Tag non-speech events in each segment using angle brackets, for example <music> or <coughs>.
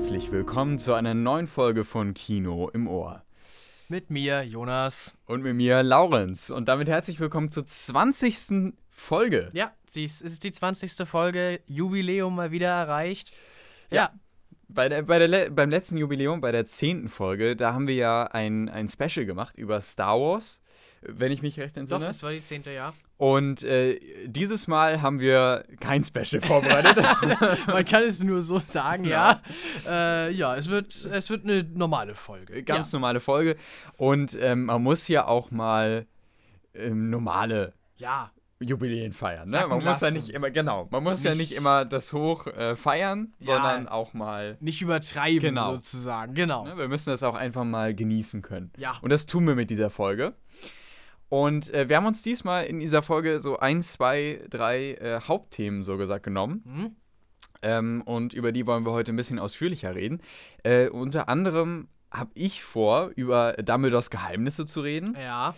herzlich willkommen zu einer neuen Folge von Kino im Ohr. Mit mir, Jonas. Und mit mir, Laurenz. Und damit herzlich willkommen zur 20. Folge. Ja, dies ist die 20. Folge, Jubiläum mal wieder erreicht. Ja. ja. Bei der, bei der, beim letzten Jubiläum, bei der 10. Folge, da haben wir ja ein, ein Special gemacht über Star Wars wenn ich mich recht entsinne. Doch, es war die zehnte, ja. Und äh, dieses Mal haben wir kein Special vorbereitet. <laughs> Man kann es nur so sagen, ja. Ja, äh, ja es, wird, es wird eine normale Folge. Ganz ja. normale Folge. Und ähm, man muss ja auch mal ähm, normale ja. Jubiläen feiern. Ne? Man muss ja nicht immer, genau, man muss nicht, ja nicht immer das hoch äh, feiern, sondern auch mal. Nicht übertreiben, genau. sozusagen, genau. Ne? Wir müssen das auch einfach mal genießen können. Ja. Und das tun wir mit dieser Folge. Und äh, wir haben uns diesmal in dieser Folge so ein, zwei, drei äh, Hauptthemen so gesagt genommen. Mhm. Ähm, und über die wollen wir heute ein bisschen ausführlicher reden. Äh, unter anderem habe ich vor, über Dumbledores Geheimnisse zu reden. Ja.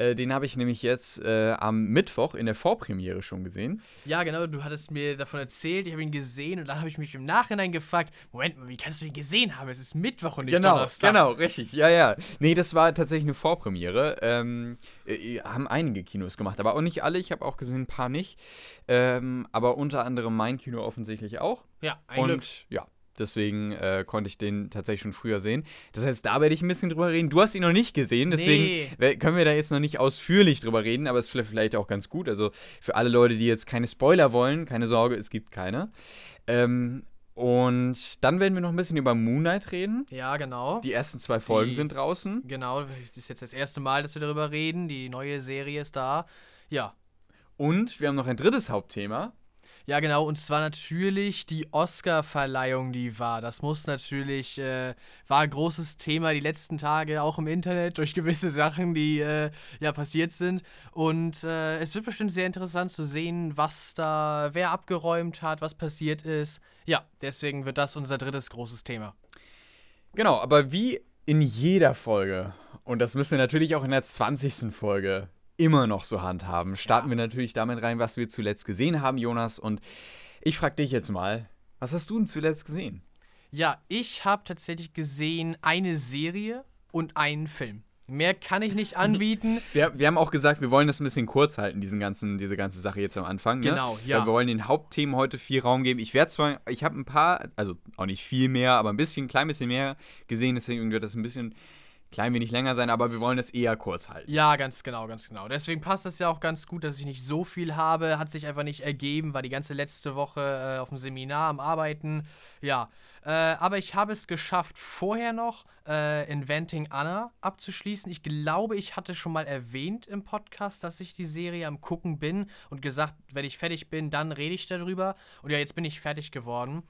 Äh, den habe ich nämlich jetzt äh, am Mittwoch in der Vorpremiere schon gesehen. Ja, genau, du hattest mir davon erzählt, ich habe ihn gesehen und dann habe ich mich im Nachhinein gefragt, Moment mal, wie kannst du ihn gesehen haben? Es ist Mittwoch und nicht genau, Donnerstag. Genau, richtig, ja, ja. Nee, das war tatsächlich eine Vorpremiere. Ähm, äh, haben einige Kinos gemacht, aber auch nicht alle. Ich habe auch gesehen, ein paar nicht. Ähm, aber unter anderem mein Kino offensichtlich auch. Ja, ein und, Glück. ja, Deswegen äh, konnte ich den tatsächlich schon früher sehen. Das heißt, da werde ich ein bisschen drüber reden. Du hast ihn noch nicht gesehen, deswegen nee. können wir da jetzt noch nicht ausführlich drüber reden, aber es ist vielleicht auch ganz gut. Also für alle Leute, die jetzt keine Spoiler wollen, keine Sorge, es gibt keine. Ähm, und dann werden wir noch ein bisschen über Moonlight reden. Ja, genau. Die ersten zwei Folgen die, sind draußen. Genau, das ist jetzt das erste Mal, dass wir darüber reden. Die neue Serie ist da. Ja. Und wir haben noch ein drittes Hauptthema. Ja, genau, und zwar natürlich die Oscar-Verleihung, die war. Das muss natürlich, äh, war ein großes Thema die letzten Tage, auch im Internet, durch gewisse Sachen, die äh, ja passiert sind. Und äh, es wird bestimmt sehr interessant zu sehen, was da, wer abgeräumt hat, was passiert ist. Ja, deswegen wird das unser drittes großes Thema. Genau, aber wie in jeder Folge, und das müssen wir natürlich auch in der 20. Folge immer noch so handhaben, starten ja. wir natürlich damit rein, was wir zuletzt gesehen haben, Jonas. Und ich frage dich jetzt mal, was hast du denn zuletzt gesehen? Ja, ich habe tatsächlich gesehen eine Serie und einen Film. Mehr kann ich nicht <laughs> anbieten. Wir, wir haben auch gesagt, wir wollen das ein bisschen kurz halten, diesen ganzen, diese ganze Sache jetzt am Anfang. Ne? Genau, ja. Weil wir wollen den Hauptthemen heute viel Raum geben. Ich werde zwar, ich habe ein paar, also auch nicht viel mehr, aber ein bisschen, ein klein bisschen mehr gesehen, deswegen wird das ein bisschen klein wenig länger sein, aber wir wollen es eher kurz halten. Ja, ganz genau, ganz genau. Deswegen passt es ja auch ganz gut, dass ich nicht so viel habe. Hat sich einfach nicht ergeben, war die ganze letzte Woche äh, auf dem Seminar am Arbeiten. Ja, äh, aber ich habe es geschafft, vorher noch äh, Inventing Anna abzuschließen. Ich glaube, ich hatte schon mal erwähnt im Podcast, dass ich die Serie am Gucken bin und gesagt, wenn ich fertig bin, dann rede ich darüber. Und ja, jetzt bin ich fertig geworden.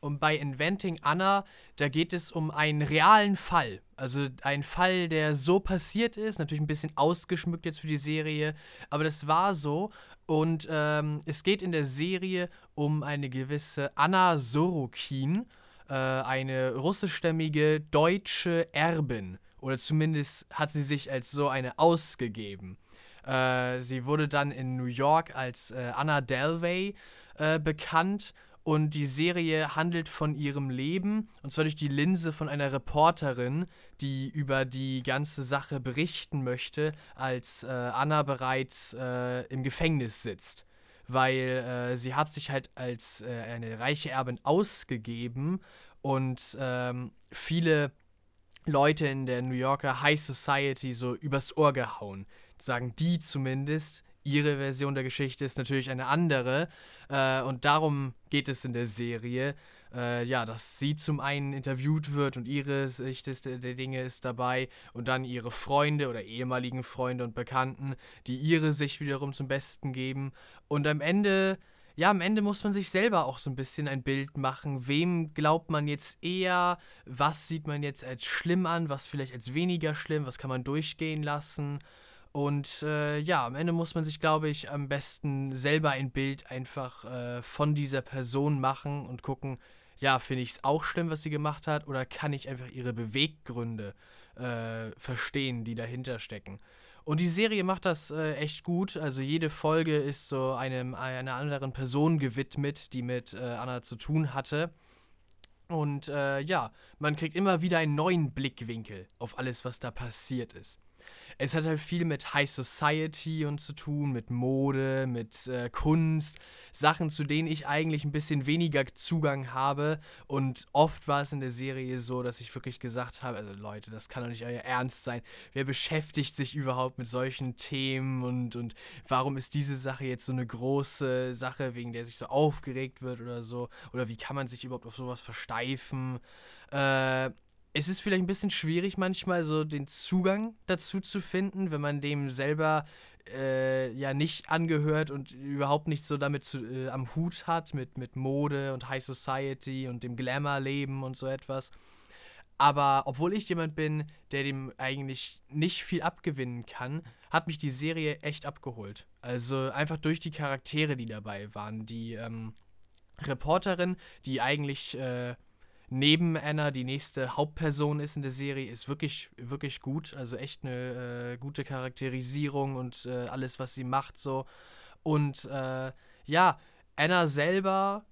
Und bei Inventing Anna, da geht es um einen realen Fall. Also ein Fall, der so passiert ist, natürlich ein bisschen ausgeschmückt jetzt für die Serie, aber das war so. Und ähm, es geht in der Serie um eine gewisse Anna Sorokin, äh, eine russischstämmige deutsche Erbin. Oder zumindest hat sie sich als so eine ausgegeben. Äh, sie wurde dann in New York als äh, Anna Delvey äh, bekannt und die Serie handelt von ihrem Leben, und zwar durch die Linse von einer Reporterin, die über die ganze Sache berichten möchte, als äh, Anna bereits äh, im Gefängnis sitzt. Weil äh, sie hat sich halt als äh, eine reiche Erbin ausgegeben und ähm, viele Leute in der New Yorker High Society so übers Ohr gehauen. Sagen die zumindest, ihre Version der Geschichte ist natürlich eine andere. Äh, und darum geht es in der Serie. Äh, ja, dass sie zum einen interviewt wird und ihre Sicht ist, der Dinge ist dabei und dann ihre Freunde oder ehemaligen Freunde und Bekannten, die ihre Sicht wiederum zum Besten geben. Und am Ende ja, am Ende muss man sich selber auch so ein bisschen ein Bild machen. Wem glaubt man jetzt eher? Was sieht man jetzt als schlimm an? Was vielleicht als weniger schlimm? Was kann man durchgehen lassen? Und äh, ja, am Ende muss man sich, glaube ich, am besten selber ein Bild einfach äh, von dieser Person machen und gucken, ja, finde ich es auch schlimm, was sie gemacht hat, oder kann ich einfach ihre Beweggründe äh, verstehen, die dahinter stecken. Und die Serie macht das äh, echt gut. Also jede Folge ist so einem, einer anderen Person gewidmet, die mit äh, Anna zu tun hatte. Und äh, ja, man kriegt immer wieder einen neuen Blickwinkel auf alles, was da passiert ist es hat halt viel mit High Society und zu tun, mit Mode, mit äh, Kunst, Sachen, zu denen ich eigentlich ein bisschen weniger Zugang habe. Und oft war es in der Serie so, dass ich wirklich gesagt habe, also Leute, das kann doch nicht euer Ernst sein. Wer beschäftigt sich überhaupt mit solchen Themen und, und warum ist diese Sache jetzt so eine große Sache, wegen der sich so aufgeregt wird oder so? Oder wie kann man sich überhaupt auf sowas versteifen? Äh, es ist vielleicht ein bisschen schwierig manchmal so den Zugang dazu zu finden, wenn man dem selber äh, ja nicht angehört und überhaupt nicht so damit zu, äh, am Hut hat mit, mit Mode und High Society und dem Glamour-Leben und so etwas. Aber obwohl ich jemand bin, der dem eigentlich nicht viel abgewinnen kann, hat mich die Serie echt abgeholt. Also einfach durch die Charaktere, die dabei waren. Die ähm, Reporterin, die eigentlich äh, neben Anna die nächste Hauptperson ist in der Serie, ist wirklich, wirklich gut. Also echt eine äh, gute Charakterisierung und äh, alles, was sie macht, so. Und äh, ja, Anna selber,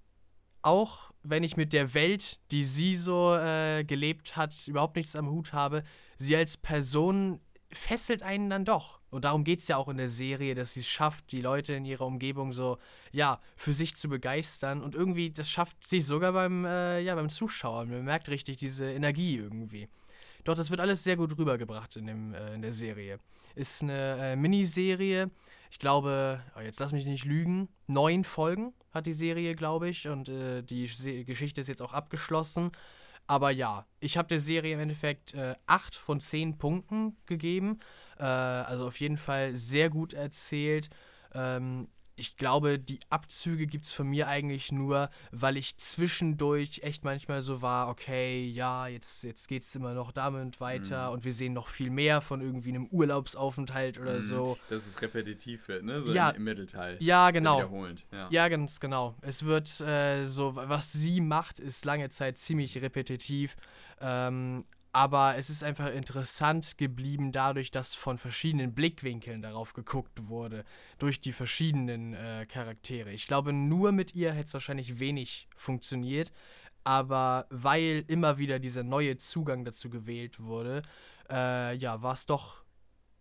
auch wenn ich mit der Welt, die sie so äh, gelebt hat, überhaupt nichts am Hut habe, sie als Person fesselt einen dann doch. Und darum geht es ja auch in der Serie, dass sie es schafft, die Leute in ihrer Umgebung so, ja, für sich zu begeistern. Und irgendwie, das schafft sich sogar beim, äh, ja, beim Zuschauer. Man merkt richtig diese Energie irgendwie. Doch, das wird alles sehr gut rübergebracht in, dem, äh, in der Serie. Ist eine äh, Miniserie. Ich glaube, oh, jetzt lass mich nicht lügen, neun Folgen hat die Serie, glaube ich. Und äh, die Se Geschichte ist jetzt auch abgeschlossen. Aber ja, ich habe der Serie im Endeffekt äh, 8 von 10 Punkten gegeben. Äh, also auf jeden Fall sehr gut erzählt. Ähm, ich glaube, die Abzüge gibt es von mir eigentlich nur, weil ich zwischendurch echt manchmal so war, okay, ja, jetzt, jetzt geht es immer noch damit weiter mhm. und wir sehen noch viel mehr von irgendwie einem Urlaubsaufenthalt oder mhm. so. Dass es repetitiv wird, ne? So ja, im, im Mittelteil. Ja, genau. wiederholend. Ja. ja, ganz genau. Es wird äh, so, was sie macht, ist lange Zeit ziemlich repetitiv. Ähm, aber es ist einfach interessant geblieben dadurch, dass von verschiedenen Blickwinkeln darauf geguckt wurde, durch die verschiedenen äh, Charaktere. Ich glaube, nur mit ihr hätte es wahrscheinlich wenig funktioniert, aber weil immer wieder dieser neue Zugang dazu gewählt wurde, äh, ja, war es doch,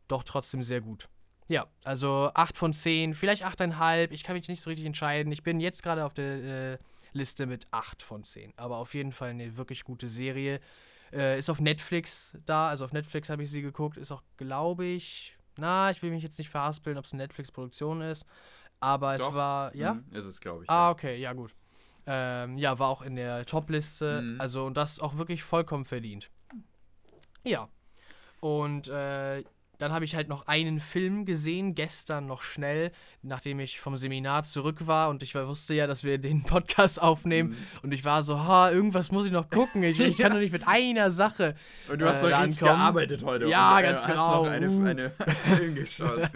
doch trotzdem sehr gut. Ja, also 8 von 10, vielleicht 8,5, ich kann mich nicht so richtig entscheiden. Ich bin jetzt gerade auf der äh, Liste mit 8 von 10, aber auf jeden Fall eine wirklich gute Serie. Äh, ist auf Netflix da, also auf Netflix habe ich sie geguckt. Ist auch, glaube ich, na, ich will mich jetzt nicht verhaspeln, ob es eine Netflix-Produktion ist. Aber Doch. es war, ja? Mhm, ist es, glaube ich. Ah, okay, ja, gut. Ähm, ja, war auch in der Top-Liste. Mhm. Also, und das auch wirklich vollkommen verdient. Ja. Und äh, dann habe ich halt noch einen Film gesehen, gestern noch schnell, nachdem ich vom Seminar zurück war und ich wusste ja, dass wir den <laughs> Podcast aufnehmen. Mhm. Und ich war so, ha, irgendwas muss ich noch gucken. Ich, ich <laughs> kann doch nicht mit einer Sache. Und du hast äh, doch richtig gearbeitet heute. Ja, und, äh, ganz genau. Hast noch eine, uh. eine <laughs> Film geschaut.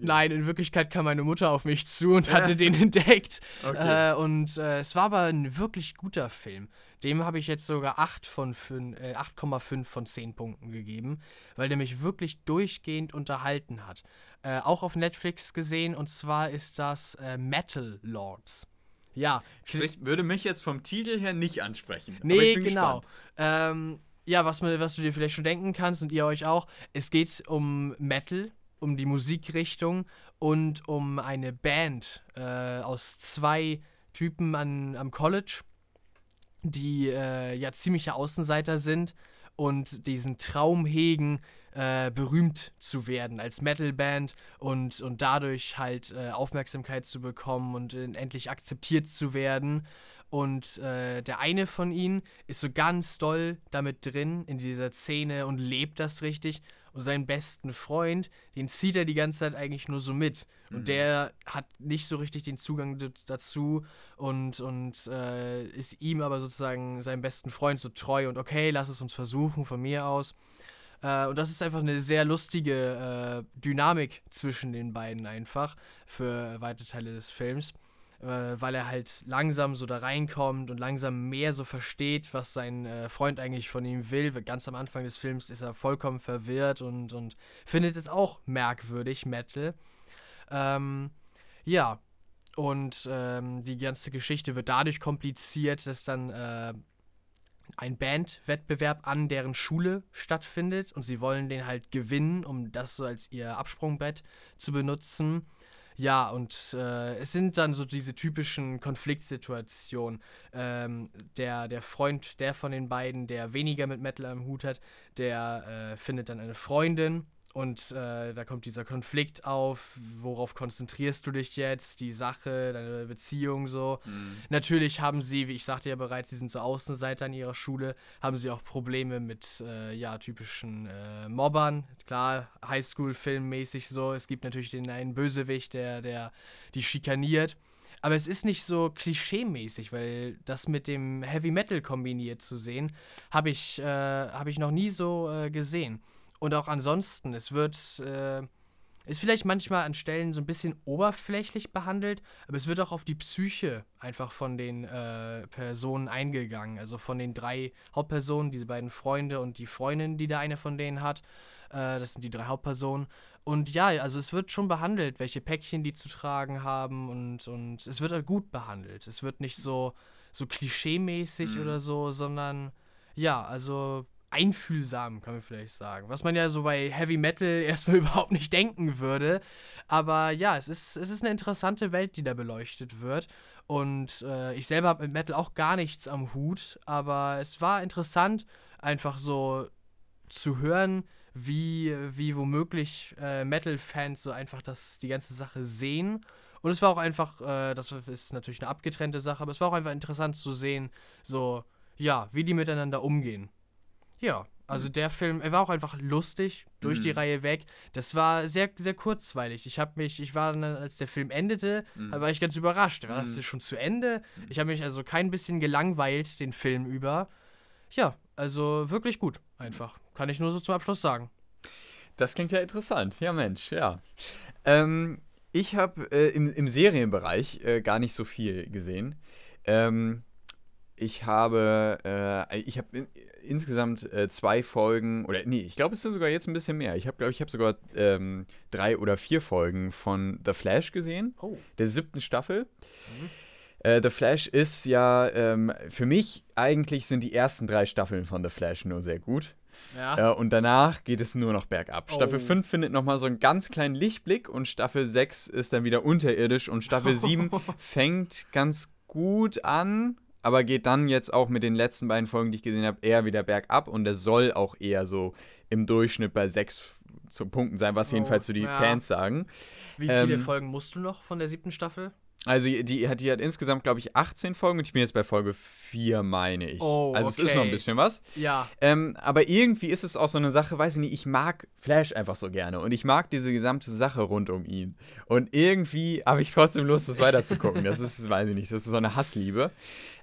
Nein, in Wirklichkeit kam meine Mutter auf mich zu und hatte den entdeckt. Okay. Äh, und äh, es war aber ein wirklich guter Film. Dem habe ich jetzt sogar 8 von 8,5 äh, von 10 Punkten gegeben, weil der mich wirklich durchgehend unterhalten hat. Äh, auch auf Netflix gesehen und zwar ist das äh, Metal Lords. Ja. Sprich, würde mich jetzt vom Titel her nicht ansprechen. Nee, genau. Ähm, ja, was, was du dir vielleicht schon denken kannst und ihr euch auch, es geht um Metal, um die Musikrichtung und um eine Band äh, aus zwei Typen an, am College die äh, ja ziemliche Außenseiter sind und diesen Traum hegen, äh, berühmt zu werden als Metalband und, und dadurch halt äh, Aufmerksamkeit zu bekommen und endlich akzeptiert zu werden. Und äh, der eine von ihnen ist so ganz doll damit drin in dieser Szene und lebt das richtig und seinen besten Freund, den zieht er die ganze Zeit eigentlich nur so mit. Und mhm. der hat nicht so richtig den Zugang dazu und, und äh, ist ihm aber sozusagen seinem besten Freund so treu und okay, lass es uns versuchen von mir aus. Äh, und das ist einfach eine sehr lustige äh, Dynamik zwischen den beiden einfach für weite Teile des Films äh, weil er halt langsam so da reinkommt und langsam mehr so versteht, was sein äh, Freund eigentlich von ihm will. Ganz am Anfang des Films ist er vollkommen verwirrt und, und findet es auch merkwürdig, Metal. Ähm, ja, und ähm, die ganze Geschichte wird dadurch kompliziert, dass dann äh, ein Bandwettbewerb an deren Schule stattfindet und sie wollen den halt gewinnen, um das so als ihr Absprungbrett zu benutzen. Ja, und äh, es sind dann so diese typischen Konfliktsituationen. Ähm, der, der Freund, der von den beiden, der weniger mit Metal am Hut hat, der äh, findet dann eine Freundin und äh, da kommt dieser Konflikt auf, worauf konzentrierst du dich jetzt, die Sache, deine Beziehung so. Mhm. Natürlich haben sie, wie ich sagte ja bereits, sie sind so Außenseiter in ihrer Schule, haben sie auch Probleme mit, äh, ja, typischen äh, Mobbern. Klar, Highschool-Filmmäßig so. Es gibt natürlich den einen Bösewicht, der, der die schikaniert. Aber es ist nicht so klischee-mäßig, weil das mit dem Heavy Metal kombiniert zu sehen, habe ich, äh, hab ich noch nie so äh, gesehen. Und auch ansonsten, es wird, äh, ist vielleicht manchmal an Stellen so ein bisschen oberflächlich behandelt, aber es wird auch auf die Psyche einfach von den äh, Personen eingegangen. Also von den drei Hauptpersonen, diese beiden Freunde und die Freundin, die da eine von denen hat. Äh, das sind die drei Hauptpersonen. Und ja, also es wird schon behandelt, welche Päckchen die zu tragen haben und, und es wird halt gut behandelt. Es wird nicht so, so klischee-mäßig mhm. oder so, sondern ja, also einfühlsam, kann man vielleicht sagen. Was man ja so bei Heavy Metal <laughs> erstmal überhaupt nicht denken würde. Aber ja, es ist, es ist eine interessante Welt, die da beleuchtet wird. Und äh, ich selber habe mit Metal auch gar nichts am Hut. Aber es war interessant, einfach so zu hören, wie, wie womöglich äh, Metal-Fans so einfach das, die ganze Sache sehen. Und es war auch einfach, äh, das ist natürlich eine abgetrennte Sache, aber es war auch einfach interessant zu sehen, so, ja, wie die miteinander umgehen. Ja, also mhm. der Film, er war auch einfach lustig durch mhm. die Reihe weg. Das war sehr, sehr kurzweilig. Ich habe mich, ich war dann, als der Film endete, mhm. war ich ganz überrascht. War das mhm. schon zu Ende? Mhm. Ich habe mich also kein bisschen gelangweilt den Film über. Ja, also wirklich gut, einfach. Kann ich nur so zum Abschluss sagen. Das klingt ja interessant. Ja, Mensch, ja. Ähm, ich habe äh, im, im Serienbereich äh, gar nicht so viel gesehen. Ähm, ich habe, äh, ich habe insgesamt äh, zwei Folgen, oder nee, ich glaube, es sind sogar jetzt ein bisschen mehr. Ich habe, glaube ich, habe sogar ähm, drei oder vier Folgen von The Flash gesehen, oh. der siebten Staffel. Mhm. Äh, The Flash ist ja, ähm, für mich eigentlich sind die ersten drei Staffeln von The Flash nur sehr gut. Ja. Äh, und danach geht es nur noch bergab. Oh. Staffel 5 findet nochmal so einen ganz kleinen Lichtblick und Staffel 6 ist dann wieder unterirdisch und Staffel 7 <laughs> fängt ganz gut an, aber geht dann jetzt auch mit den letzten beiden Folgen, die ich gesehen habe, eher wieder bergab und er soll auch eher so im Durchschnitt bei sechs zu Punkten sein, was oh, jedenfalls so die ja. Fans sagen. Wie viele ähm, Folgen musst du noch von der siebten Staffel? Also die, die, hat, die hat insgesamt, glaube ich, 18 Folgen und ich bin jetzt bei Folge 4, meine ich. Oh, also okay. es ist noch ein bisschen was. Ja. Ähm, aber irgendwie ist es auch so eine Sache, weiß ich nicht, ich mag Flash einfach so gerne und ich mag diese gesamte Sache rund um ihn. Und irgendwie habe ich trotzdem Lust, das weiterzugucken. das ist, <laughs> weiß ich nicht, das ist so eine Hassliebe.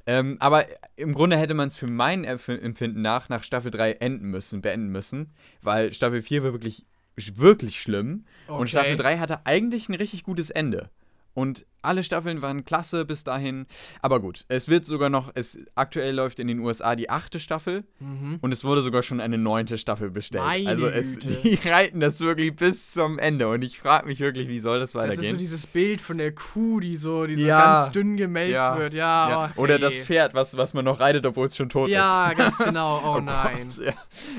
Ähm, aber im Grunde hätte man es für mein Empfinden nach nach Staffel 3 enden müssen, beenden müssen, weil Staffel 4 war wirklich, wirklich schlimm. Okay. Und Staffel 3 hatte eigentlich ein richtig gutes Ende. Und alle Staffeln waren klasse bis dahin. Aber gut, es wird sogar noch, es aktuell läuft in den USA die achte Staffel mhm. und es wurde sogar schon eine neunte Staffel bestellt. Meine also es, die <laughs> reiten das wirklich bis zum Ende und ich frage mich wirklich, wie soll das weitergehen? Das ist so dieses Bild von der Kuh, die so, die so ja, ganz dünn gemelkt ja, wird. Ja, ja. Oh, Oder das Pferd, was, was man noch reitet, obwohl es schon tot ist. Ja, ganz <laughs> genau. Oh, oh nein. Gott,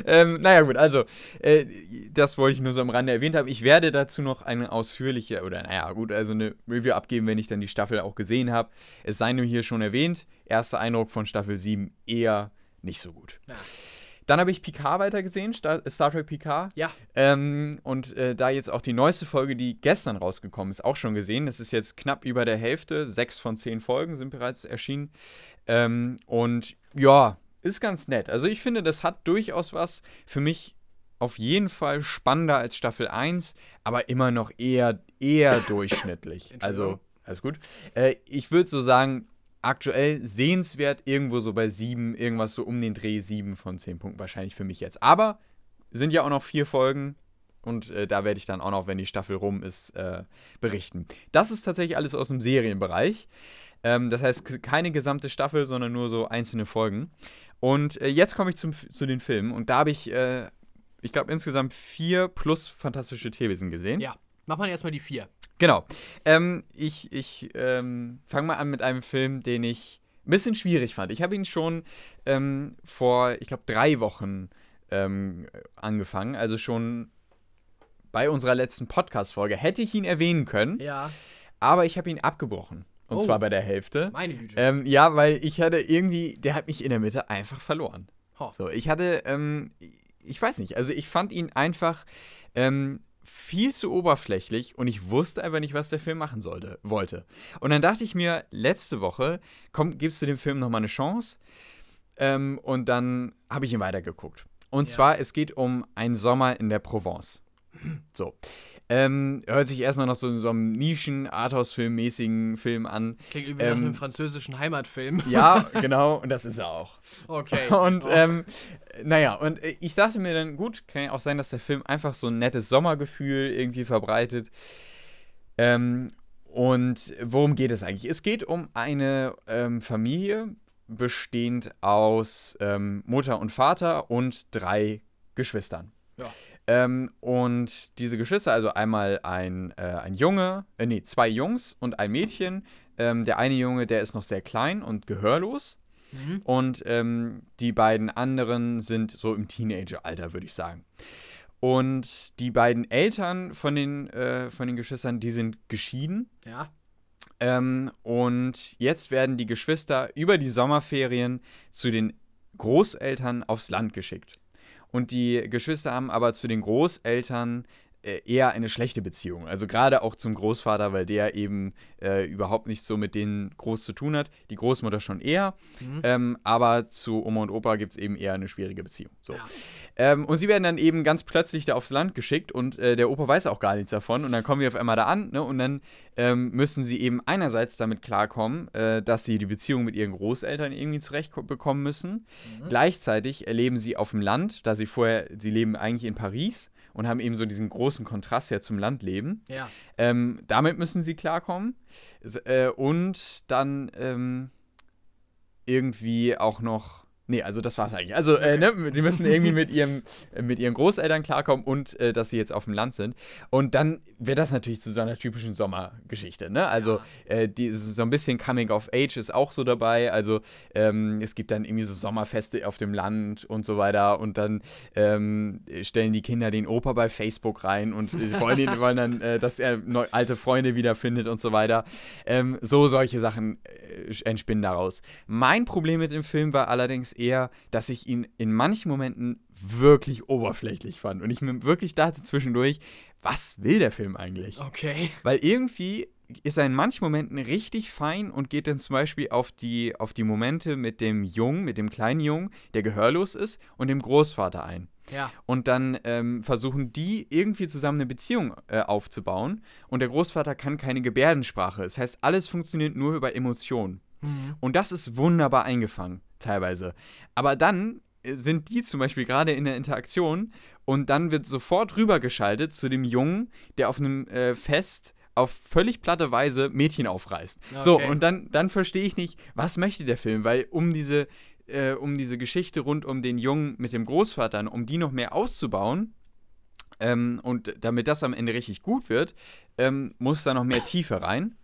ähm, naja, gut, also äh, das wollte ich nur so am Rande erwähnt haben. Ich werde dazu noch eine ausführliche, oder naja, gut, also eine Review abgeben, wenn ich dann die Staffel auch gesehen habe. Es sei nur hier schon erwähnt, erster Eindruck von Staffel 7 eher nicht so gut. Ja. Dann habe ich Picard weitergesehen, Star, Star Trek Picard. Ja. Ähm, und äh, da jetzt auch die neueste Folge, die gestern rausgekommen ist, auch schon gesehen. Das ist jetzt knapp über der Hälfte. Sechs von zehn Folgen sind bereits erschienen. Ähm, und ja, ist ganz nett. Also ich finde, das hat durchaus was. Für mich auf jeden Fall spannender als Staffel 1, aber immer noch eher, eher <laughs> durchschnittlich. Also, alles gut. Äh, ich würde so sagen, aktuell sehenswert irgendwo so bei 7, irgendwas so um den Dreh 7 von 10 Punkten wahrscheinlich für mich jetzt. Aber sind ja auch noch vier Folgen und äh, da werde ich dann auch noch, wenn die Staffel rum ist, äh, berichten. Das ist tatsächlich alles aus dem Serienbereich. Ähm, das heißt, keine gesamte Staffel, sondern nur so einzelne Folgen. Und äh, jetzt komme ich zum, zu den Filmen und da habe ich äh, ich glaube, insgesamt vier plus fantastische Tierwesen gesehen. Ja, mach mal erstmal die vier. Genau. Ähm, ich ich ähm, fange mal an mit einem Film, den ich ein bisschen schwierig fand. Ich habe ihn schon ähm, vor, ich glaube, drei Wochen ähm, angefangen, also schon bei unserer letzten Podcast-Folge. Hätte ich ihn erwähnen können, Ja. aber ich habe ihn abgebrochen. Und Oh. zwar bei der Hälfte. Meine Güte. Ähm, ja, weil ich hatte irgendwie, der hat mich in der Mitte einfach verloren. Ho. So, ich hatte, ähm, ich weiß nicht, also ich fand ihn einfach ähm, viel zu oberflächlich und ich wusste einfach nicht, was der Film machen sollte, wollte. Und dann dachte ich mir, letzte Woche, komm, gibst du dem Film nochmal eine Chance? Ähm, und dann habe ich ihn weitergeguckt. Und Ja. zwar, es geht um einen Sommer in der Provence. So. Ähm, hört sich erstmal noch so, so einem Nischen-Arthouse-Film-mäßigen Film an. Klingt irgendwie nach ähm, einem französischen Heimatfilm. Ja, <laughs> genau, und das ist er auch. Okay. <laughs> Und Oh. ähm, naja, und äh, ich dachte mir dann, gut, kann ja auch sein, dass der Film einfach so ein nettes Sommergefühl irgendwie verbreitet. Ähm, und worum geht es eigentlich? Es geht um eine ähm, Familie, bestehend aus ähm, Mutter und Vater und drei Geschwistern. Ja. Ähm, und diese Geschwister, also einmal ein, äh, ein Junge, äh, nee, zwei Jungs und ein Mädchen. Ähm, der eine Junge, der ist noch sehr klein und gehörlos. Mhm. Und ähm, die beiden anderen sind so im Teenageralter, würde ich sagen. Und die beiden Eltern von den, äh, von den Geschwistern, die sind geschieden. Ja. Ähm, und jetzt werden die Geschwister über die Sommerferien zu den Großeltern aufs Land geschickt. Und die Geschwister haben aber zu den Großeltern eher eine schlechte Beziehung. Also gerade auch zum Großvater, weil der eben äh, überhaupt nicht so mit denen groß zu tun hat. Die Großmutter schon eher. Mhm. Ähm, aber zu Oma und Opa gibt es eben eher eine schwierige Beziehung. So. Ja. Ähm, und sie werden dann eben ganz plötzlich da aufs Land geschickt und äh, der Opa weiß auch gar nichts davon. Und dann kommen wir auf einmal da an ne? und dann ähm, müssen sie eben einerseits damit klarkommen, äh, dass sie die Beziehung mit ihren Großeltern irgendwie zurechtbekommen müssen. Mhm. Gleichzeitig erleben sie auf dem Land, da sie vorher, sie leben eigentlich in Paris und haben eben so diesen großen Kontrast ja zum Landleben. Ja. Ähm, damit müssen sie klarkommen. Äh, und dann ähm, irgendwie auch noch. Nee, also das war's eigentlich. Also, äh, ne, sie müssen irgendwie mit, <laughs> ihrem, äh, mit ihren Großeltern klarkommen und äh, dass sie jetzt auf dem Land sind. Und dann wird das natürlich zu so einer typischen Sommergeschichte, ne? Also, äh, die, so ein bisschen Coming of Age ist auch so dabei. Also, ähm, es gibt dann irgendwie so Sommerfeste auf dem Land und so weiter. Und dann ähm, stellen die Kinder den Opa bei Facebook rein und äh, wollen, ihn, wollen dann, äh, dass er alte Freunde wiederfindet und so weiter. Ähm, so solche Sachen entspinnen daraus. Mein Problem mit dem Film war allerdings eher, dass ich ihn in manchen Momenten wirklich oberflächlich fand. Und ich mir wirklich dachte zwischendurch, was will der Film eigentlich? Okay. Weil irgendwie ist er in manchen Momenten richtig fein und geht dann zum Beispiel auf die, auf die Momente mit dem Jungen, mit dem kleinen Jungen, der gehörlos ist, und dem Großvater ein. Ja. Und dann ähm, versuchen die irgendwie zusammen eine Beziehung äh, aufzubauen. Und der Großvater kann keine Gebärdensprache. Das heißt, alles funktioniert nur über Emotionen. Mhm. Und das ist wunderbar eingefangen, teilweise. Aber dann äh, sind die zum Beispiel gerade in der Interaktion und dann wird sofort rübergeschaltet zu dem Jungen, der auf einem äh, Fest auf völlig platte Weise Mädchen aufreißt. So, Okay. und dann, dann verstehe ich nicht, was möchte der Film, weil um diese, äh, um diese Geschichte rund um den Jungen mit dem Großvater, um die noch mehr auszubauen, ähm, und damit das am Ende richtig gut wird, ähm, muss da noch mehr Tiefe rein.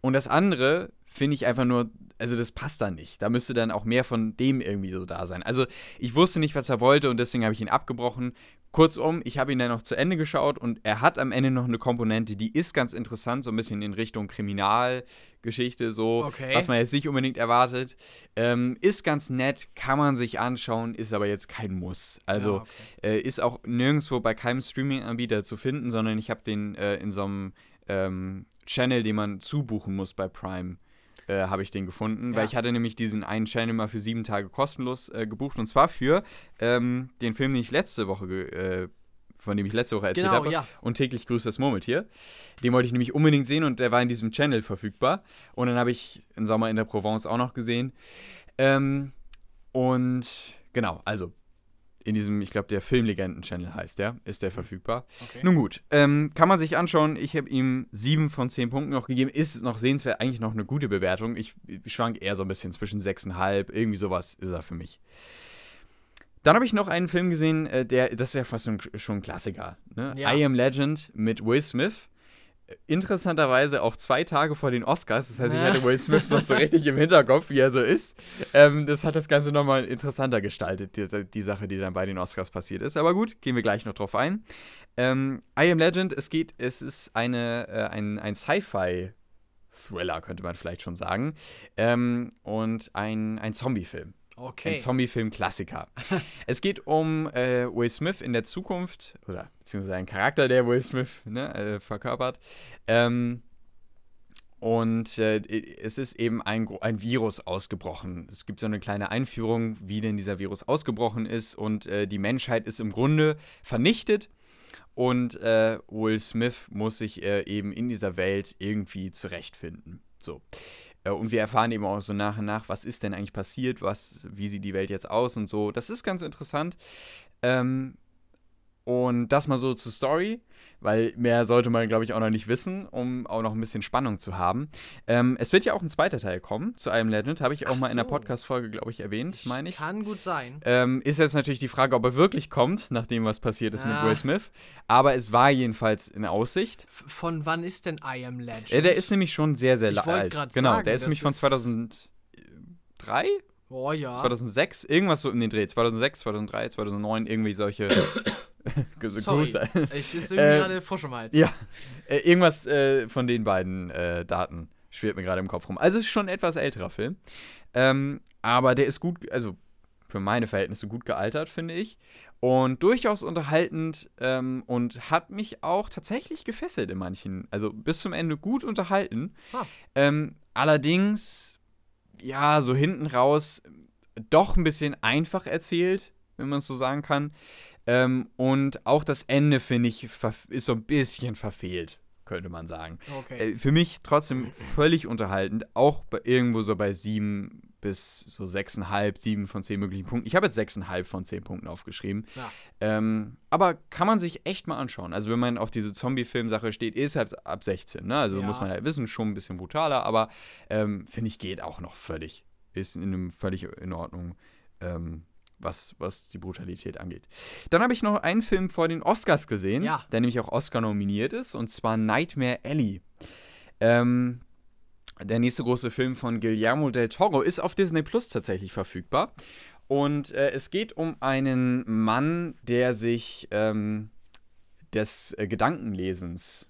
Und das andere finde ich einfach nur, also das passt da nicht. Da müsste dann auch mehr von dem irgendwie so da sein. Also ich wusste nicht, was er wollte und deswegen habe ich ihn abgebrochen. Kurzum, ich habe ihn dann noch zu Ende geschaut und er hat am Ende noch eine Komponente, die ist ganz interessant, so ein bisschen in Richtung Kriminalgeschichte, so, Okay. was man jetzt nicht unbedingt erwartet. Ähm, ist ganz nett, kann man sich anschauen, ist aber jetzt kein Muss. Also Ja, okay. äh, ist auch nirgendwo bei keinem Streaming-Anbieter zu finden, sondern ich habe den äh, in so einem ähm, Channel, den man zubuchen muss bei Prime, äh, habe ich den gefunden, weil Ja. ich hatte nämlich diesen einen Channel mal für sieben Tage kostenlos äh, gebucht und zwar für ähm, den Film, den ich letzte Woche, äh, von dem ich letzte Woche erzählt Genau, habe, ja. und täglich grüßt das Murmeltier. Den wollte ich nämlich unbedingt sehen und der war in diesem Channel verfügbar und dann habe ich in Sommer in der Provence auch noch gesehen. Ähm, und genau, also in diesem, ich glaube, der Filmlegenden-Channel heißt der, ist der verfügbar. Okay. Nun gut, ähm, kann man sich anschauen. Ich habe ihm sieben von zehn Punkten noch gegeben. Ist noch sehenswert, eigentlich noch eine gute Bewertung. Ich, ich schwank eher so ein bisschen zwischen sechseinhalb, irgendwie sowas ist er für mich. Dann habe ich noch einen Film gesehen, äh, der, das ist ja fast schon, schon ein Klassiker. Ne? Ja. I Am Legend mit Will Smith. Interessanterweise auch zwei Tage vor den Oscars. Das heißt, ich hatte Will Smith noch so richtig im Hinterkopf, wie er so ist. Ähm, das hat das Ganze nochmal interessanter gestaltet, die, die, Sache, die dann bei den Oscars passiert ist. Aber gut, gehen wir gleich noch drauf ein. Ähm, I Am Legend, es geht, es ist eine, äh, ein, ein Sci-Fi- Thriller, könnte man vielleicht schon sagen. Ähm, und ein, ein Zombie-Film. Okay. Ein Zombie-Film-Klassiker. <laughs> es geht um äh, Will Smith in der Zukunft, oder beziehungsweise ein Charakter, der Will Smith ne, äh, verkörpert. Ähm, und äh, es ist eben ein, ein Virus ausgebrochen. Es gibt so eine kleine Einführung, wie denn dieser Virus ausgebrochen ist. Und äh, die Menschheit ist im Grunde vernichtet. Und äh, Will Smith muss sich äh, eben in dieser Welt irgendwie zurechtfinden. So. Äh, und wir erfahren eben auch so nach und nach, was ist denn eigentlich passiert, was, wie sieht die Welt jetzt aus und so. Das ist ganz interessant. Ähm, und das mal so zur Story weil mehr sollte man, glaube ich, auch noch nicht wissen, um auch noch ein bisschen Spannung zu haben. Ähm, es wird ja auch ein zweiter Teil kommen zu einem Legend, habe ich auch Ach mal so. in der Podcast-Folge, glaube ich, erwähnt, meine ich. Kann gut sein. Ähm, ist jetzt natürlich die Frage, ob er wirklich kommt, nachdem was passiert ist ah. mit Will Smith. Aber es war jedenfalls in Aussicht. Von wann ist denn I Am Legend? Äh, der ist nämlich schon sehr, sehr ich alt. Genau, sagen, der ist nämlich von 2003? Oh ja. 2006, irgendwas so in den Dreh. 2006, 2003, 2009, irgendwie solche <coughs> <laughs> Sorry, ich ist irgendwie äh, gerade frisch im Hals. Ja, äh, irgendwas äh, von den beiden äh, Daten schwirrt mir gerade im Kopf rum. Also ist schon ein etwas älterer Film. Ähm, aber der ist gut, also für meine Verhältnisse gut gealtert, finde ich. Und durchaus unterhaltend ähm, und hat mich auch tatsächlich gefesselt in manchen, also bis zum Ende gut unterhalten. Ah. Ähm, allerdings, ja, so hinten raus doch ein bisschen einfach erzählt, wenn man es so sagen kann. Ähm, und auch das Ende, finde ich, ist so ein bisschen verfehlt, könnte man sagen. Okay. Äh, für mich trotzdem völlig unterhaltend, auch bei, irgendwo so bei sieben bis so sechseinhalb, sieben von zehn möglichen Punkten. Ich habe jetzt sechseinhalb von zehn Punkten aufgeschrieben. Ja. Ähm, aber kann man sich echt mal anschauen. Also wenn man auf diese Zombie-Film-Sache steht, ist halt ab 16, ne? Also ja. muss man ja wissen, schon ein bisschen brutaler, aber ähm, finde ich, geht auch noch völlig. Ist in einem völlig in Ordnung. Ähm, was, was die Brutalität angeht. Dann habe ich noch einen Film vor den Oscars gesehen, ja. der nämlich auch Oscar nominiert ist, und zwar Nightmare Alley. Ähm, der nächste große Film von Guillermo del Toro ist auf Disney Plus tatsächlich verfügbar. Und äh, es geht um einen Mann, der sich ähm, des äh, Gedankenlesens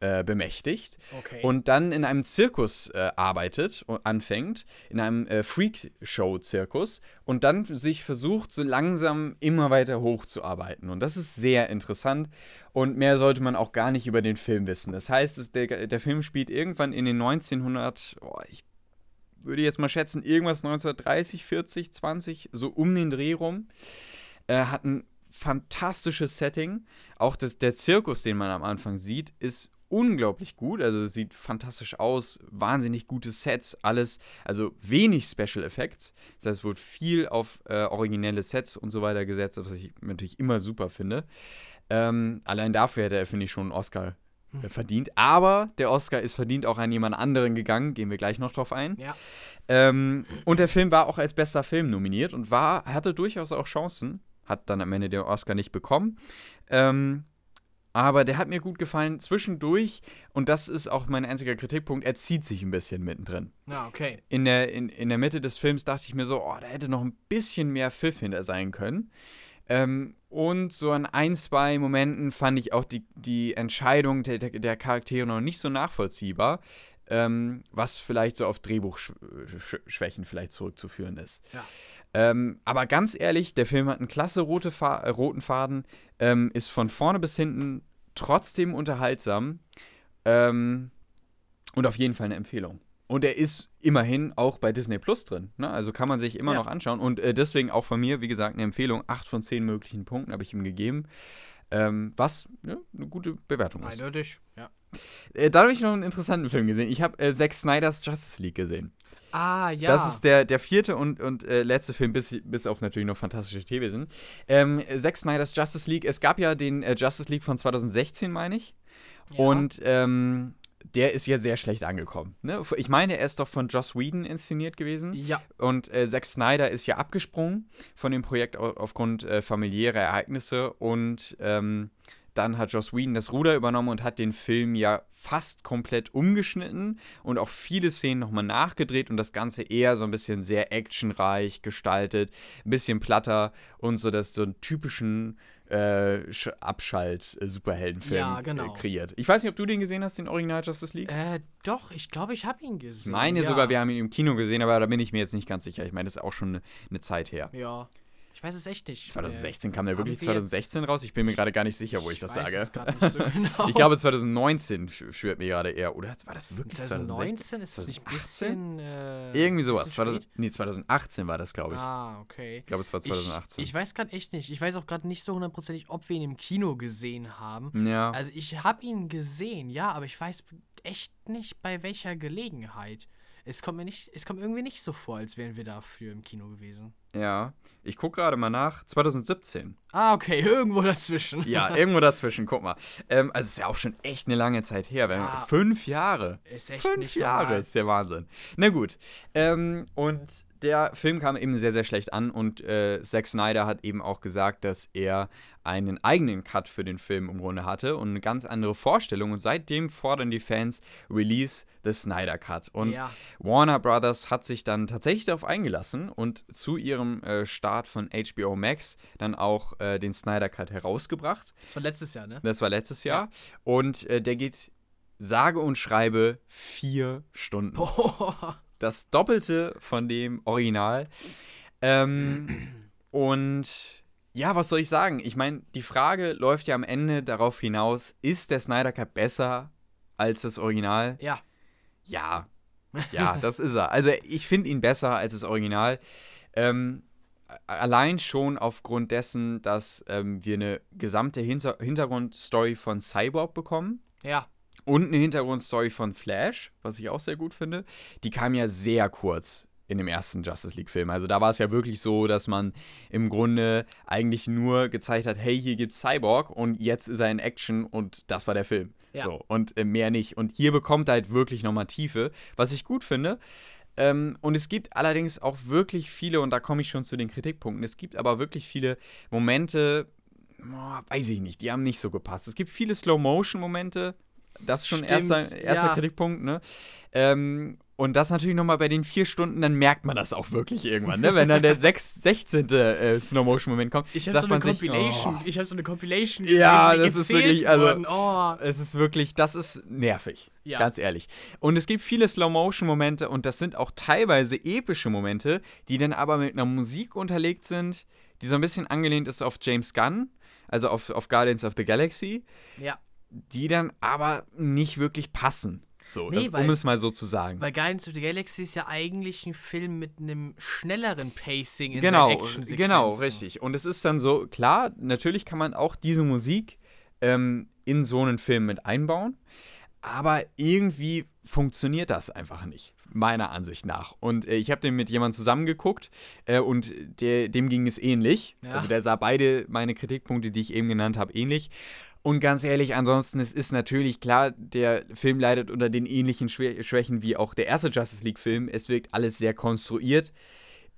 äh, bemächtigt okay. und dann in einem Zirkus äh, arbeitet und anfängt, in einem äh, Freak-Show-Zirkus und dann sich versucht, so langsam immer weiter hochzuarbeiten. Und das ist sehr interessant und mehr sollte man auch gar nicht über den Film wissen. Das heißt, es, der, der Film spielt irgendwann in den 1900, oh, ich würde jetzt mal schätzen, irgendwas 1930, 40, 20, so um den Dreh rum. Er hat ein fantastisches Setting. Auch das, der Zirkus, den man am Anfang sieht, ist unglaublich gut. Also es sieht fantastisch aus, wahnsinnig gute Sets, alles, also wenig Special Effects. Das heißt, es wird viel auf äh, originelle Sets und so weiter gesetzt, was ich natürlich immer super finde. Ähm, allein dafür hätte er, finde ich, schon einen Oscar äh, hm. verdient. Aber der Oscar ist verdient auch an jemand anderen gegangen, gehen wir gleich noch drauf ein. Ja. Ähm, und der Film war auch als bester Film nominiert und war, hatte durchaus auch Chancen, hat dann am Ende den Oscar nicht bekommen. Ähm, aber der hat mir gut gefallen zwischendurch und das ist auch mein einziger Kritikpunkt, er zieht sich ein bisschen mittendrin. Ah, okay. In der, in, in der Mitte des Films dachte ich mir so, oh, da hätte noch ein bisschen mehr Pfiff hinter sein können. Ähm, und so an ein, zwei Momenten fand ich auch die, die Entscheidung der, der, Charaktere noch nicht so nachvollziehbar, ähm, was vielleicht so auf Drehbuchschwächen vielleicht zurückzuführen ist. Ja. Ähm, aber ganz ehrlich, der Film hat einen klasse rote Fa äh, roten Faden, ähm, ist von vorne bis hinten trotzdem unterhaltsam ähm, und auf jeden Fall eine Empfehlung. Und er ist immerhin auch bei Disney Plus drin. Ne? Also kann man sich immer ja. noch anschauen. Und äh, deswegen auch von mir, wie gesagt, eine Empfehlung. Acht von zehn möglichen Punkten habe ich ihm gegeben. Ähm, was ne, eine gute Bewertung ist. Eindeutig, ja. Äh, da habe ich noch einen interessanten Film gesehen. Ich habe äh, Zack Snyders Justice League gesehen. Ah, ja. Das ist der, der vierte und, und äh, letzte Film, bis, bis auf natürlich noch fantastische Tierwesen. Ähm, Zack Snyder's Justice League. Es gab ja den äh, Justice League von 2016, meine ich. Ja. Und ähm, der ist ja sehr schlecht angekommen. Ne? Ich meine, er ist doch von Joss Whedon inszeniert gewesen. Ja. Und äh, Zack Snyder ist ja abgesprungen von dem Projekt aufgrund äh, familiärer Ereignisse und ähm, dann hat Joss Whedon das Ruder übernommen und hat den Film ja fast komplett umgeschnitten und auch viele Szenen nochmal nachgedreht und das Ganze eher so ein bisschen sehr actionreich gestaltet, ein bisschen platter und so, dass so einen typischen äh, Abschalt-Superheldenfilm Ja, genau. äh, kreiert. Ich weiß nicht, ob du den gesehen hast, den Original Justice League. Äh, doch, ich glaube, ich habe ihn gesehen. Ich meine ja. sogar, wir haben ihn im Kino gesehen, aber da bin ich mir jetzt nicht ganz sicher. Ich meine, das ist auch schon eine, eine Zeit her. Ja. Ich weiß es echt nicht. 2016 kam der wirklich wir- 2016 raus? Ich bin mir gerade gar nicht sicher, wo ich, das weiß sage. Es grad nicht so <laughs> genau. Ich glaube 2019 sch- schwört mir gerade eher. Oder war das wirklich 2016? 2019 ist es nicht ein 2018? bisschen. Äh, Irgendwie sowas. 2000, spät? nee, 2018 war das, glaube ich. Ah, okay. Ich glaube, es war 2018. Ich, ich weiß gerade echt nicht. Ich weiß auch gerade nicht so hundertprozentig, ob wir ihn im Kino gesehen haben. ja. Also ich habe ihn gesehen, ja, aber ich weiß echt nicht, bei welcher Gelegenheit. Es kommt mir nicht, es kommt irgendwie nicht so vor, als wären wir dafür im Kino gewesen. Ja. Ich gucke gerade mal nach. 2017. Ah, okay, <laughs> irgendwo dazwischen. Ja, irgendwo dazwischen, guck mal. Ähm, also es ist ja auch schon echt eine lange Zeit her. Ja. Fünf Jahre. Ist echt Fünf Jahre normal. ist der Wahnsinn. Na gut. Ähm, und der Film kam eben sehr, sehr schlecht an und äh, Zack Snyder hat eben auch gesagt, dass er einen eigenen Cut für den Film im Grunde hatte und eine ganz andere Vorstellung. Und seitdem fordern die Fans Release the Snyder Cut. Und Ja. Warner Brothers hat sich dann tatsächlich darauf eingelassen und zu ihrem äh, Start von HBO Max dann auch äh, den Snyder Cut herausgebracht. Das war letztes Jahr, ne? Das war letztes Jahr. Und äh, der geht sage und schreibe vier Stunden. Boah. Das Doppelte von dem Original. Ähm, <clears throat> und ja, was soll ich sagen? Ich meine, die Frage läuft ja am Ende darauf hinaus, ist der Snyder Cut besser als das Original? Ja. Ja. Ja, <laughs> das ist er. Also ich finde ihn besser als das Original. Ähm, allein schon aufgrund dessen, dass ähm, wir eine gesamte Hinter Hintergrundstory von Cyborg bekommen Ja. Und eine Hintergrundstory von Flash, was ich auch sehr gut finde. Die kam ja sehr kurz in dem ersten Justice League-Film. Also da war es ja wirklich so, dass man im Grunde eigentlich nur gezeigt hat, hey, hier gibt's Cyborg und jetzt ist er in Action und das war der Film. Ja. So, und äh, mehr nicht. Und hier bekommt er halt wirklich nochmal Tiefe, was ich gut finde. Ähm, und es gibt allerdings auch wirklich viele, und da komme ich schon zu den Kritikpunkten, es gibt aber wirklich viele Momente, boah, weiß ich nicht, die haben nicht so gepasst. Es gibt viele Slow-Motion-Momente, das ist schon Stimmt, erster, erster ja. Kritikpunkt, ne? Ähm, und das natürlich nochmal bei den vier Stunden, dann merkt man das auch wirklich irgendwann, ne? Wenn dann der <laughs> sechs, 16. Äh, Slow-Motion-Moment kommt, Ich habe sagt so eine man sich, Compilation. oh, Ich habe so eine Compilation Ja, das ist wirklich, also-. Oh. es ist wirklich, das ist nervig. Ja. Ganz ehrlich. Und es gibt viele Slow-Motion-Momente und das sind auch teilweise epische Momente, die dann aber mit einer Musik unterlegt sind, die so ein bisschen angelehnt ist auf James Gunn, also auf, auf Guardians of the Galaxy, Ja. Die dann aber nicht wirklich passen. So, Nee, das, um weil- es mal so zu sagen. Weil Guardians of the Galaxy ist ja eigentlich ein Film mit einem schnelleren Pacing in genau, seinen Action-Sequenzen. genau, richtig. Und es ist dann so, klar, natürlich kann man auch diese Musik ähm, in so einen Film mit einbauen, aber irgendwie funktioniert das einfach nicht, meiner Ansicht nach. Und äh, ich habe den mit jemandem zusammengeguckt äh, und der, dem ging es ähnlich. Ja. Also der sah beide meine Kritikpunkte, die ich eben genannt habe, ähnlich. Und ganz ehrlich, ansonsten, es ist natürlich klar, der Film leidet unter den ähnlichen Schwä Schwächen wie auch der erste Justice League-Film. Es wirkt alles sehr konstruiert.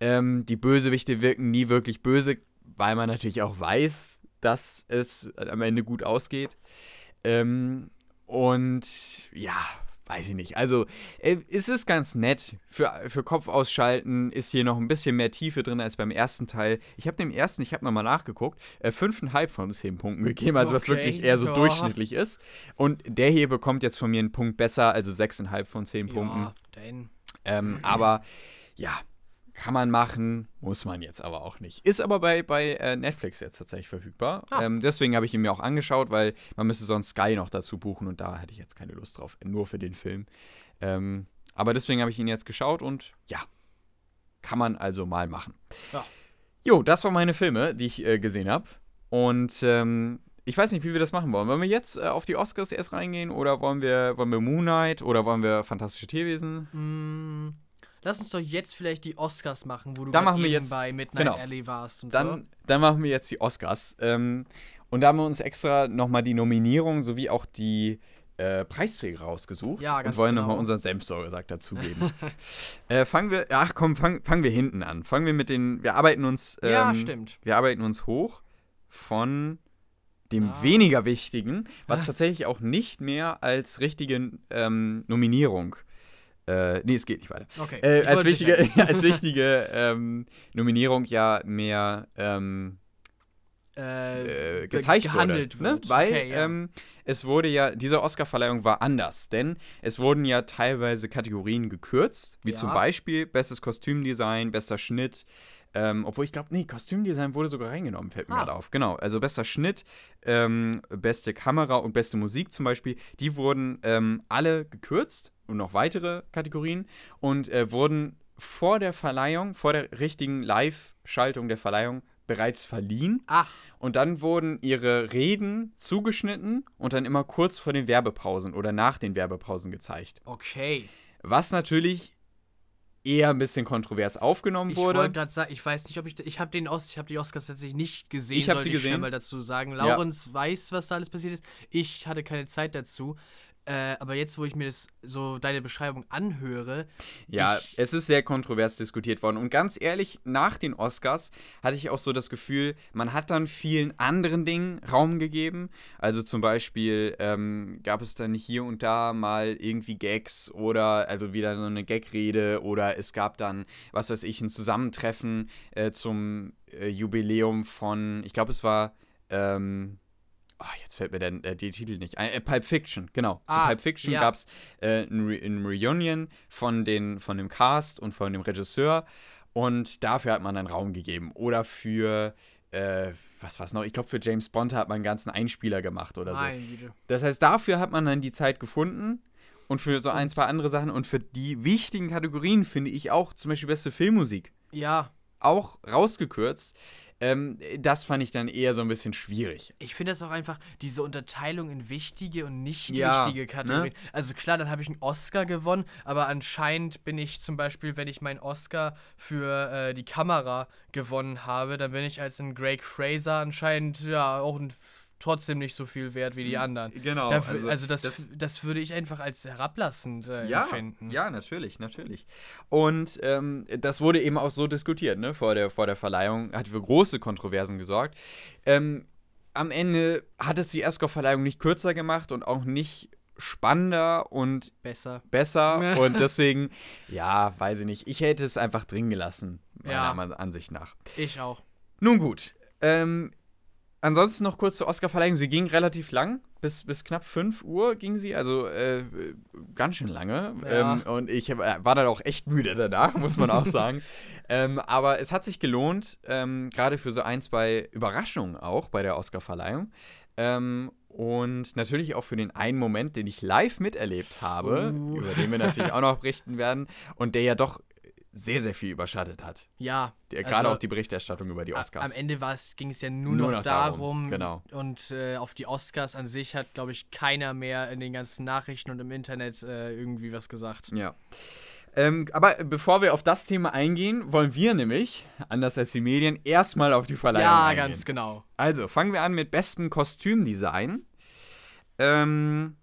Ähm, die Bösewichte wirken nie wirklich böse, weil man natürlich auch weiß, dass es am Ende gut ausgeht. Ähm, und ja, weiß ich nicht. Also, äh, es ist ganz nett. Für, für Kopf ausschalten ist hier noch ein bisschen mehr Tiefe drin als beim ersten Teil. Ich habe dem ersten, ich habe nochmal nachgeguckt, äh, 5,5 von 10 Punkten gegeben, also was Okay, wirklich eher so ja. durchschnittlich ist. Und der hier bekommt jetzt von mir einen Punkt besser, also 6,5 von 10 Punkten. Ja. Ähm, aber ja, kann man machen, muss man jetzt aber auch nicht. Ist aber bei, bei äh, Netflix jetzt tatsächlich verfügbar. Ah. Ähm, deswegen habe ich ihn mir auch angeschaut, weil man müsste sonst Sky noch dazu buchen und da hatte ich jetzt keine Lust drauf, nur für den Film. Ähm, aber deswegen habe ich ihn jetzt geschaut und ja, kann man also mal machen. Ja. Jo, das waren meine Filme, die ich äh, gesehen habe. Und ähm, ich weiß nicht, wie wir das machen wollen. Wollen wir jetzt äh, auf die Oscars erst reingehen oder wollen wir, wollen wir Moon Knight oder wollen wir Fantastische Tierwesen? Mm, lass uns doch jetzt vielleicht die Oscars machen, wo du grad machen wir jetzt- bei Midnight genau. Alley warst und Dann, dann machen wir jetzt die Oscars. Ähm, und da haben wir uns extra nochmal die Nominierung sowie auch die äh, Preisträger rausgesucht. Ja, ganz Und wollen genau. nochmal unseren Senf so gesagt dazugeben. <laughs> äh, fangen wir, ach komm, fang, fangen wir hinten an. Fangen wir mit den, wir arbeiten uns, so. ähm, ja, stimmt. wir arbeiten uns hoch von dem ah. weniger wichtigen, was <laughs> tatsächlich auch nicht mehr als richtige ähm, Nominierung äh, nee, es geht nicht weiter. Okay. Äh, als, wichtige, <laughs> als wichtige ähm, Nominierung ja mehr ähm, äh, äh, gezeigt gehandelt wurde. Ne? Weil okay, ja. ähm, es wurde ja, diese Oscar-Verleihung war anders, denn es wurden ja teilweise Kategorien gekürzt, wie ja. zum Beispiel bestes Kostümdesign, bester Schnitt, ähm, obwohl ich glaube, nee, Kostümdesign wurde sogar reingenommen, fällt mir ah. gerade auf. Genau, also bester Schnitt, ähm, beste Kamera und beste Musik zum Beispiel, die wurden ähm, alle gekürzt und noch weitere Kategorien und äh, wurden vor der Verleihung, vor der richtigen Live-Schaltung der Verleihung bereits verliehen. Ach. Und dann wurden ihre Reden zugeschnitten und dann immer kurz vor den Werbepausen oder nach den Werbepausen gezeigt. Okay. Was natürlich eher ein bisschen kontrovers aufgenommen wurde. Ich wollte gerade sagen, ich weiß nicht, ob ich ich habe den Os ich habe die Oscars tatsächlich nicht gesehen. Ich habe sie gesehen. Ich mal dazu sagen. Laurens ja. weiß, was da alles passiert ist. Ich hatte keine Zeit dazu. Äh, aber jetzt, wo ich mir das so deine Beschreibung anhöre. Ja, es ist sehr kontrovers diskutiert worden. Und ganz ehrlich, nach den Oscars hatte ich auch so das Gefühl, man hat dann vielen anderen Dingen Raum gegeben. Also zum Beispiel ähm, gab es dann hier und da mal irgendwie Gags oder also wieder so eine Gagrede oder es gab dann, was weiß ich, ein Zusammentreffen äh, zum äh, Jubiläum von, ich glaube, es war. Ähm, Oh, jetzt fällt mir der, äh, die Titel nicht ein. Äh, Pulp Fiction, genau. Ah, Zu Pulp Fiction ja. gab es äh, ein, Re ein Reunion von, den, von dem Cast und von dem Regisseur. Und dafür hat man dann Raum gegeben. Oder für, äh, was war's noch? Ich glaube, für James Bond hat man einen ganzen Einspieler gemacht oder so. Nein, das heißt, dafür hat man dann die Zeit gefunden. Und für so ein, zwei andere Sachen. Und für die wichtigen Kategorien finde ich auch zum Beispiel beste Filmmusik. Ja. Auch rausgekürzt. Ähm, das fand ich dann eher so ein bisschen schwierig. Ich finde das auch einfach, diese Unterteilung in wichtige und nicht ja, wichtige ne? Kategorien. Ne? Also klar, dann habe ich einen Oscar gewonnen, aber anscheinend bin ich zum Beispiel, wenn ich meinen Oscar für äh, die Kamera gewonnen habe, dann bin ich als ein Greg Fraser anscheinend ja auch ein trotzdem nicht so viel wert wie die hm, anderen. Genau. Da, also, also das, das, das, würde ich einfach als herablassend äh, ja, empfinden. Ja, natürlich, natürlich. Und ähm, das wurde eben auch so diskutiert, ne, vor der, vor der Verleihung, hat für große Kontroversen gesorgt. Ähm, am Ende hat es die ESCO-Verleihung nicht kürzer gemacht und auch nicht spannender und besser. Besser. <laughs> und deswegen, ja, weiß ich nicht. Ich hätte es einfach drin gelassen, meiner ja. Ansicht nach. Ich auch. Nun gut. Ähm, ansonsten noch kurz zur Oscar-Verleihung. Sie ging relativ lang, bis, bis knapp 5 Uhr ging sie, also äh, ganz schön lange. Ja. Ähm, und ich äh, war dann auch echt müde danach, muss man auch sagen. <laughs> ähm, aber es hat sich gelohnt, ähm, gerade für so ein, zwei Überraschungen auch bei der Oscar-Verleihung. Ähm, und natürlich auch für den einen Moment, den ich live miterlebt habe, uh. über den wir natürlich auch noch berichten werden und der ja doch sehr, sehr viel überschattet hat. Ja. Gerade also, auch die Berichterstattung über die Oscars. Am Ende ging es ja nur, nur noch, noch, darum. darum genau. Und äh, auf die Oscars an sich hat, glaube ich, keiner mehr in den ganzen Nachrichten und im Internet äh, irgendwie was gesagt. Ja. Ähm, aber bevor wir auf das Thema eingehen, wollen wir nämlich, anders als die Medien, erstmal auf die Verleihung ja, eingehen. Ja, ganz genau. Also, fangen wir an mit bestem Kostümdesign. Ähm,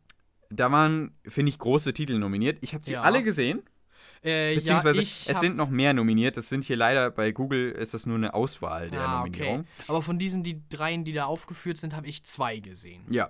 da waren, finde ich, große Titel nominiert. Ich habe sie ja. alle gesehen. Äh, Beziehungsweise ja, es sind noch mehr nominiert. Das sind hier leider bei Google ist das nur eine Auswahl der ah, Nominierung. Okay. Aber von diesen die dreien, die da aufgeführt sind, habe ich zwei gesehen. Ja.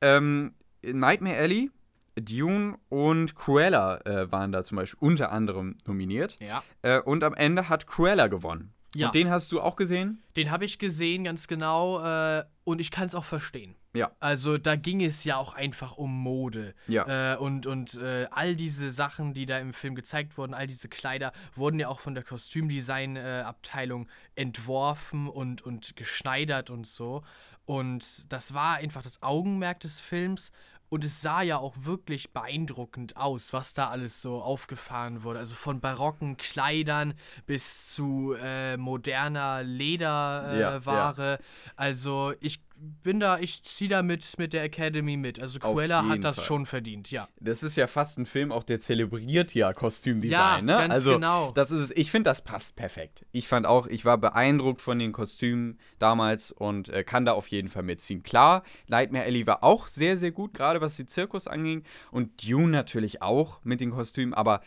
Ähm, Nightmare Alley, Dune und Cruella äh, waren da zum Beispiel unter anderem nominiert. Ja. Äh, und am Ende hat Cruella gewonnen. Ja. Und den hast du auch gesehen? Den habe ich gesehen, ganz genau. Äh, und ich kann es auch verstehen. Ja. Also da ging es ja auch einfach um Mode. Ja. Äh, und und äh, all diese Sachen, die da im Film gezeigt wurden, all diese Kleider, wurden ja auch von der Kostümdesign-Abteilung entworfen und, und geschneidert und so. Und das war einfach das Augenmerk des Films. Und es sah ja auch wirklich beeindruckend aus, was da alles so aufgefahren wurde. Also von barocken Kleidern bis zu äh, moderner Lederware. Äh, ja, ja. Also ich bin da, ich ziehe da mit, mit der Academy mit. Also Cruella hat das Fall. schon verdient, ja. Das ist ja fast ein Film, auch der zelebriert ja Kostümdesign, ja, ne? Ganz also, genau. Das ist es. Ich finde, das passt perfekt. Ich fand auch, ich war beeindruckt von den Kostümen damals und äh, kann da auf jeden Fall mitziehen. Klar, Nightmare Alley war auch sehr, sehr gut, gerade was die Zirkus anging. Und Dune natürlich auch mit den Kostümen, aber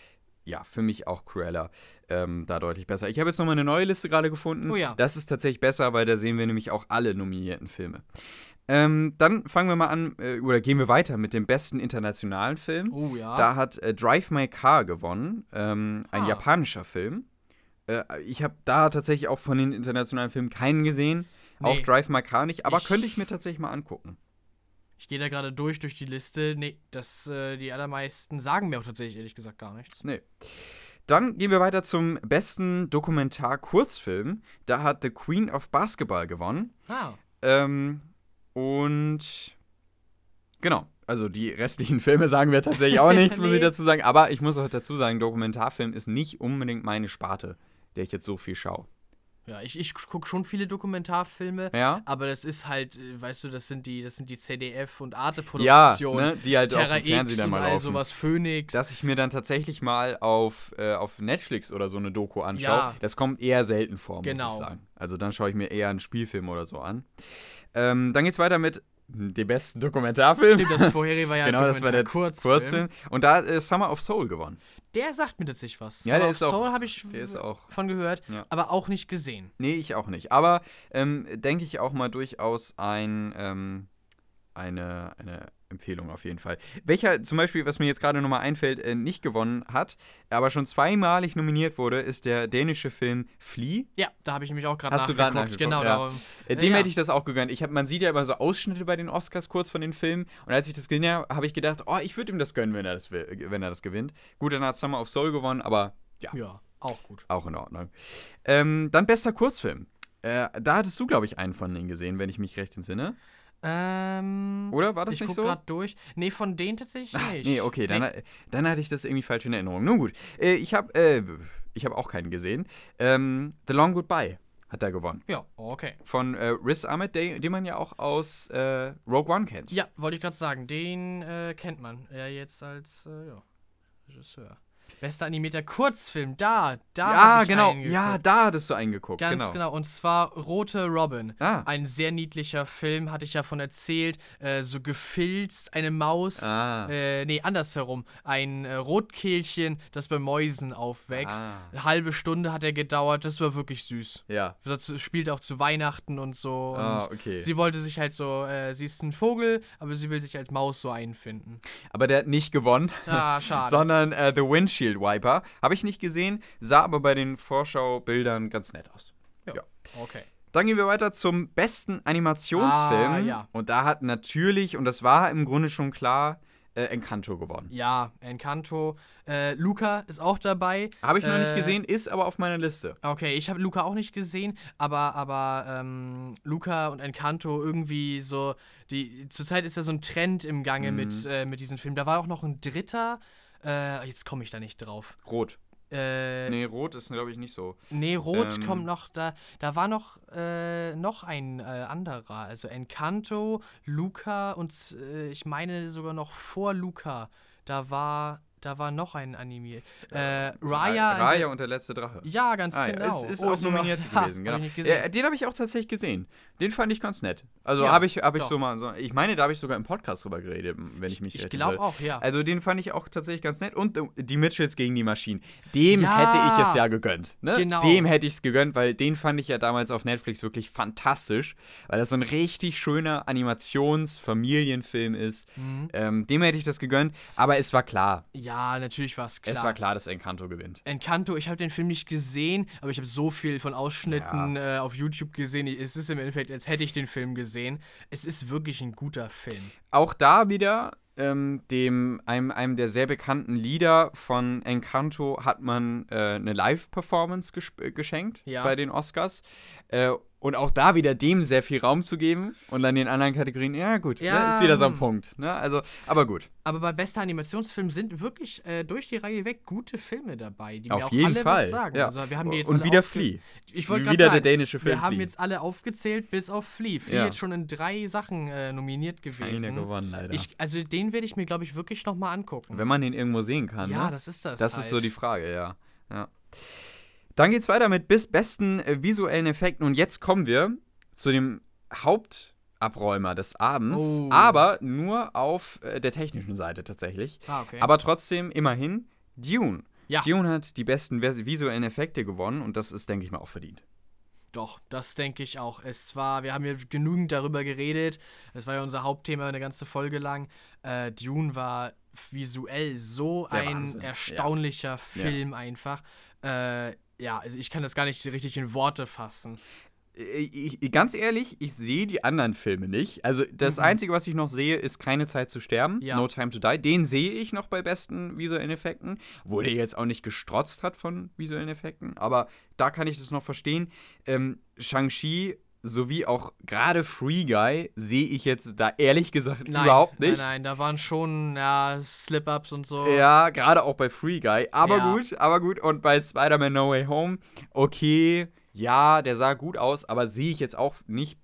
ja, für mich auch Cruella ähm, da deutlich besser. Ich habe jetzt nochmal eine neue Liste gerade gefunden. Oh ja. Das ist tatsächlich besser, weil da sehen wir nämlich auch alle nominierten Filme. Ähm, dann fangen wir mal an, äh, oder gehen wir weiter mit dem besten internationalen Film. Oh ja. Da hat äh, Drive My Car gewonnen, ähm, ein Ah. japanischer Film. Äh, ich habe da tatsächlich auch von den internationalen Filmen keinen gesehen. Auch Nee. Drive My Car nicht, aber Ich- könnte ich mir tatsächlich mal angucken. Ich gehe da gerade durch, durch die Liste. Nee, das, äh, die allermeisten sagen mir auch tatsächlich ehrlich gesagt gar nichts. Nee. Dann gehen wir weiter zum besten Dokumentar-Kurzfilm. Da hat The Queen of Basketball gewonnen. Ah, Ähm, und genau. Also die restlichen <laughs> Filme sagen wir tatsächlich auch nichts, muss <laughs> Nee. ich dazu sagen. Aber ich muss auch dazu sagen, Dokumentarfilm ist nicht unbedingt meine Sparte, der ich jetzt so viel schaue. Ja, ich, ich gucke schon viele Dokumentarfilme. Ja? Aber das ist halt, äh, weißt du, das sind die, das sind die CDF und Ja, Arte-Produktionen. ne, die halt auch Terra im Fernsehen dann mal laufen. sowas, Phoenix. Dass ich mir dann tatsächlich mal auf, äh, auf Netflix oder so eine Doku anschaue, Ja. das kommt eher selten vor, muss Genau. ich sagen. Also dann schaue ich mir eher einen Spielfilm oder so an. Ähm, dann geht's weiter mit dem besten Dokumentarfilm. Stimmt, das vorherige war ja <laughs> genau, das war der Kurzfilm. Kurzfilm. Und da äh, Summer of Soul gewonnen. Der sagt mir tatsächlich was. Ja, der ist Soul habe ich Der ist auch. von gehört, Ja. aber auch nicht gesehen. Nee, ich auch nicht. Aber ähm, denke ich auch mal durchaus ein, ähm, eine, eine Empfehlung auf jeden Fall. Welcher zum Beispiel, was mir jetzt gerade nochmal einfällt, äh, nicht gewonnen hat, aber schon zweimalig nominiert wurde, ist der dänische Film Flea. Ja, da habe ich nämlich auch gerade Hast du nachgeguckt, Genau, ja. Äh, dem ja. hätte ich das auch gegönnt. Ich hab, man sieht ja immer so Ausschnitte bei den Oscars kurz von den Filmen. Und als ich das gesehen habe, habe ich gedacht, oh, ich würde ihm das gönnen, wenn er das, will, wenn er das gewinnt. Gut, dann hat Summer of Soul gewonnen, aber ja, Ja, auch gut. auch in Ordnung. Ähm, dann bester Kurzfilm. Äh, da hattest du, glaube ich, einen von denen gesehen, wenn ich mich recht entsinne. Ähm, Oder war das ich nicht guck so? gerade durch. Nee, von denen tatsächlich Ah, nicht. nee, okay, dann, dann hatte ich das irgendwie falsch in Erinnerung. Nun gut, äh, ich habe äh, ich hab auch keinen gesehen. Ähm, The Long Goodbye hat er gewonnen. Ja, okay. Von äh, Riz Ahmed, den, den man ja auch aus äh, Rogue One kennt. Ja, wollte ich gerade sagen. Den äh, kennt man. Ja, jetzt als äh, ja, Regisseur. Bester animierter Kurzfilm, da, da. ja, genau. einen Ja, da hattest du eingeguckt. Ganz genau. genau. Und zwar Rote Robin. Ah. Ein sehr niedlicher Film, hatte ich ja von erzählt. Äh, so gefilzt, eine Maus. Ah. Äh, nee, andersherum. Ein äh, Rotkehlchen, das bei Mäusen aufwächst. Ah. Eine halbe Stunde hat er gedauert. Das war wirklich süß. Ja. Das spielt auch zu Weihnachten und so. Und Ah, okay. Sie wollte sich halt so, äh, sie ist ein Vogel, aber sie will sich als Maus so einfinden. Aber der hat nicht gewonnen. Ah, <laughs> schade. sondern äh, The Windshield Wiper. Habe ich nicht gesehen, sah aber bei den Vorschaubildern ganz nett aus. Okay. Dann gehen wir weiter zum besten Animationsfilm. Ah, ja. Und da hat natürlich, und das war im Grunde schon klar, äh, Encanto gewonnen. Ja, Encanto. Äh, Luca ist auch dabei. Habe ich noch nicht Äh, gesehen, ist aber auf meiner Liste. Okay, ich habe Luca auch nicht gesehen, aber, aber ähm, Luca und Encanto irgendwie so, die, zurzeit ist ja so ein Trend im Gange Mhm. mit, äh, mit diesen Filmen. Da war auch noch ein dritter, äh, jetzt komme ich da nicht drauf. Rot. Äh, nee. Nee, rot ist, glaube ich, nicht so. Rot ähm, kommt noch, da, da war noch, äh, noch ein äh, anderer, also Encanto, Luca und äh, ich meine sogar noch vor Luca, da war, da war noch ein Anime. Äh, Raya. Ra- Raya und der letzte Drache. Ja, ganz Ah, ja, genau. Ist, ist Oh, auch nominiert <laughs> gewesen, hab genau. ich nicht gesehen. Ja, den habe ich auch tatsächlich gesehen. Den fand ich ganz nett. Also Ja, habe ich, hab ich doch. so mal so. Ich meine, da habe ich sogar im Podcast drüber geredet, wenn ich mich Ich glaube auch, ja. Also den fand ich auch tatsächlich ganz nett. Und äh, die Mitchells gegen die Maschinen. Dem Ja. hätte ich es ja gegönnt. Ne? Genau. Dem hätte ich es gegönnt, weil den fand ich ja damals auf Netflix wirklich fantastisch. Weil das so ein richtig schöner Animations-Familienfilm ist. Mhm. Ähm, dem hätte ich das gegönnt. Aber es war klar. Ja, natürlich war es klar. Es war klar, dass Encanto gewinnt. Encanto, ich habe den Film nicht gesehen, aber ich habe so viel von Ausschnitten äh, auf YouTube gesehen. Es ist im Endeffekt, als hätte ich den Film gesehen. Es ist wirklich ein guter Film. Auch da wieder, ähm, dem, einem, einem der sehr bekannten Lieder von Encanto hat man äh, eine Live-Performance geschenkt Ja. bei den Oscars. Äh, und auch da wieder dem sehr viel Raum zu geben und dann den anderen Kategorien, ja gut, Ja, ne, ist wieder so ein. Punkt. Ne? Also, aber gut. Aber bei bester Animationsfilm sind wirklich äh, durch die Reihe weg gute Filme dabei, die Auf auch jeden alle Fall. was sagen. Ja. Also und wieder Flea. Ich wollte Wieder gerade sagen, der dänische Film wir haben Flea. jetzt alle aufgezählt, bis auf Flea. Flea Ja. jetzt schon in drei Sachen äh, nominiert gewesen. Keiner gewonnen, leider. Ich, also den werde ich mir, glaube ich, wirklich nochmal angucken. Wenn man den irgendwo sehen kann. ja, ne? das ist das. Das halt. ist so die Frage, ja. ja. Dann geht's weiter mit bis besten äh, visuellen Effekten. Und jetzt kommen wir zu dem Hauptabräumer des Abends, Oh. aber nur auf äh, der technischen Seite tatsächlich. Ah, okay. Aber trotzdem immerhin Dune. Ja. Dune hat die besten vis- visuellen Effekte gewonnen und das ist, denke ich mal, auch verdient. Doch, das denke ich auch. Es war, wir haben ja genügend darüber geredet. Es war ja unser Hauptthema eine ganze Folge lang. Äh, Dune war visuell so Der ein Wahnsinn. erstaunlicher ja. Film ja. einfach. Äh, ja, also ich kann das gar nicht richtig in Worte fassen. Äh, ich, ganz ehrlich, ich sehe die anderen Filme nicht. Also das mhm. Einzige, was ich noch sehe, ist Keine Zeit zu sterben, ja. No Time to Die. Den sehe ich noch bei besten visuellen Effekten, wo der jetzt auch nicht gestrotzt hat von visuellen Effekten, aber da kann ich das noch verstehen. Ähm, Shang-Chi sowie auch gerade Free Guy sehe ich jetzt da ehrlich gesagt nein, überhaupt nicht. Nein, nein, da waren schon ja, Slip-Ups und so. Ja, gerade auch bei Free Guy. Aber ja. gut, aber gut. Und bei Spider-Man No Way Home, okay ja, der sah gut aus, aber sehe ich jetzt auch nicht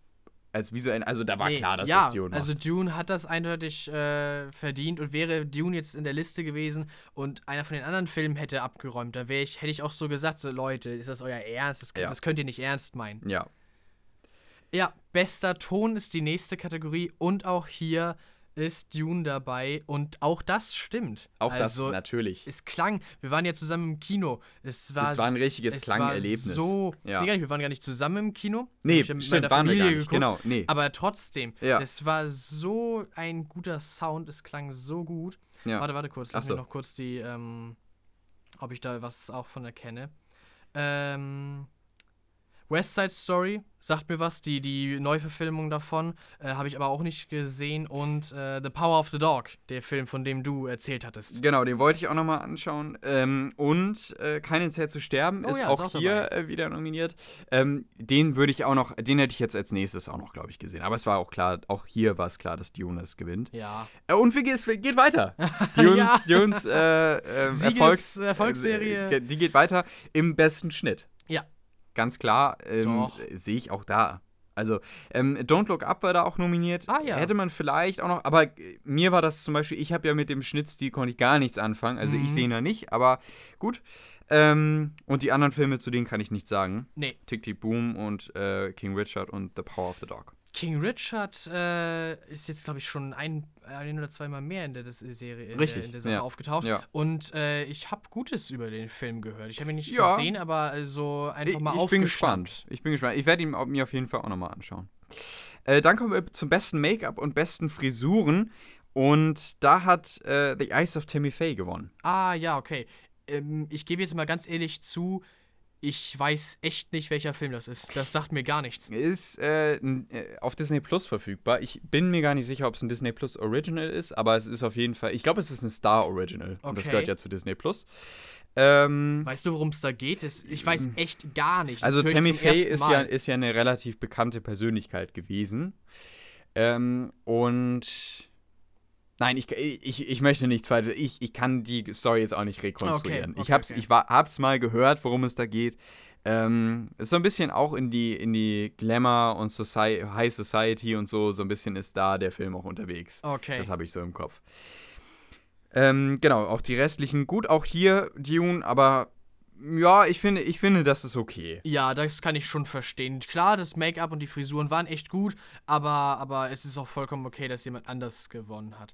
als visuell. Also da war nee, klar, dass ja, das Dune macht. Also Dune hat das eindeutig äh, verdient und wäre Dune jetzt in der Liste gewesen und einer von den anderen Filmen hätte abgeräumt, da ich, hätte ich auch so gesagt, so Leute, ist das euer Ernst? Das, ja. das könnt ihr nicht ernst meinen. Ja. Ja, bester Ton ist die nächste Kategorie und auch hier ist Dune dabei und auch das stimmt. Auch also, das natürlich. Es klang, wir waren ja zusammen im Kino. Es war, es war ein richtiges Klangerlebnis. So, ja. nee, wir waren gar nicht zusammen im Kino. Nee, stimmt, waren wir gar nicht. Geguckt, genau, nee. Aber trotzdem, ja. es war so ein guter Sound, es klang so gut. Ja. Warte, warte kurz, lass so. mich noch kurz die, ähm, ob ich da was auch von erkenne. Ähm, West Side Story sagt mir was, die, die Neuverfilmung davon äh, habe ich aber auch nicht gesehen und äh, The Power of the Dog, der Film, von dem du erzählt hattest. Genau, den wollte ich auch nochmal anschauen. Ähm, und äh, Keine Zeit zu sterben oh, ist, ja, auch ist, auch hier äh, wieder nominiert. Ähm, den würde ich auch noch, den hätte ich jetzt als nächstes auch noch, glaube ich, gesehen. Aber es war auch klar, auch hier war es klar, dass Dune es gewinnt. Ja. Äh, und wie geht, geht weiter? Dunes, <laughs> ja. Dunes äh, Erfolgs, Erfolgsserie. die geht weiter im besten Schnitt. Ganz klar, ähm, sehe ich auch da. Also, ähm, Don't Look Up war da auch nominiert. Ah, ja. Hätte man vielleicht auch noch, aber mir war das zum Beispiel, ich habe ja mit dem Schnittstil konnte ich gar nichts anfangen. Also mhm. ich sehe ihn ja nicht, aber gut. Ähm, und die anderen Filme, zu denen kann ich nichts sagen. Nee. Tick Tick Boom und äh, King Richard und The Power of the Dog. King Richard äh, ist jetzt, glaube ich, schon ein, ein oder zweimal mehr in der, der Serie in Richtig, der, in der Sache ja. aufgetaucht. Ja. Und äh, ich habe Gutes über den Film gehört. Ich habe ihn nicht ja. gesehen, aber so einfach mal ich, ich bin gespannt. Ich bin gespannt. Ich werde ihn mir auf jeden Fall auch nochmal anschauen. Äh, dann kommen wir zum besten Make-up und besten Frisuren. Und da hat äh, The Eyes of Tammy Faye gewonnen. Ah, ja, okay. Ähm, ich gebe jetzt mal ganz ehrlich zu, ich weiß echt nicht, welcher Film das ist. Das sagt mir gar nichts. Ist äh, äh, auf Disney Plus verfügbar. Ich bin mir gar nicht sicher, ob es ein Disney Plus Original ist, aber es ist auf jeden Fall. Ich glaube, es ist ein Star Original. Okay. Und das gehört ja zu Disney Plus. Ähm, weißt du, worum es da geht? Ich weiß mm. echt gar nicht. Das also, Tammy Faye ist ja, ist ja eine relativ bekannte Persönlichkeit gewesen. Ähm, und Nein, ich, ich, ich möchte nichts weiter. Ich, ich kann die Story jetzt auch nicht rekonstruieren. Okay, okay, ich hab's, okay. ich war, hab's mal gehört, worum es da geht. Ähm, ist so ein bisschen auch in die, in die Glamour und Society, High Society und so, so ein bisschen ist da der Film auch unterwegs. Okay. Das habe ich so im Kopf. Ähm, genau, auch die restlichen, gut, auch hier Dune, aber ja, ich finde, ich finde, das ist okay. Ja, das kann ich schon verstehen. Klar, das Make-up und die Frisuren waren echt gut, aber, aber es ist auch vollkommen okay, dass jemand anders gewonnen hat.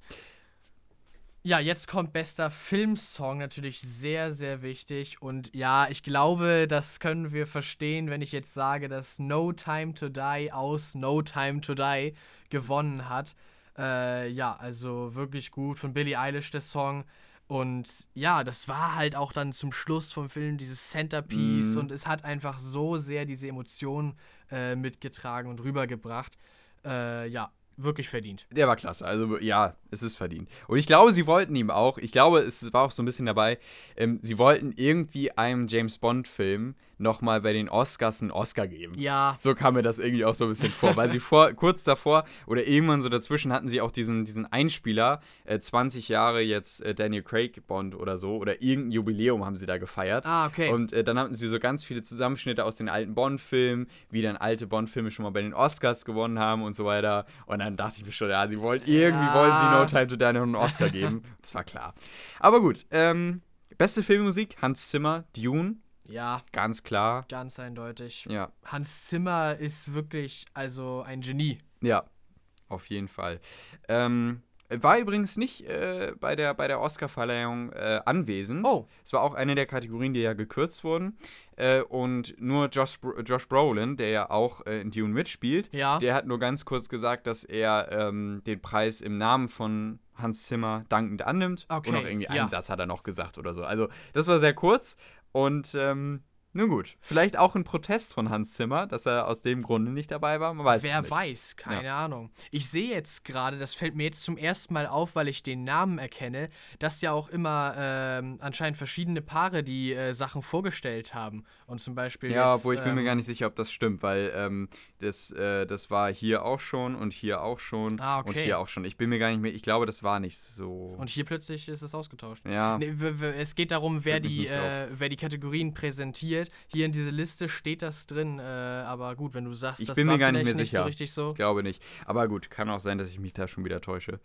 Ja, jetzt kommt bester Filmsong, natürlich sehr, sehr wichtig. Und ja, ich glaube, das können wir verstehen, wenn ich jetzt sage, dass No Time to Die aus No Time to Die gewonnen hat. Äh, ja, also wirklich gut von Billie Eilish der Song. Und ja, das war halt auch dann zum Schluss vom Film dieses Centerpiece mm. und es hat einfach so sehr diese Emotionen äh, mitgetragen und rübergebracht. Äh, ja, wirklich verdient. Der war klasse. Also ja, es ist verdient. Und ich glaube, sie wollten ihm auch, ich glaube, es war auch so ein bisschen dabei, ähm, sie wollten irgendwie einem James Bond-Film nochmal bei den Oscars einen Oscar geben. Ja. So kam mir das irgendwie auch so ein bisschen vor, weil sie vor, <laughs> kurz davor oder irgendwann so dazwischen hatten sie auch diesen, diesen Einspieler, äh, 20 Jahre jetzt äh, Daniel Craig Bond oder so, oder irgendein Jubiläum haben sie da gefeiert. Ah, okay. Und äh, dann hatten sie so ganz viele Zusammenschnitte aus den alten Bond-Filmen, wie dann alte Bond-Filme schon mal bei den Oscars gewonnen haben und so weiter. Und dann dachte ich mir schon, ja, sie wollen, irgendwie ja. wollen sie No Time to Die noch einen Oscar geben. Das war klar. Aber gut, ähm, beste Filmmusik, Hans Zimmer, Dune. Ja. Ganz klar. Ganz eindeutig. Ja. Hans Zimmer ist wirklich, also ein Genie. Ja, auf jeden Fall. Ähm, war übrigens nicht äh, bei der, bei der Oscar-Verleihung äh, anwesend. Oh. Es war auch eine der Kategorien, die ja gekürzt wurden. Äh, und nur Josh, Josh Brolin, der ja auch äh, in Dune mitspielt, Ja. der hat nur ganz kurz gesagt, dass er ähm, den Preis im Namen von Hans Zimmer dankend annimmt. Okay, Und noch irgendwie ja. einen Satz hat er noch gesagt oder so. Also, das war sehr kurz. Und ähm, nun gut, vielleicht auch ein Protest von Hans Zimmer, dass er aus dem Grunde nicht dabei war. Man weiß Wer es nicht. weiß, keine Ahnung. Ich sehe jetzt gerade, das fällt mir jetzt zum ersten Mal auf, weil ich den Namen erkenne, dass ja auch immer ähm, anscheinend verschiedene Paare die äh, Sachen vorgestellt haben. Und zum Beispiel. Ja, jetzt, obwohl ich bin mir ähm, gar nicht sicher, ob das stimmt, weil ähm, das, äh, das war hier auch schon und hier auch schon Ah, und okay. hier auch schon. Ich bin mir gar nicht mehr, ich glaube, das war nicht so. Und hier plötzlich ist es ausgetauscht. ja, Nee, es geht darum, wer die, äh, wer die Kategorien präsentiert. Hier in dieser Liste steht das drin, äh, aber gut, wenn du sagst, Ich das bin mir gar nicht mehr nicht sicher. so richtig so. ich glaube nicht. Aber gut, kann auch sein, dass ich mich da schon wieder täusche.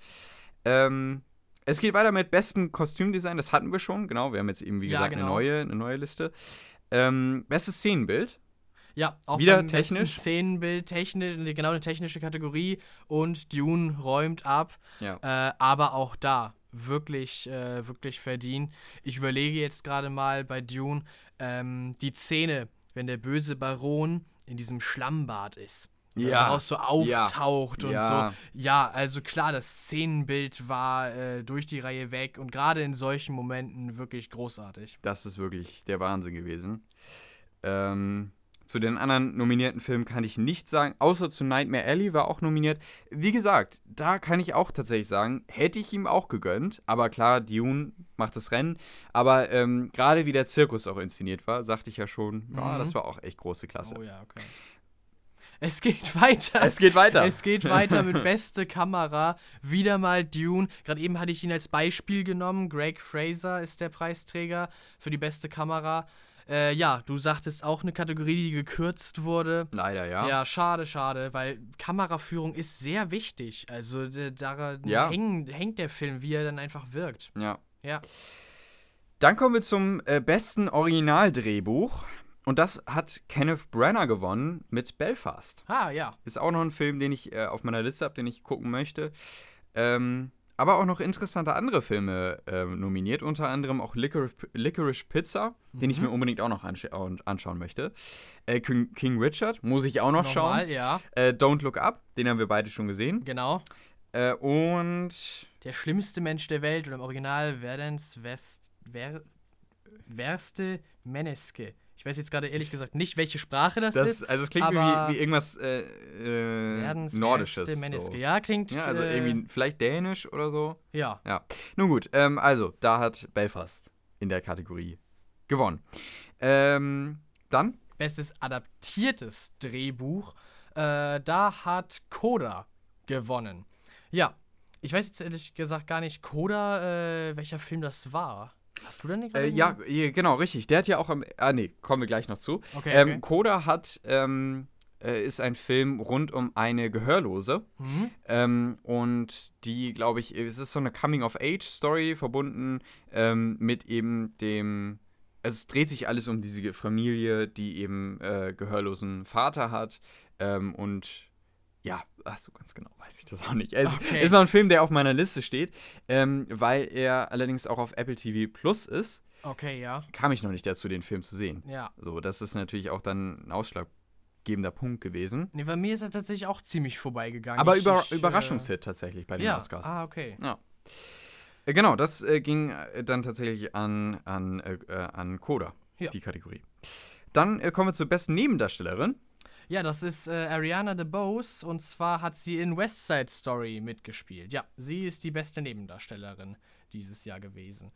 Ähm, es geht weiter mit bestem Kostümdesign, das hatten wir schon, genau. Wir haben jetzt eben, wie Ja, gesagt, genau. eine, neue, eine neue Liste. Ähm, bestes Szenenbild. Ja, auch Wieder technisch? Szenenbild, technisch, genau eine technische Kategorie und Dune räumt ab. Ja. Äh, aber auch da wirklich, äh, wirklich verdient. Ich überlege jetzt gerade mal bei Dune ähm, die Szene, wenn der böse Baron in diesem Schlammbad ist. und Ja, Daraus so auftaucht und ja. so. Ja, also klar, das Szenenbild war äh, durch die Reihe weg und gerade in solchen Momenten wirklich großartig. Das ist wirklich der Wahnsinn gewesen. Ähm, zu den anderen nominierten Filmen kann ich nichts sagen, außer zu Nightmare Alley war auch nominiert. Wie gesagt, da kann ich auch tatsächlich sagen, hätte ich ihm auch gegönnt. Aber klar, Dune macht das Rennen. Aber ähm, gerade wie der Zirkus auch inszeniert war, sagte ich ja schon, Mhm. das war auch echt große Klasse. Oh ja, okay. Es geht <laughs> weiter. Es geht weiter. Es geht weiter mit <laughs> beste Kamera. Wieder mal Dune. Gerade eben hatte ich ihn als Beispiel genommen. Greg Fraser ist der Preisträger für die beste Kamera. Äh, ja, du sagtest auch eine Kategorie, die gekürzt wurde. Leider, ja. Ja, schade, schade, weil Kameraführung ist sehr wichtig. Also daran Ja. hängen, hängt der Film, wie er dann einfach wirkt. Ja. Ja. Dann kommen wir zum äh, besten Originaldrehbuch. Und das hat Kenneth Branagh gewonnen mit Belfast. Ah, ja. Ist auch noch ein Film, den ich äh, auf meiner Liste habe, den ich gucken möchte. Ähm, aber auch noch interessante andere Filme ähm, nominiert, unter anderem auch Licorice, Licorice Pizza, den ich mir unbedingt auch noch anscha und anschauen möchte. Äh, King, King Richard muss ich auch noch Nochmal, schauen. ja. Äh, Don't Look Up, den haben wir beide schon gesehen. Genau. Äh, und Der schlimmste Mensch der Welt oder im Original Verdens West. Ver, Verste Meneske. Ich weiß jetzt gerade ehrlich gesagt nicht, welche Sprache das, das, ist. also es klingt wie, wie irgendwas äh, äh, Nordisches. So. Ja, klingt. Ja, also äh, irgendwie vielleicht Dänisch oder so. Ja. Ja. Nun gut, ähm, also, da hat Belfast in der Kategorie gewonnen. Ähm, dann? Bestes adaptiertes Drehbuch. Äh, da hat Coda gewonnen. Ja. Ich weiß jetzt ehrlich gesagt gar nicht, Coda, äh, welcher Film das war. Hast du denn nicht Äh, ja, genau, richtig. Der hat ja auch am. Ah, nee, kommen wir gleich noch zu. Okay, ähm, okay. Coda hat, ähm, äh, ist ein Film rund um eine Gehörlose. Mhm. Ähm, und die, glaube ich, es ist so eine Coming-of-Age-Story verbunden ähm, mit eben dem. Also es dreht sich alles um diese Familie, die eben äh, gehörlosen Vater hat. Ähm, und ja, ach so ganz genau weiß ich das auch nicht. Also, Okay. Ist noch ein Film, der auf meiner Liste steht, ähm, weil er allerdings auch auf Apple TV Plus ist. Okay, ja. Kam ich noch nicht dazu, den Film zu sehen. Ja. So, das ist natürlich auch dann ein ausschlaggebender Punkt gewesen. Nee, bei mir ist er tatsächlich auch ziemlich vorbeigegangen. Aber ich, über, ich, äh, Überraschungshit tatsächlich bei den ja. Oscars. Ah, okay. Äh, Genau, das äh, ging äh, dann tatsächlich an, an, äh, äh, an Coda, Ja. die Kategorie. Dann äh, kommen wir zur besten Nebendarstellerin. Ja, das ist äh, Ariana DeBose und zwar hat sie in West Side Story mitgespielt. Ja, sie ist die beste Nebendarstellerin dieses Jahr gewesen.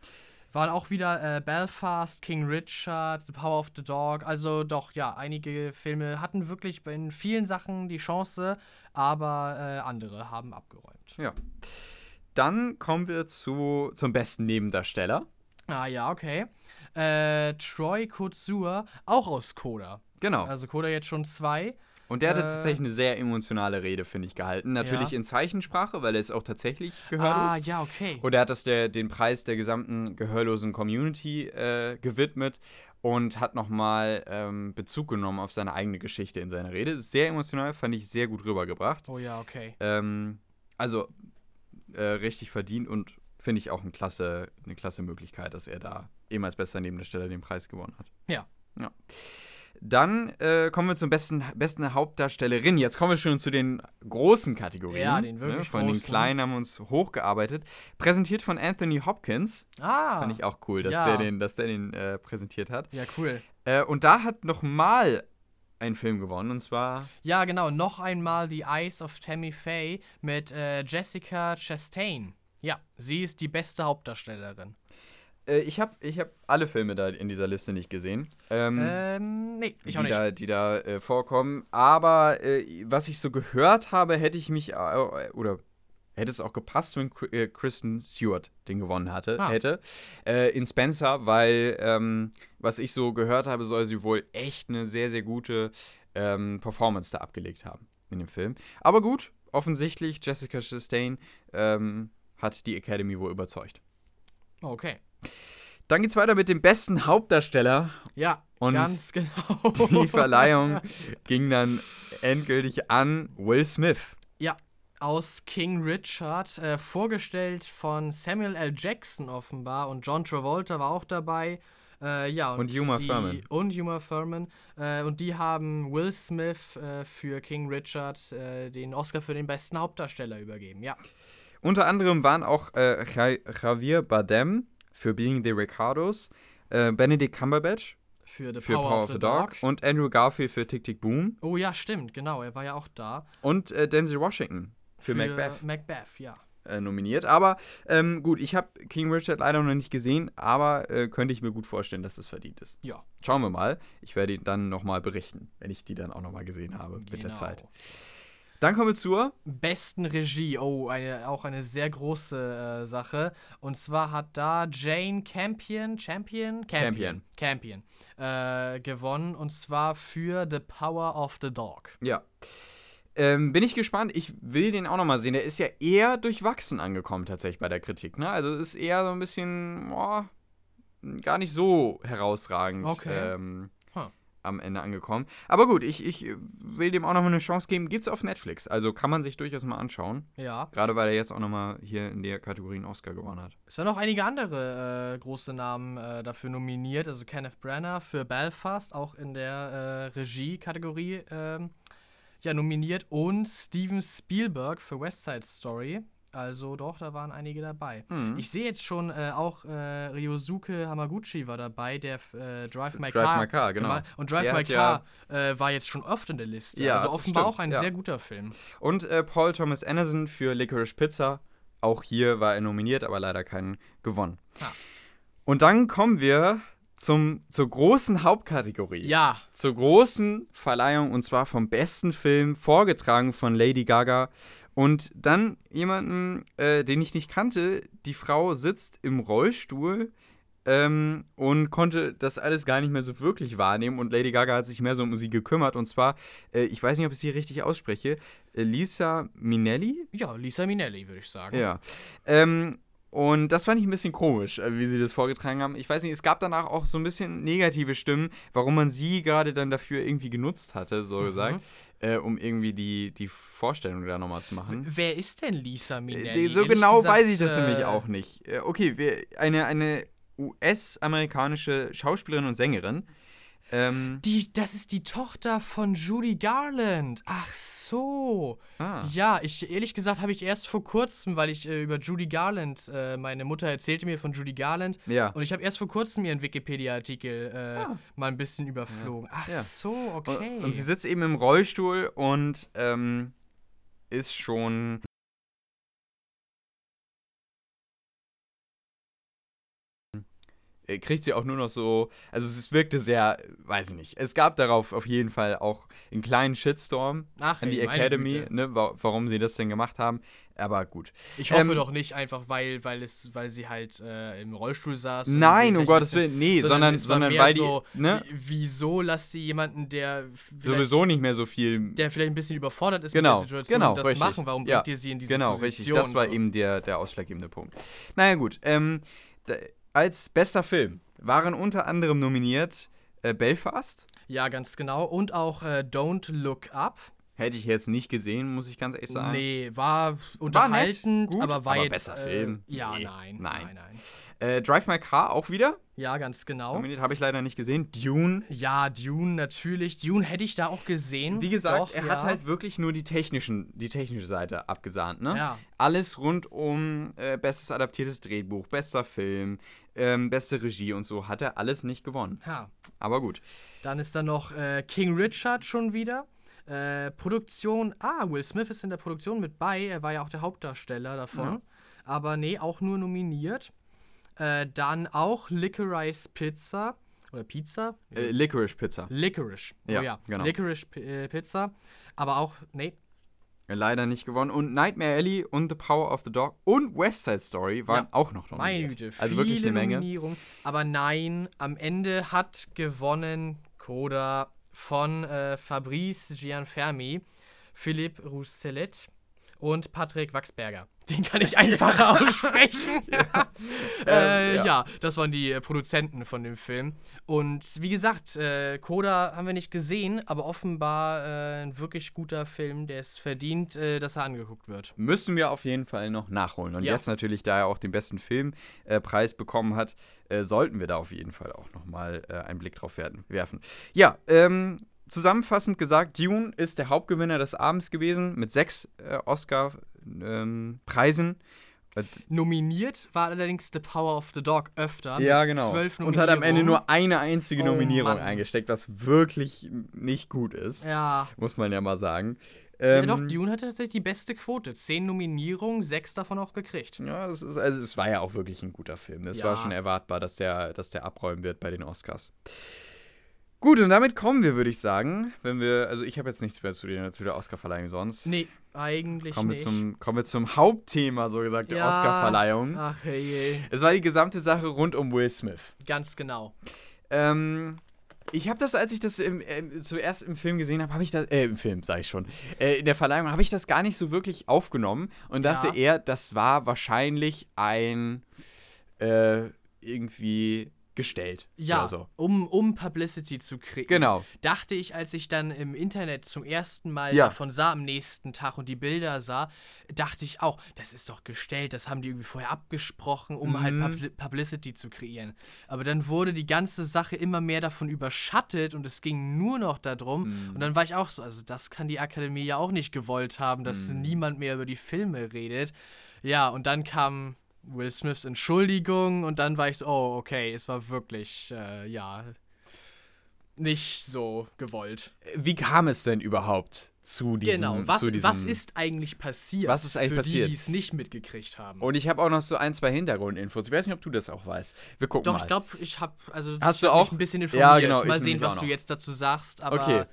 Waren auch wieder äh, Belfast, King Richard, The Power of the Dog. Also doch, ja, einige Filme hatten wirklich in vielen Sachen die Chance, aber äh, andere haben abgeräumt. Ja. Dann kommen wir zu, zum besten Nebendarsteller. Ah ja, okay. Äh, Troy Kotsur, auch aus Coda. Genau. Also Coda jetzt schon zwei. Und der hatte äh, tatsächlich eine sehr emotionale Rede, finde ich, gehalten. Natürlich Ja. in Zeichensprache, weil er ist auch tatsächlich gehörlos. Ah, ja, okay. Und er hat das der, den Preis der gesamten gehörlosen Community äh, gewidmet und hat nochmal ähm, Bezug genommen auf seine eigene Geschichte in seiner Rede. Sehr emotional, fand ich sehr gut rübergebracht. Oh ja, okay. Ähm, also äh, richtig verdient und finde ich auch eine klasse, eine klasse Möglichkeit, dass er da als bester Nebendarsteller den Preis gewonnen hat. Ja. Dann äh, kommen wir zur besten, besten Hauptdarstellerin. Jetzt kommen wir schon zu den großen Kategorien. Ja, den wirklich ne? Von großen. den kleinen haben wir uns hochgearbeitet. Präsentiert von Anthony Hopkins. Ah. Fand ich auch cool, dass ja. der den, dass der den äh, präsentiert hat. Ja, cool. Äh, und da hat nochmal ein Film gewonnen und zwar. Ja, genau. Noch einmal The Eyes of Tammy Faye mit äh, Jessica Chastain. Ja, sie ist die beste Hauptdarstellerin. Äh, ich habe ich hab alle Filme da in dieser Liste nicht gesehen. Ähm, Ähm, nee, ich auch die nicht. da, die da äh, vorkommen. Aber äh, was ich so gehört habe, hätte ich mich äh, oder hätte es auch gepasst, wenn äh, Kristen Stewart den gewonnen hatte, Ah. hätte. Äh, in Spencer, weil ähm, was ich so gehört habe, soll sie wohl echt eine sehr, sehr gute ähm, Performance da abgelegt haben in dem Film. Aber gut, offensichtlich, Jessica Chastain ähm, hat die Academy wohl überzeugt. Okay. Dann geht's weiter mit dem besten Hauptdarsteller Ja, Und ganz <laughs> genau. Die Verleihung <laughs> ging dann endgültig an Will Smith. Ja, aus King Richard, äh, vorgestellt von Samuel L. Jackson offenbar und John Travolta war auch dabei. Äh, ja, Und Uma die, Thurman. Und Uma Thurman. Äh, und die haben Will Smith äh, für King Richard äh, den Oscar für den besten Hauptdarsteller übergeben. Ja. Unter anderem waren auch äh, Ja- Javier Bardem für Being the Ricardos, äh, Benedict Cumberbatch Für The für Power, of the, Dog. und Andrew Garfield für Tick Tick Boom Oh ja, stimmt, genau. Er war ja auch da. und äh, Denzel Washington für, Macbeth Macbeth, ja. äh, nominiert. Aber ähm, gut, ich habe King Richard leider noch nicht gesehen, aber äh, könnte ich mir gut vorstellen, dass das verdient ist. Ja, Schauen wir mal. Ich werde ihn dann nochmal berichten, wenn ich die dann auch nochmal gesehen habe mit der genau. Zeit. Dann kommen wir zur besten Regie. Oh, eine, auch eine sehr große äh, Sache. Und zwar hat da Jane Campion, Champion? Campion. Campion. Äh, gewonnen. Und zwar für The Power of the Dog. Ja. Ähm, bin ich gespannt. Ich will den auch nochmal sehen. Der ist ja eher durchwachsen angekommen, tatsächlich bei der Kritik. Ne? Also ist eher so ein bisschen, boah, gar nicht so herausragend Okay. ähm. Am Ende angekommen. Aber gut, ich, ich will dem auch nochmal eine Chance geben. Gibt's auf Netflix. Also kann man sich durchaus mal anschauen. Ja. Gerade weil er jetzt auch nochmal hier in der Kategorie einen Oscar gewonnen hat. Es waren noch einige andere äh, große Namen äh, dafür nominiert. Also Kenneth Branagh für Belfast, auch in der äh, Regie-Kategorie ähm, ja, nominiert. Und Steven Spielberg für West Side Story. Also doch, da waren einige dabei. Mhm. Ich sehe jetzt schon äh, auch äh, Ryosuke Hamaguchi war dabei, der äh, Drive My Drive Car. My Car, genau. Und Drive Der My hat ja- Car äh, war jetzt schon oft in der Liste. Ja, also offenbar stimmt, auch ein ja. sehr guter Film. Und äh, Paul Thomas Anderson für Licorice Pizza. Auch hier war er nominiert, aber leider keinen gewonnen. Ah. Und dann kommen wir zum, zur großen Hauptkategorie. Ja, Zur großen Verleihung und zwar vom besten Film, vorgetragen von Lady Gaga. Und dann jemanden, äh, den ich nicht kannte. Die Frau sitzt im Rollstuhl ähm, und konnte das alles gar nicht mehr so wirklich wahrnehmen. Und Lady Gaga hat sich mehr so um sie gekümmert. Und zwar, äh, ich weiß nicht, ob ich sie richtig ausspreche, äh, Lisa Minnelli? ja, Lisa Minnelli, würde ich sagen. Ja. Ähm, und das fand ich ein bisschen komisch, äh, wie sie das vorgetragen haben. Ich weiß nicht, es gab danach auch so ein bisschen negative Stimmen, warum man sie gerade dann dafür irgendwie genutzt hatte, so Mhm. gesagt, äh, um irgendwie die, die Vorstellung da nochmal zu machen. Wer ist denn Lisa Äh, Minnelli? so genau gesagt, weiß ich das äh, nämlich auch nicht. Äh, okay, wir, eine, eine US-amerikanische Schauspielerin und Sängerin. Ähm, Die, das ist die Tochter von Judy Garland. Ach so. ah, Ja, ich ehrlich gesagt habe ich erst vor kurzem, weil ich äh, über Judy Garland, äh, meine Mutter erzählte mir von Judy Garland ja. und ich habe erst vor kurzem ihren Wikipedia-Artikel äh, Ah. mal ein bisschen überflogen. Ach Ja. so, okay. Und, und sie sitzt eben im Rollstuhl und ähm, ist schon. Kriegt sie auch nur noch so. Also, es wirkte sehr. Weiß ich nicht. Es gab darauf auf jeden Fall auch einen kleinen Shitstorm Ach, an die ey, Academy, ne, wa warum sie das denn gemacht haben. Aber gut. Ich hoffe ähm, doch nicht einfach, weil, weil, es, weil sie halt äh, im Rollstuhl saß. Nein, um Gottes Willen. Nee, sondern, sondern mehr weil die. so, ne, wie- Wieso lasst sie jemanden, der sowieso nicht mehr so viel. der vielleicht ein bisschen überfordert ist Genau, mit der Situation, genau, das richtig. machen? Warum Ja, bringt ihr sie in diese Genau, Position? richtig. Das war eben der, der ausschlaggebende Punkt. Naja, gut. Ähm, da, als bester Film waren unter anderem nominiert äh, Belfast. Ja, ganz genau. Und auch äh, Don't Look Up. Hätte ich jetzt nicht gesehen, muss ich ganz ehrlich sagen. Nee, war unterhaltend, war nett, gut, aber war aber jetzt. besser äh, Film. Ja, Nee, nein, nein. nein, nein. Äh, Drive My Car auch wieder. Ja, ganz genau. Nominiert habe ich leider nicht gesehen. Dune. Ja, Dune natürlich. Dune hätte ich da auch gesehen. Wie gesagt, Doch, er ja. hat halt wirklich nur die, technischen, die technische Seite abgesahnt. Ne? Ja. Alles rund um äh, bestes adaptiertes Drehbuch, bester Film, ähm, beste Regie und so hat er alles nicht gewonnen. Ja. Aber gut. Dann ist da noch äh, King Richard schon wieder. Äh, Produktion. Ah, Will Smith ist in der Produktion mit bei. Er war ja auch der Hauptdarsteller davon. Ja. Aber nee, auch nur nominiert. Äh, dann auch Licorice Pizza. Oder Pizza? Äh, Licorice Pizza. Licorice. Ja, oh ja. genau. Licorice P äh, Pizza. Aber auch, nee. Leider nicht gewonnen. Und Nightmare Alley und The Power of the Dog und West Side Story waren Ja. auch noch Meine nominiert. Güte, Also wirklich eine Menge. Aber nein, am Ende hat gewonnen Coda von äh, Fabrice Gianfermi, Philipp Rousselet und Patrick Wachsberger. Den kann ich <laughs> einfacher aussprechen. <laughs> äh, Ähm, ja. ja. das waren die äh, Produzenten von dem Film. Und wie gesagt, äh, Coda haben wir nicht gesehen, aber offenbar äh, ein wirklich guter Film, der es verdient, äh, dass er angeguckt wird. Müssen wir auf jeden Fall noch nachholen. Und Ja. jetzt natürlich, da er auch den besten Filmpreis äh, bekommen hat, äh, sollten wir da auf jeden Fall auch nochmal äh, einen Blick drauf werden, werfen. Ja, ähm, zusammenfassend gesagt, Dune ist der Hauptgewinner des Abends gewesen mit sechs äh, Oscar-Preisen. Nominiert war allerdings The Power of the Dog öfter. ja, genau. Und hat am Ende nur eine einzige Oh, Nominierung Mann. eingesteckt, was wirklich nicht gut ist. Ja. Muss man ja mal sagen. ja, Ähm, doch, Dune hatte tatsächlich die beste Quote. Zehn Nominierungen, sechs davon auch gekriegt. Ja, es, ist, also es war ja auch wirklich ein guter Film. Es Ja. war schon erwartbar, dass der, dass der abräumen wird bei den Oscars. Gut, und damit kommen wir, würde ich sagen, wenn wir, also ich habe jetzt nichts mehr zu der, zu der Oscarverleihung sonst. Nee, eigentlich Kommen wir, nicht. zum, kommen wir zum Hauptthema, so gesagt, der Ja. Oscarverleihung. Ach hey, Es war die gesamte Sache rund um Will Smith. ganz genau. Ähm, ich habe das, als ich das im, äh, zuerst im Film gesehen habe, habe ich das, äh, im Film, sage ich schon, äh, in der Verleihung habe ich das gar nicht so wirklich aufgenommen und dachte Ja. eher, das war wahrscheinlich ein, äh, irgendwie gestellt. Ja, so. um, um Publicity zu kriegen. Genau. Dachte ich, als ich dann im Internet zum ersten Mal Ja. davon sah am nächsten Tag und die Bilder sah, dachte ich auch, das ist doch gestellt, das haben die irgendwie vorher abgesprochen, um halt Mhm. Publi- Publicity zu kreieren. Aber dann wurde die ganze Sache immer mehr davon überschattet und es ging nur noch darum. Mhm. Und dann war ich auch so, also das kann die Akademie ja auch nicht gewollt haben, dass Mhm. niemand mehr über die Filme redet. Ja, und dann kam Will Smiths Entschuldigung und dann war ich so, oh, okay, es war wirklich, äh, ja, nicht so gewollt. Wie kam es denn überhaupt zu diesem genau, was, zu diesem, was ist eigentlich passiert? Was ist eigentlich für passiert? die, die es nicht mitgekriegt haben? Und ich habe auch noch so ein, zwei Hintergrundinfos. Ich weiß nicht, ob du das auch weißt. Wir gucken Doch, mal. ich glaube, ich habe also Hast ich du hab auch? mich ein bisschen Ja, informiert. genau, ich Mal sehen, was auch du jetzt dazu sagst, aber Okay.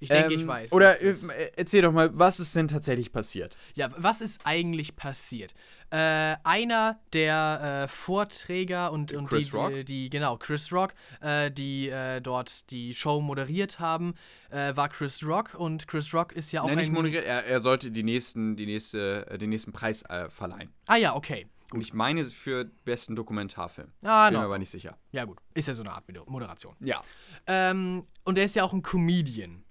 Ich denke, ich Ähm, weiß. Oder ist. äh, erzähl doch mal, was ist denn tatsächlich passiert? Ja, was ist eigentlich passiert? Äh, einer der äh, Vorträger und, und Chris die, Rock? die, die, genau, Chris Rock, äh, die äh, dort die Show moderiert haben, äh, war Chris Rock und Chris Rock ist ja auch Nein, nicht ein... moderiert, er, er sollte die nächsten, die nächste, den nächsten Preis verleihen. ah ja, okay. Und ich meine für besten Dokumentarfilm. Ah, Bin no. mir aber nicht sicher. Ja gut, ist ja so eine Art Moderation. Ja. Ähm, und er ist ja auch ein Comedian.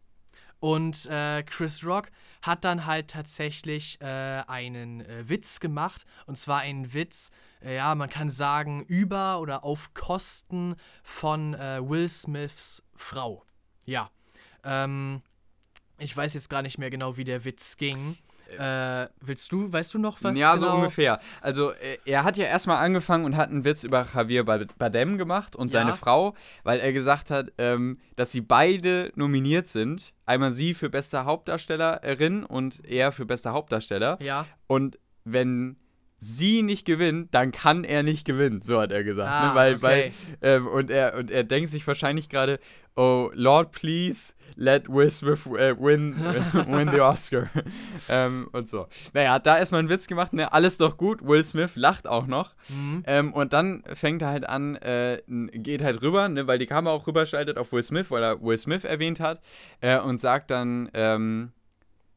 Und äh, Chris Rock hat dann halt tatsächlich äh, einen äh, Witz gemacht. Und zwar einen Witz, äh, ja, man kann sagen, über oder auf Kosten von äh, Will Smiths Frau. Ja. Ähm, ich weiß jetzt gar nicht mehr genau, wie der Witz ging. Äh, willst du, weißt du noch was? ja, genau? so ungefähr. Also, äh, er hat ja erstmal angefangen und hat einen Witz über Javier Bardem gemacht und Ja. seine Frau, weil er gesagt hat, ähm, dass sie beide nominiert sind. Einmal sie für beste Hauptdarstellerin und er für bester Hauptdarsteller. Ja. Und wenn sie nicht gewinnt, dann kann er nicht gewinnen, so hat er gesagt. Ah, ne? weil, okay. weil, ähm, und, er, und er denkt sich wahrscheinlich gerade, oh Lord, please let Will Smith äh, win, <laughs> win the Oscar. <laughs> ähm, und so. Naja, da erstmal einen Witz gemacht, ne? alles doch gut. Will Smith lacht auch noch. Mhm. Ähm, und dann fängt er halt an, äh, geht halt rüber, ne? weil die Kamera auch rüberschaltet auf Will Smith, weil er Will Smith erwähnt hat. Äh, und sagt dann, ähm,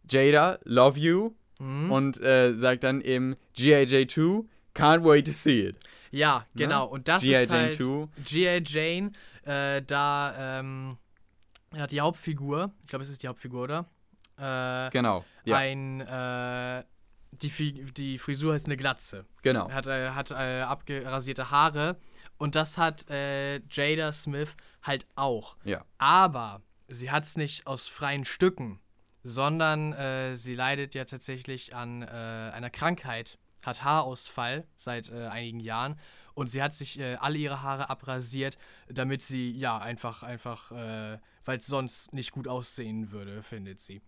Jada, love you Mhm. und äh, sagt dann eben GIJ2, can't wait to see it. Ja, genau. Und das G.I. ist halt 2. G.I. Jane, äh, da, ähm, ja, die Hauptfigur, ich glaube, es ist die Hauptfigur, oder? Äh, genau. Ja. Ein, äh, die, die Frisur heißt eine Glatze. Genau. Hat, äh, hat äh, abgerasierte Haare. Und das hat äh, Jada Smith halt auch. Ja. Aber sie hat es nicht aus freien Stücken, sondern äh, sie leidet ja tatsächlich an äh, einer Krankheit, hat Haarausfall seit äh, einigen Jahren und sie hat sich äh, alle ihre Haare abrasiert, damit sie ja einfach, einfach, äh, weil es sonst nicht gut aussehen würde, findet sie.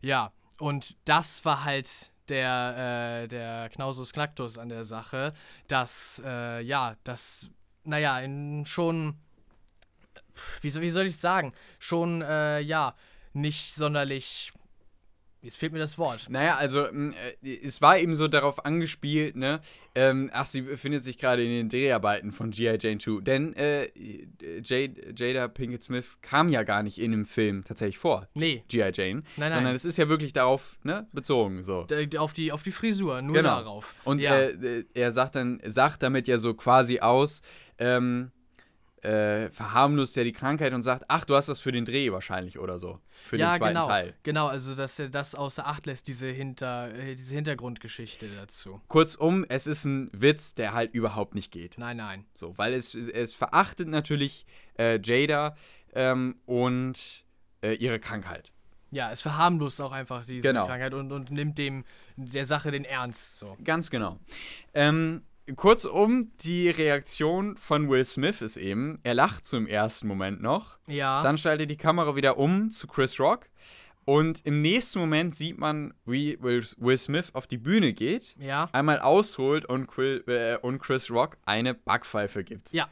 Ja, und das war halt der, äh, der Knausus Knacktus an der Sache, dass, ja, das, naja, in schon wie, wie soll ich sagen, schon, ja, nicht sonderlich. Jetzt fehlt mir das Wort. Naja, also äh, es war eben so darauf angespielt, ne? Ähm, ach, sie befindet sich gerade in den Dreharbeiten von G.I. Jane 2. Denn äh, Jade, Jada Pinkett Smith kam ja gar nicht in dem Film tatsächlich vor. Nee. G.I. Jane. Nein, nein. Sondern es ist ja wirklich darauf ne, bezogen. So. Auf, die, auf die Frisur, nur genau. darauf. Und ja. äh, er sagt dann, sagt damit ja so quasi aus, ähm, äh, verharmlost ja die Krankheit und sagt, ach, du hast das für den Dreh wahrscheinlich oder so. Für ja, den zweiten genau, Teil. Genau, also dass er das außer Acht lässt, diese, Hinter, äh, diese Hintergrundgeschichte dazu. Kurzum, es ist ein Witz, der halt überhaupt nicht geht. Nein, nein. So, weil es, es verachtet natürlich äh, Jada ähm, und äh, ihre Krankheit. Ja, es verharmlost auch einfach diese genau. Krankheit und, und nimmt dem der Sache den Ernst. So. Ganz genau. Ähm, Kurzum, die Reaktion von Will Smith ist eben, er lacht zum ersten Moment noch. Ja. Dann schaltet die Kamera wieder um zu Chris Rock. Und im nächsten Moment sieht man, wie Will, Smith auf die Bühne geht, ja. einmal ausholt äh, und Chris Rock eine Backpfeife gibt. Ja.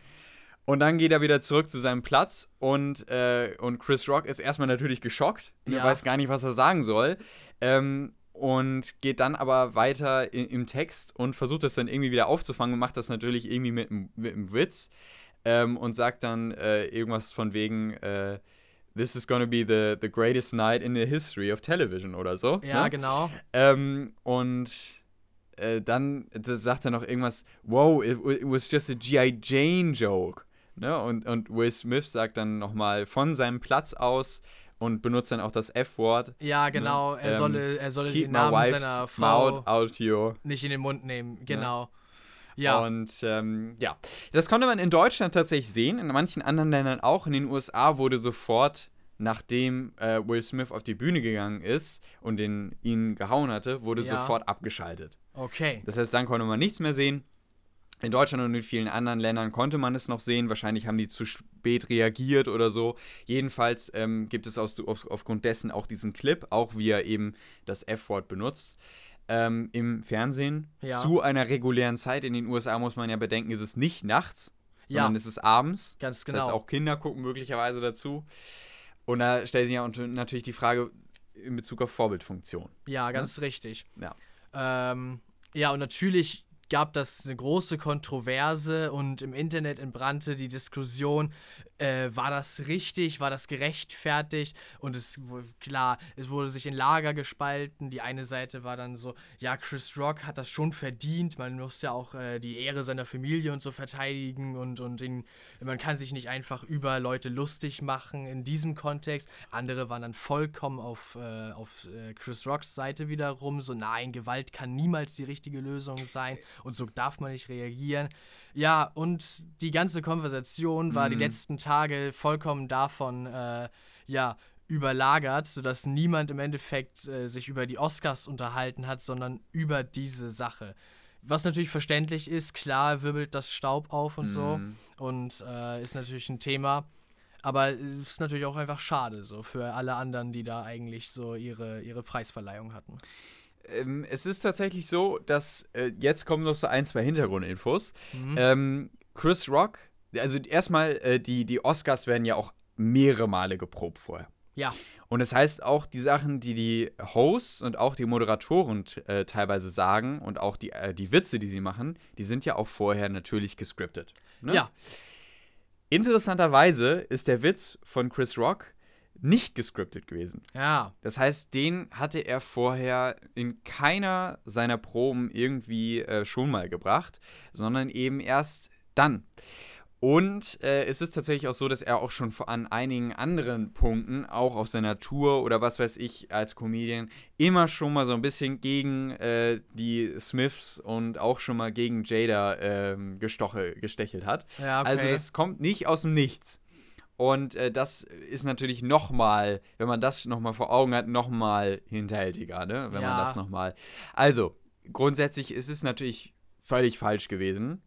Und dann geht er wieder zurück zu seinem Platz und, äh, und Chris Rock ist erstmal natürlich geschockt. Ja. Er weiß gar nicht, was er sagen soll. Ähm, und geht dann aber weiter in, im Text und versucht das dann irgendwie wieder aufzufangen und macht das natürlich irgendwie mit, mit einem Witz ähm, und sagt dann äh, irgendwas von wegen äh, This is gonna be the, the greatest night in the history of television oder so. Ja, ne? genau. Ähm, und äh, dann sagt er noch irgendwas, wow, it, it was just a G.I. Jane joke. Ne? Und, und Will Smith sagt dann nochmal von seinem Platz aus, und benutzt dann auch das F-Wort. Ja, genau. Ne? Er solle, er solle den Namen seiner Frau nicht in den Mund nehmen. Ne? Genau. Ja. Und ähm, ja, das konnte man in Deutschland tatsächlich sehen, in manchen anderen Ländern auch. In den USA wurde sofort, nachdem äh, Will Smith auf die Bühne gegangen ist und den, ihn gehauen hatte, wurde Ja. sofort abgeschaltet. Okay. Das heißt, dann konnte man nichts mehr sehen. In Deutschland und in vielen anderen Ländern konnte man es noch sehen. Wahrscheinlich haben die zu spät reagiert oder so. Jedenfalls ähm, gibt es aus, auf, aufgrund dessen auch diesen Clip, auch wie er eben das F-Wort benutzt. Ähm, Im Fernsehen Ja. zu einer regulären Zeit. In den USA muss man ja bedenken, ist es nicht nachts, Ja. sondern es ist abends. Ganz Das genau. heißt, auch Kinder gucken möglicherweise dazu. Und da stellt sich ja natürlich die Frage in Bezug auf Vorbildfunktion. Ja, ganz richtig. Ja. Ähm, ja, und natürlich gab das eine große Kontroverse und im Internet entbrannte die Diskussion, äh, war das richtig, war das gerechtfertigt und es klar, es wurde sich in Lager gespalten. Die eine Seite war dann so, ja, Chris Rock hat das schon verdient, man muss ja auch äh, die Ehre seiner Familie und so verteidigen und, und ihn, man kann sich nicht einfach über Leute lustig machen in diesem Kontext. Andere waren dann vollkommen auf, äh, auf äh, Chris Rocks Seite wiederum, so nein, Gewalt kann niemals die richtige Lösung sein und so darf man nicht reagieren. Ja, und die ganze Konversation war die Mhm. letzten Tage vollkommen davon, äh, ja, überlagert, sodass niemand im Endeffekt äh, sich über die Oscars unterhalten hat, sondern über diese Sache. Was natürlich verständlich ist, klar wirbelt das Staub auf und so Mhm. und äh, ist natürlich ein Thema. Aber es ist natürlich auch einfach schade so für alle anderen, die da eigentlich so ihre, ihre Preisverleihung hatten. Ähm, es ist tatsächlich so, dass äh, jetzt kommen noch so ein, zwei Hintergrundinfos. Mhm. Ähm, Chris Rock, also erstmal, äh, die, die Oscars werden ja auch mehrere Male geprobt vorher. Ja, Und das heißt auch, die Sachen, die die Hosts und auch die Moderatoren äh, teilweise sagen und auch die, äh, die Witze, die sie machen, die sind ja auch vorher natürlich gescriptet. Ne? ja, Interessanterweise ist der Witz von Chris Rock nicht gescriptet gewesen. ja, Das heißt, den hatte er vorher in keiner seiner Proben irgendwie äh, schon mal gebracht, sondern eben erst dann. Und äh, es ist tatsächlich auch so, dass er auch schon an einigen anderen Punkten, auch auf seiner Tour oder was weiß ich, als Comedian, immer schon mal so ein bisschen gegen äh, die Smiths und auch schon mal gegen Jada ähm, gestoche, gestechelt hat. Ja, okay. Also das kommt nicht aus dem Nichts. Und äh, das ist natürlich nochmal, wenn man das nochmal vor Augen hat, nochmal hinterhältiger, ne? Wenn ja. man das nochmal. Also, grundsätzlich ist es natürlich völlig falsch gewesen.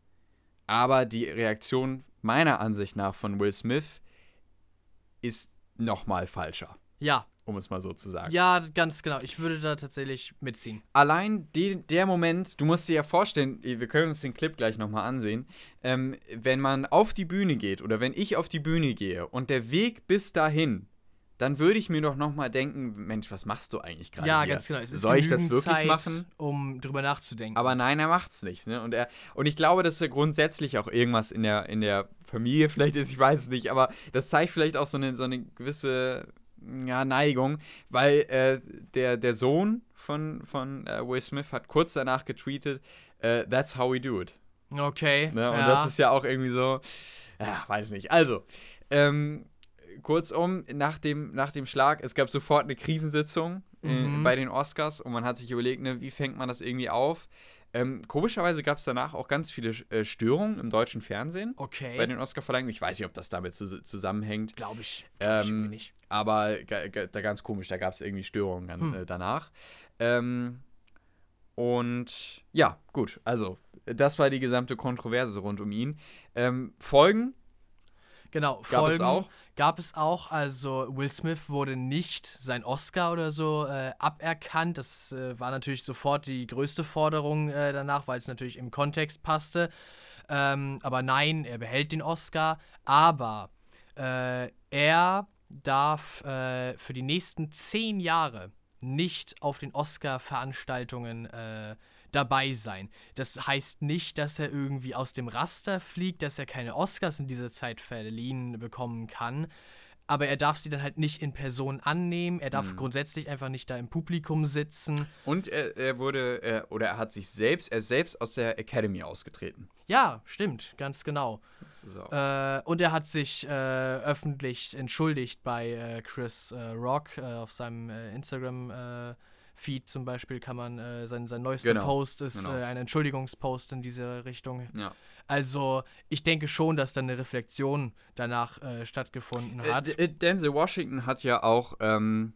Aber die Reaktion meiner Ansicht nach von Will Smith ist nochmal falscher. Ja. Um es mal so zu sagen. Ja, ganz genau. Ich würde da tatsächlich mitziehen. Allein die, der Moment, du musst dir ja vorstellen, wir können uns den Clip gleich nochmal ansehen, ähm, wenn man auf die Bühne geht oder wenn ich auf die Bühne gehe und der Weg bis dahin dann würde ich mir doch nochmal denken, Mensch, was machst du eigentlich gerade? Ja, hier? ganz genau. Soll ich das wirklich Zeit, machen? Um drüber nachzudenken. Aber nein, er macht's nicht. Ne? Und, er, und ich glaube, dass er grundsätzlich auch irgendwas in der, in der Familie vielleicht ist, ich weiß es nicht, aber das zeigt vielleicht auch so eine, so eine gewisse ja, Neigung, weil äh, der, der Sohn von, von äh, Will Smith hat kurz danach getweetet, uh, that's how we do it. Okay. Ne? Und ja. das ist ja auch irgendwie so, ja, weiß nicht. Also, ähm, kurzum, nach dem, nach dem Schlag, es gab sofort eine Krisensitzung äh, mhm. bei den Oscars und man hat sich überlegt, ne, wie fängt man das irgendwie auf? Ähm, komischerweise gab es danach auch ganz viele äh, Störungen im deutschen Fernsehen. Okay. Bei den Oscar-Verleihungen. Ich weiß nicht, ob das damit zu, zusammenhängt. Glaube ich. Glaub ähm, ich nicht. Aber da ganz komisch, da gab es irgendwie Störungen dann, hm. äh, danach. Ähm, und ja, gut. Also, das war die gesamte Kontroverse rund um ihn. Ähm, Folgen Genau, gab Folgen es auch? Gab es auch. Also Will Smith wurde nicht sein Oscar oder so äh, aberkannt. Das äh, war natürlich sofort die größte Forderung äh, danach, weil es natürlich im Kontext passte. Ähm, aber nein, er behält den Oscar. Aber äh, er darf äh, für die nächsten zehn Jahre nicht auf den Oscar-Veranstaltungen äh, dabei sein. Das heißt nicht, dass er irgendwie aus dem Raster fliegt, dass er keine Oscars in dieser Zeit verliehen bekommen kann. Aber er darf sie dann halt nicht in Person annehmen. Er darf mhm. grundsätzlich einfach nicht da im Publikum sitzen. Und er, er wurde, er, oder er hat sich selbst, er selbst aus der Academy ausgetreten. Ja, stimmt, ganz genau. Äh, und er hat sich äh, öffentlich entschuldigt bei äh, Chris äh, Rock äh, auf seinem äh, Instagram Feed zum Beispiel kann man, äh, sein, sein neuester genau. Post ist genau. äh, ein Entschuldigungspost in diese Richtung. Ja. Also ich denke schon, dass da eine Reflexion danach äh, stattgefunden äh, hat. Denzel Washington hat ja auch ähm,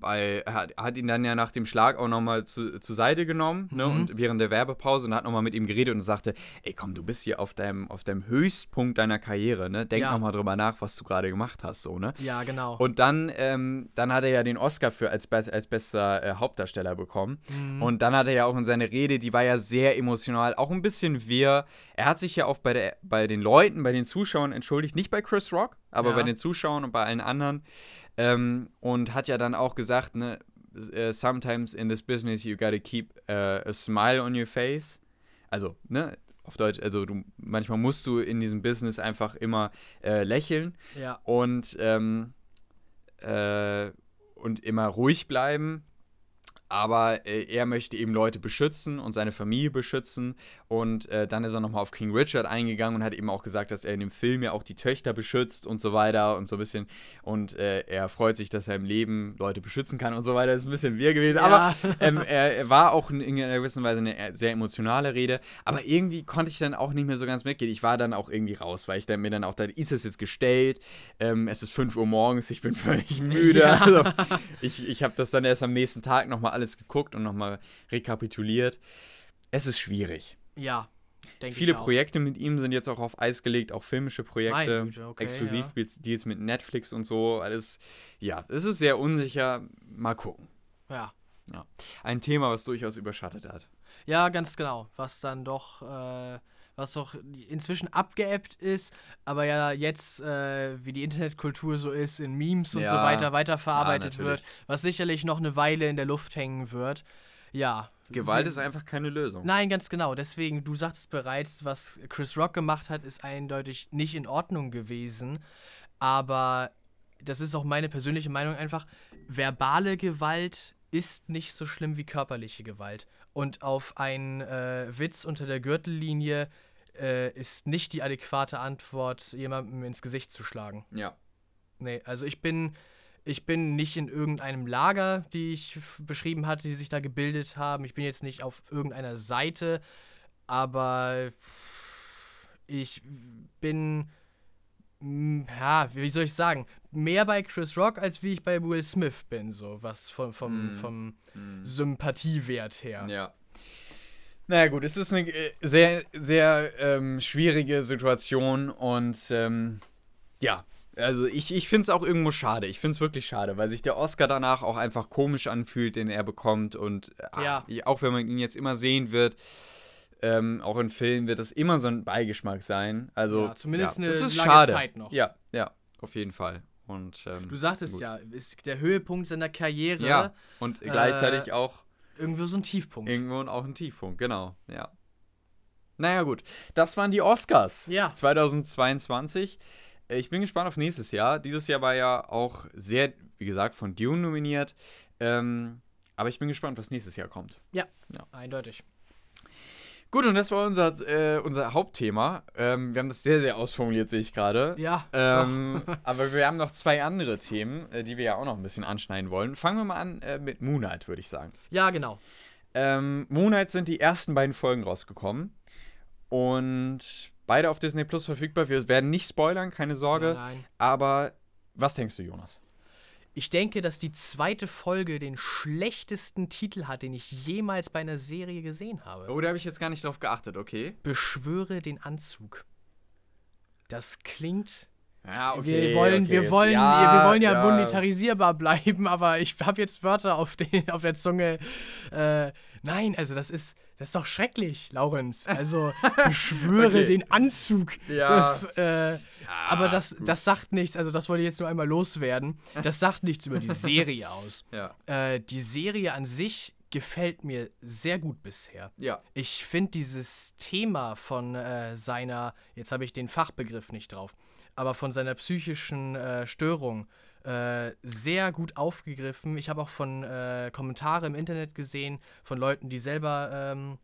weil er hat, hat, ihn dann ja nach dem Schlag auch nochmal zu, zur Seite genommen, ne? Mhm. Und während der Werbepause und hat nochmal mit ihm geredet und sagte, ey komm, du bist hier auf deinem, auf deinem Höchstpunkt deiner Karriere, ne? Denk ja. nochmal drüber nach, was du gerade gemacht hast, so, ne? Ja, genau. Und dann, ähm, dann hat er ja den Oscar für als, als bester äh, Hauptdarsteller bekommen. Mhm. Und dann hat er ja auch in seiner Rede, die war ja sehr emotional, auch ein bisschen wirr. Er hat sich ja auch bei, der, bei den Leuten, bei den Zuschauern entschuldigt, nicht bei Chris Rock, aber ja. bei den Zuschauern und bei allen anderen. Ähm, und hat ja dann auch gesagt, ne, uh, sometimes in this business you gotta keep uh, a smile on your face. Also, ne, auf Deutsch, also du, manchmal musst du in diesem Business einfach immer äh, lächeln ja. und, ähm, äh, und immer ruhig bleiben aber äh, er möchte eben Leute beschützen und seine Familie beschützen. Und äh, dann ist er nochmal auf King Richard eingegangen und hat eben auch gesagt, dass er in dem Film ja auch die Töchter beschützt und so weiter und so ein bisschen. Und äh, er freut sich, dass er im Leben Leute beschützen kann und so weiter. Das ist ein bisschen wir gewesen. Ja. Aber ähm, er, er, war auch in, in einer gewissen Weise eine äh, sehr emotionale Rede. Aber irgendwie konnte ich dann auch nicht mehr so ganz mitgehen. Ich war dann auch irgendwie raus, weil ich dann mir dann auch dachte, ist es jetzt gestellt? Ähm, es ist 5 Uhr morgens, ich bin völlig <laughs> müde. Ja. Also, ich ich habe das dann erst am nächsten Tag nochmal alles geguckt und nochmal rekapituliert. Es ist schwierig. Ja. Viele Projekte mit ihm sind jetzt auch auf Eis gelegt, auch filmische Projekte, okay, Exklusivdeals ja. mit Netflix und so. Alles, ja, es ist sehr unsicher. Mal gucken. Ja. ja. Ein Thema, was durchaus überschattet hat. Ja, ganz genau. Was dann doch äh, was doch inzwischen abgeebbt ist, aber ja jetzt, äh, wie die Internetkultur so ist, in Memes und ja, so weiter weiterverarbeitet ja, wird, was sicherlich noch eine Weile in der Luft hängen wird. Ja. Gewalt ist einfach keine Lösung. Nein, ganz genau. Deswegen, du sagtest bereits, was Chris Rock gemacht hat, ist eindeutig nicht in Ordnung gewesen. Aber das ist auch meine persönliche Meinung einfach, verbale Gewalt ist nicht so schlimm wie körperliche Gewalt. Und auf einen äh, Witz unter der Gürtellinie äh, ist nicht die adäquate Antwort, jemandem ins Gesicht zu schlagen. Ja. Nee, also ich bin, ich bin nicht in irgendeinem Lager, die ich beschrieben hatte, die sich da gebildet haben. Ich bin jetzt nicht auf irgendeiner Seite, aber ich bin, ja, wie soll ich sagen, mehr bei Chris Rock, als wie ich bei Will Smith bin, so was vom, vom, mm. vom mm. Sympathiewert her. Ja. Naja gut, es ist eine äh, sehr, sehr ähm, schwierige Situation und ähm, ja, also ich, ich finde es auch irgendwo schade. Ich finde es wirklich schade, weil sich der Oscar danach auch einfach komisch anfühlt, den er bekommt und äh, ja. ach, auch wenn man ihn jetzt immer sehen wird, ähm, auch in Filmen wird das immer so ein Beigeschmack sein. Also ja, zumindest ja, eine das ist lange schade. Zeit noch. Ja, ja, auf jeden Fall. Und, ähm, du sagtest gut. ja, ist der Höhepunkt seiner Karriere. Ja, und gleichzeitig äh, auch Irgendwo so ein Tiefpunkt. Irgendwo auch ein Tiefpunkt, genau, ja. Naja, gut. Das waren die Oscars. Ja. 2022. Ich bin gespannt auf nächstes Jahr. Dieses Jahr war ja auch sehr, wie gesagt, von Dune nominiert. Ähm, aber ich bin gespannt, was nächstes Jahr kommt. Ja, ja. eindeutig. Gut, und das war unser, äh, unser Hauptthema. Ähm, wir haben das sehr, sehr ausformuliert, sehe ich gerade. Ja. Ähm, <laughs> aber wir haben noch zwei andere Themen, äh, die wir ja auch noch ein bisschen anschneiden wollen. Fangen wir mal an äh, mit Moonlight, würde ich sagen. Ja, genau. Ähm, Moonlight sind die ersten beiden Folgen rausgekommen. Und beide auf Disney Plus verfügbar. Wir werden nicht spoilern, keine Sorge. Nein, nein. Aber was denkst du, Jonas? Ich denke, dass die zweite Folge den schlechtesten Titel hat, den ich jemals bei einer Serie gesehen habe. Oh, da habe ich jetzt gar nicht drauf geachtet, okay. Beschwöre den Anzug. Das klingt. Ja, okay. Wir wollen, okay. wir wollen, ja, wir wollen ja, ja, monetarisierbar bleiben, <laughs> aber ich habe jetzt Wörter auf, den, auf der Zunge. Äh, nein, also das ist, das ist doch schrecklich, Laurenz. Also <laughs> beschwöre okay. den Anzug. Ja. Das, äh, aber das, das sagt nichts, also das wollte ich jetzt nur einmal loswerden. Das sagt nichts über die Serie aus. <laughs> Äh, die Serie an sich gefällt mir sehr gut bisher. Ja. Ich finde dieses Thema von äh, seiner, jetzt habe ich den Fachbegriff nicht drauf, aber von seiner psychischen äh, Störung äh, sehr gut aufgegriffen. Ich habe auch von äh, Kommentare im Internet gesehen von Leuten, die selber ähm,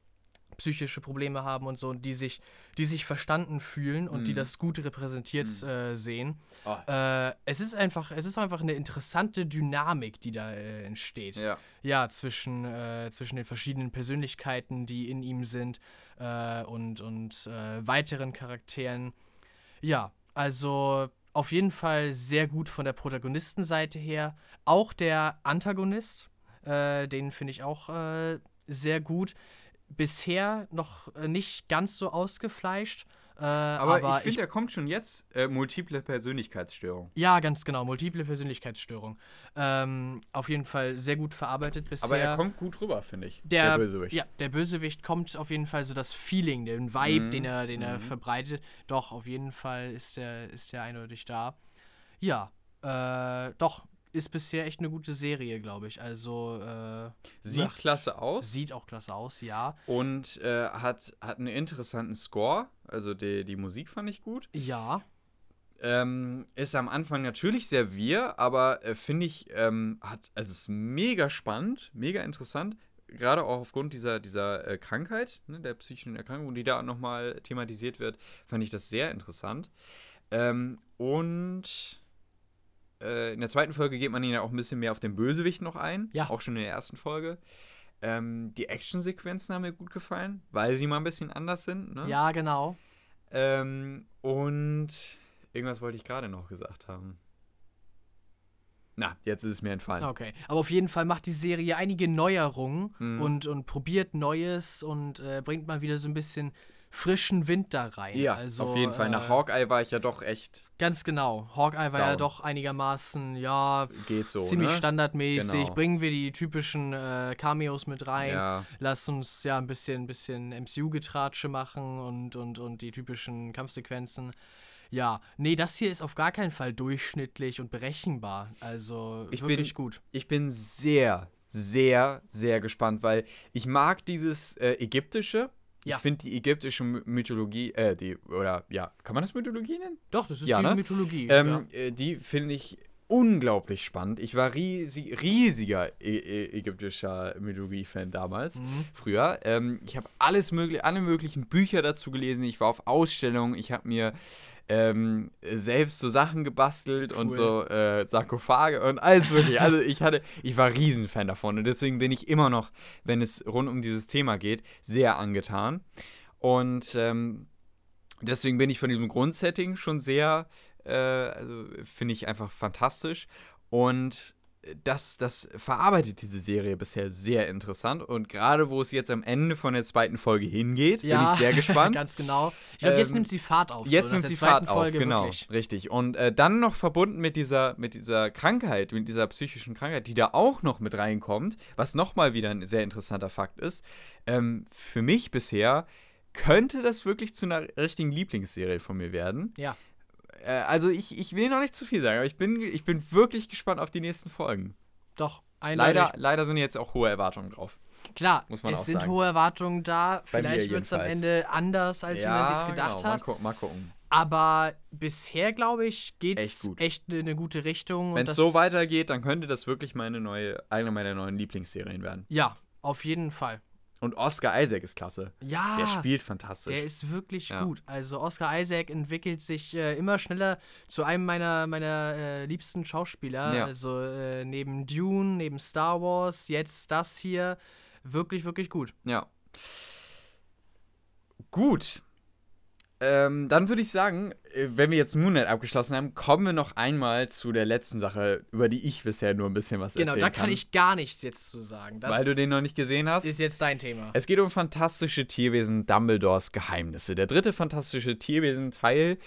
psychische Probleme haben und so, und die sich, die sich verstanden fühlen und mhm. die das gut repräsentiert mhm. äh, sehen. Oh. Äh, es ist einfach, es ist einfach eine interessante Dynamik, die da äh, entsteht. Ja, ja zwischen, äh, zwischen den verschiedenen Persönlichkeiten, die in ihm sind äh, und, und äh, weiteren Charakteren. Ja, also auf jeden Fall sehr gut von der Protagonistenseite her. Auch der Antagonist, den finde ich auch sehr gut bisher noch äh, nicht ganz so ausgefleischt. Äh, aber, aber, ich finde, er kommt schon jetzt. Äh, multiple Persönlichkeitsstörung. Ja, ganz genau. Multiple Persönlichkeitsstörung. Ähm, auf jeden Fall sehr gut verarbeitet bisher. Aber er kommt gut rüber, finde ich. Der, der, Bösewicht. Ja, der Bösewicht kommt auf jeden Fall so das Feeling, den Vibe, mhm. den er, den er mhm. verbreitet. Doch, auf jeden Fall ist der, ist der eindeutig da. Ja, äh, doch, ist bisher echt eine gute Serie, glaube ich. Also äh, sieht nach, klasse aus. Sieht auch klasse aus, ja. Und äh, hat, hat einen interessanten Score. Also die, die Musik fand ich gut. Ja. Ähm, ist am Anfang natürlich sehr wir, aber äh, finde ich, ähm, hat, also ist mega spannend, mega interessant. Gerade auch aufgrund dieser, dieser äh, Krankheit, ne, der psychischen Erkrankung, die da nochmal thematisiert wird, fand ich das sehr interessant. Ähm, und äh, in der zweiten Folge geht man ihn ja auch ein bisschen mehr auf den Bösewicht noch ein. Ja. Auch schon in der ersten Folge. Ähm, die Actionsequenzen haben mir gut gefallen, weil sie mal ein bisschen anders sind. Ne? Ja, genau. Ähm, und irgendwas wollte ich gerade noch gesagt haben. Na, jetzt ist es mir entfallen. Okay, aber auf jeden Fall macht die Serie einige Neuerungen mhm. und, und probiert Neues und äh, bringt mal wieder so ein bisschen frischen Wind da rein. Ja, also, auf jeden Fall. Nach äh, Hawkeye war ich ja doch echt. Ganz genau. Hawkeye war down. ja doch einigermaßen, ja, Geht so, ziemlich ne? standardmäßig. Genau. Bringen wir die typischen äh, Cameos mit rein. Ja. Lass uns ja ein bisschen, bisschen MCU-Getratsche machen und, und, und die typischen Kampfsequenzen. Ja, nee, das hier ist auf gar keinen Fall durchschnittlich und berechenbar. Also ich wirklich bin, gut. Ich bin sehr, sehr, sehr gespannt, weil ich mag dieses äh, Ägyptische. Ja. Ich finde die ägyptische Mythologie, äh, die, oder ja, kann man das Mythologie nennen? Doch, das ist Ja, die ne? Mythologie. Ähm, ja. äh, die finde ich unglaublich spannend. Ich war riesig, riesiger ägyptischer Mythologie-Fan damals, mhm. früher. Ähm, ich habe alles mögliche, alle möglichen Bücher dazu gelesen. Ich war auf Ausstellungen. Ich habe mir ähm, selbst so Sachen gebastelt cool. und so äh, Sarkophage und alles mögliche. Also ich hatte, ich war Riesenfan davon und deswegen bin ich immer noch, wenn es rund um dieses Thema geht, sehr angetan. Und ähm, deswegen bin ich von diesem Grundsetting schon sehr, äh, also finde ich einfach fantastisch. Und das, das verarbeitet diese Serie bisher sehr interessant. Und gerade wo es jetzt am Ende von der zweiten Folge hingeht, ja, bin ich sehr <laughs> gespannt. ganz genau. Ich glaube, jetzt ähm, nimmt sie Fahrt auf. Jetzt so, nimmt sie Fahrt auf, genau. Wirklich. Richtig. Und äh, dann noch verbunden mit dieser, mit dieser Krankheit, mit dieser psychischen Krankheit, die da auch noch mit reinkommt, was nochmal wieder ein sehr interessanter Fakt ist. Ähm, für mich bisher könnte das wirklich zu einer richtigen Lieblingsserie von mir werden. Ja. Äh, also ich, ich will noch nicht zu viel sagen, aber ich bin, ich bin wirklich gespannt auf die nächsten Folgen. Doch, leider, leider sind jetzt auch hohe Erwartungen drauf. Klar, muss man es auch sind sagen. hohe Erwartungen da. Bei Vielleicht wird es am Ende anders, als ja, man sich gedacht genau. hat. Mal, mal gucken. Aber bisher, glaube ich, geht es echt in eine gute Richtung. Wenn es so weitergeht, dann könnte das wirklich meine neue, eine meiner neuen Lieblingsserien werden. Ja, auf jeden Fall. Und Oscar Isaac ist klasse. Ja. Der spielt fantastisch. Der ist wirklich ja. gut. Also Oscar Isaac entwickelt sich äh, immer schneller zu einem meiner, meiner äh, liebsten Schauspieler. Ja. Also äh, neben Dune, neben Star Wars, jetzt das hier. Wirklich, wirklich gut. Ja. Gut. Ähm, dann würde ich sagen, wenn wir jetzt Moonlight abgeschlossen haben, kommen wir noch einmal zu der letzten Sache, über die ich bisher nur ein bisschen was genau, erzählen kann. Genau, da kann ich gar nichts jetzt zu sagen. Das Weil du den noch nicht gesehen hast. Ist jetzt dein Thema. Es geht um fantastische Tierwesen Dumbledores Geheimnisse. Der dritte fantastische Tierwesen-Teil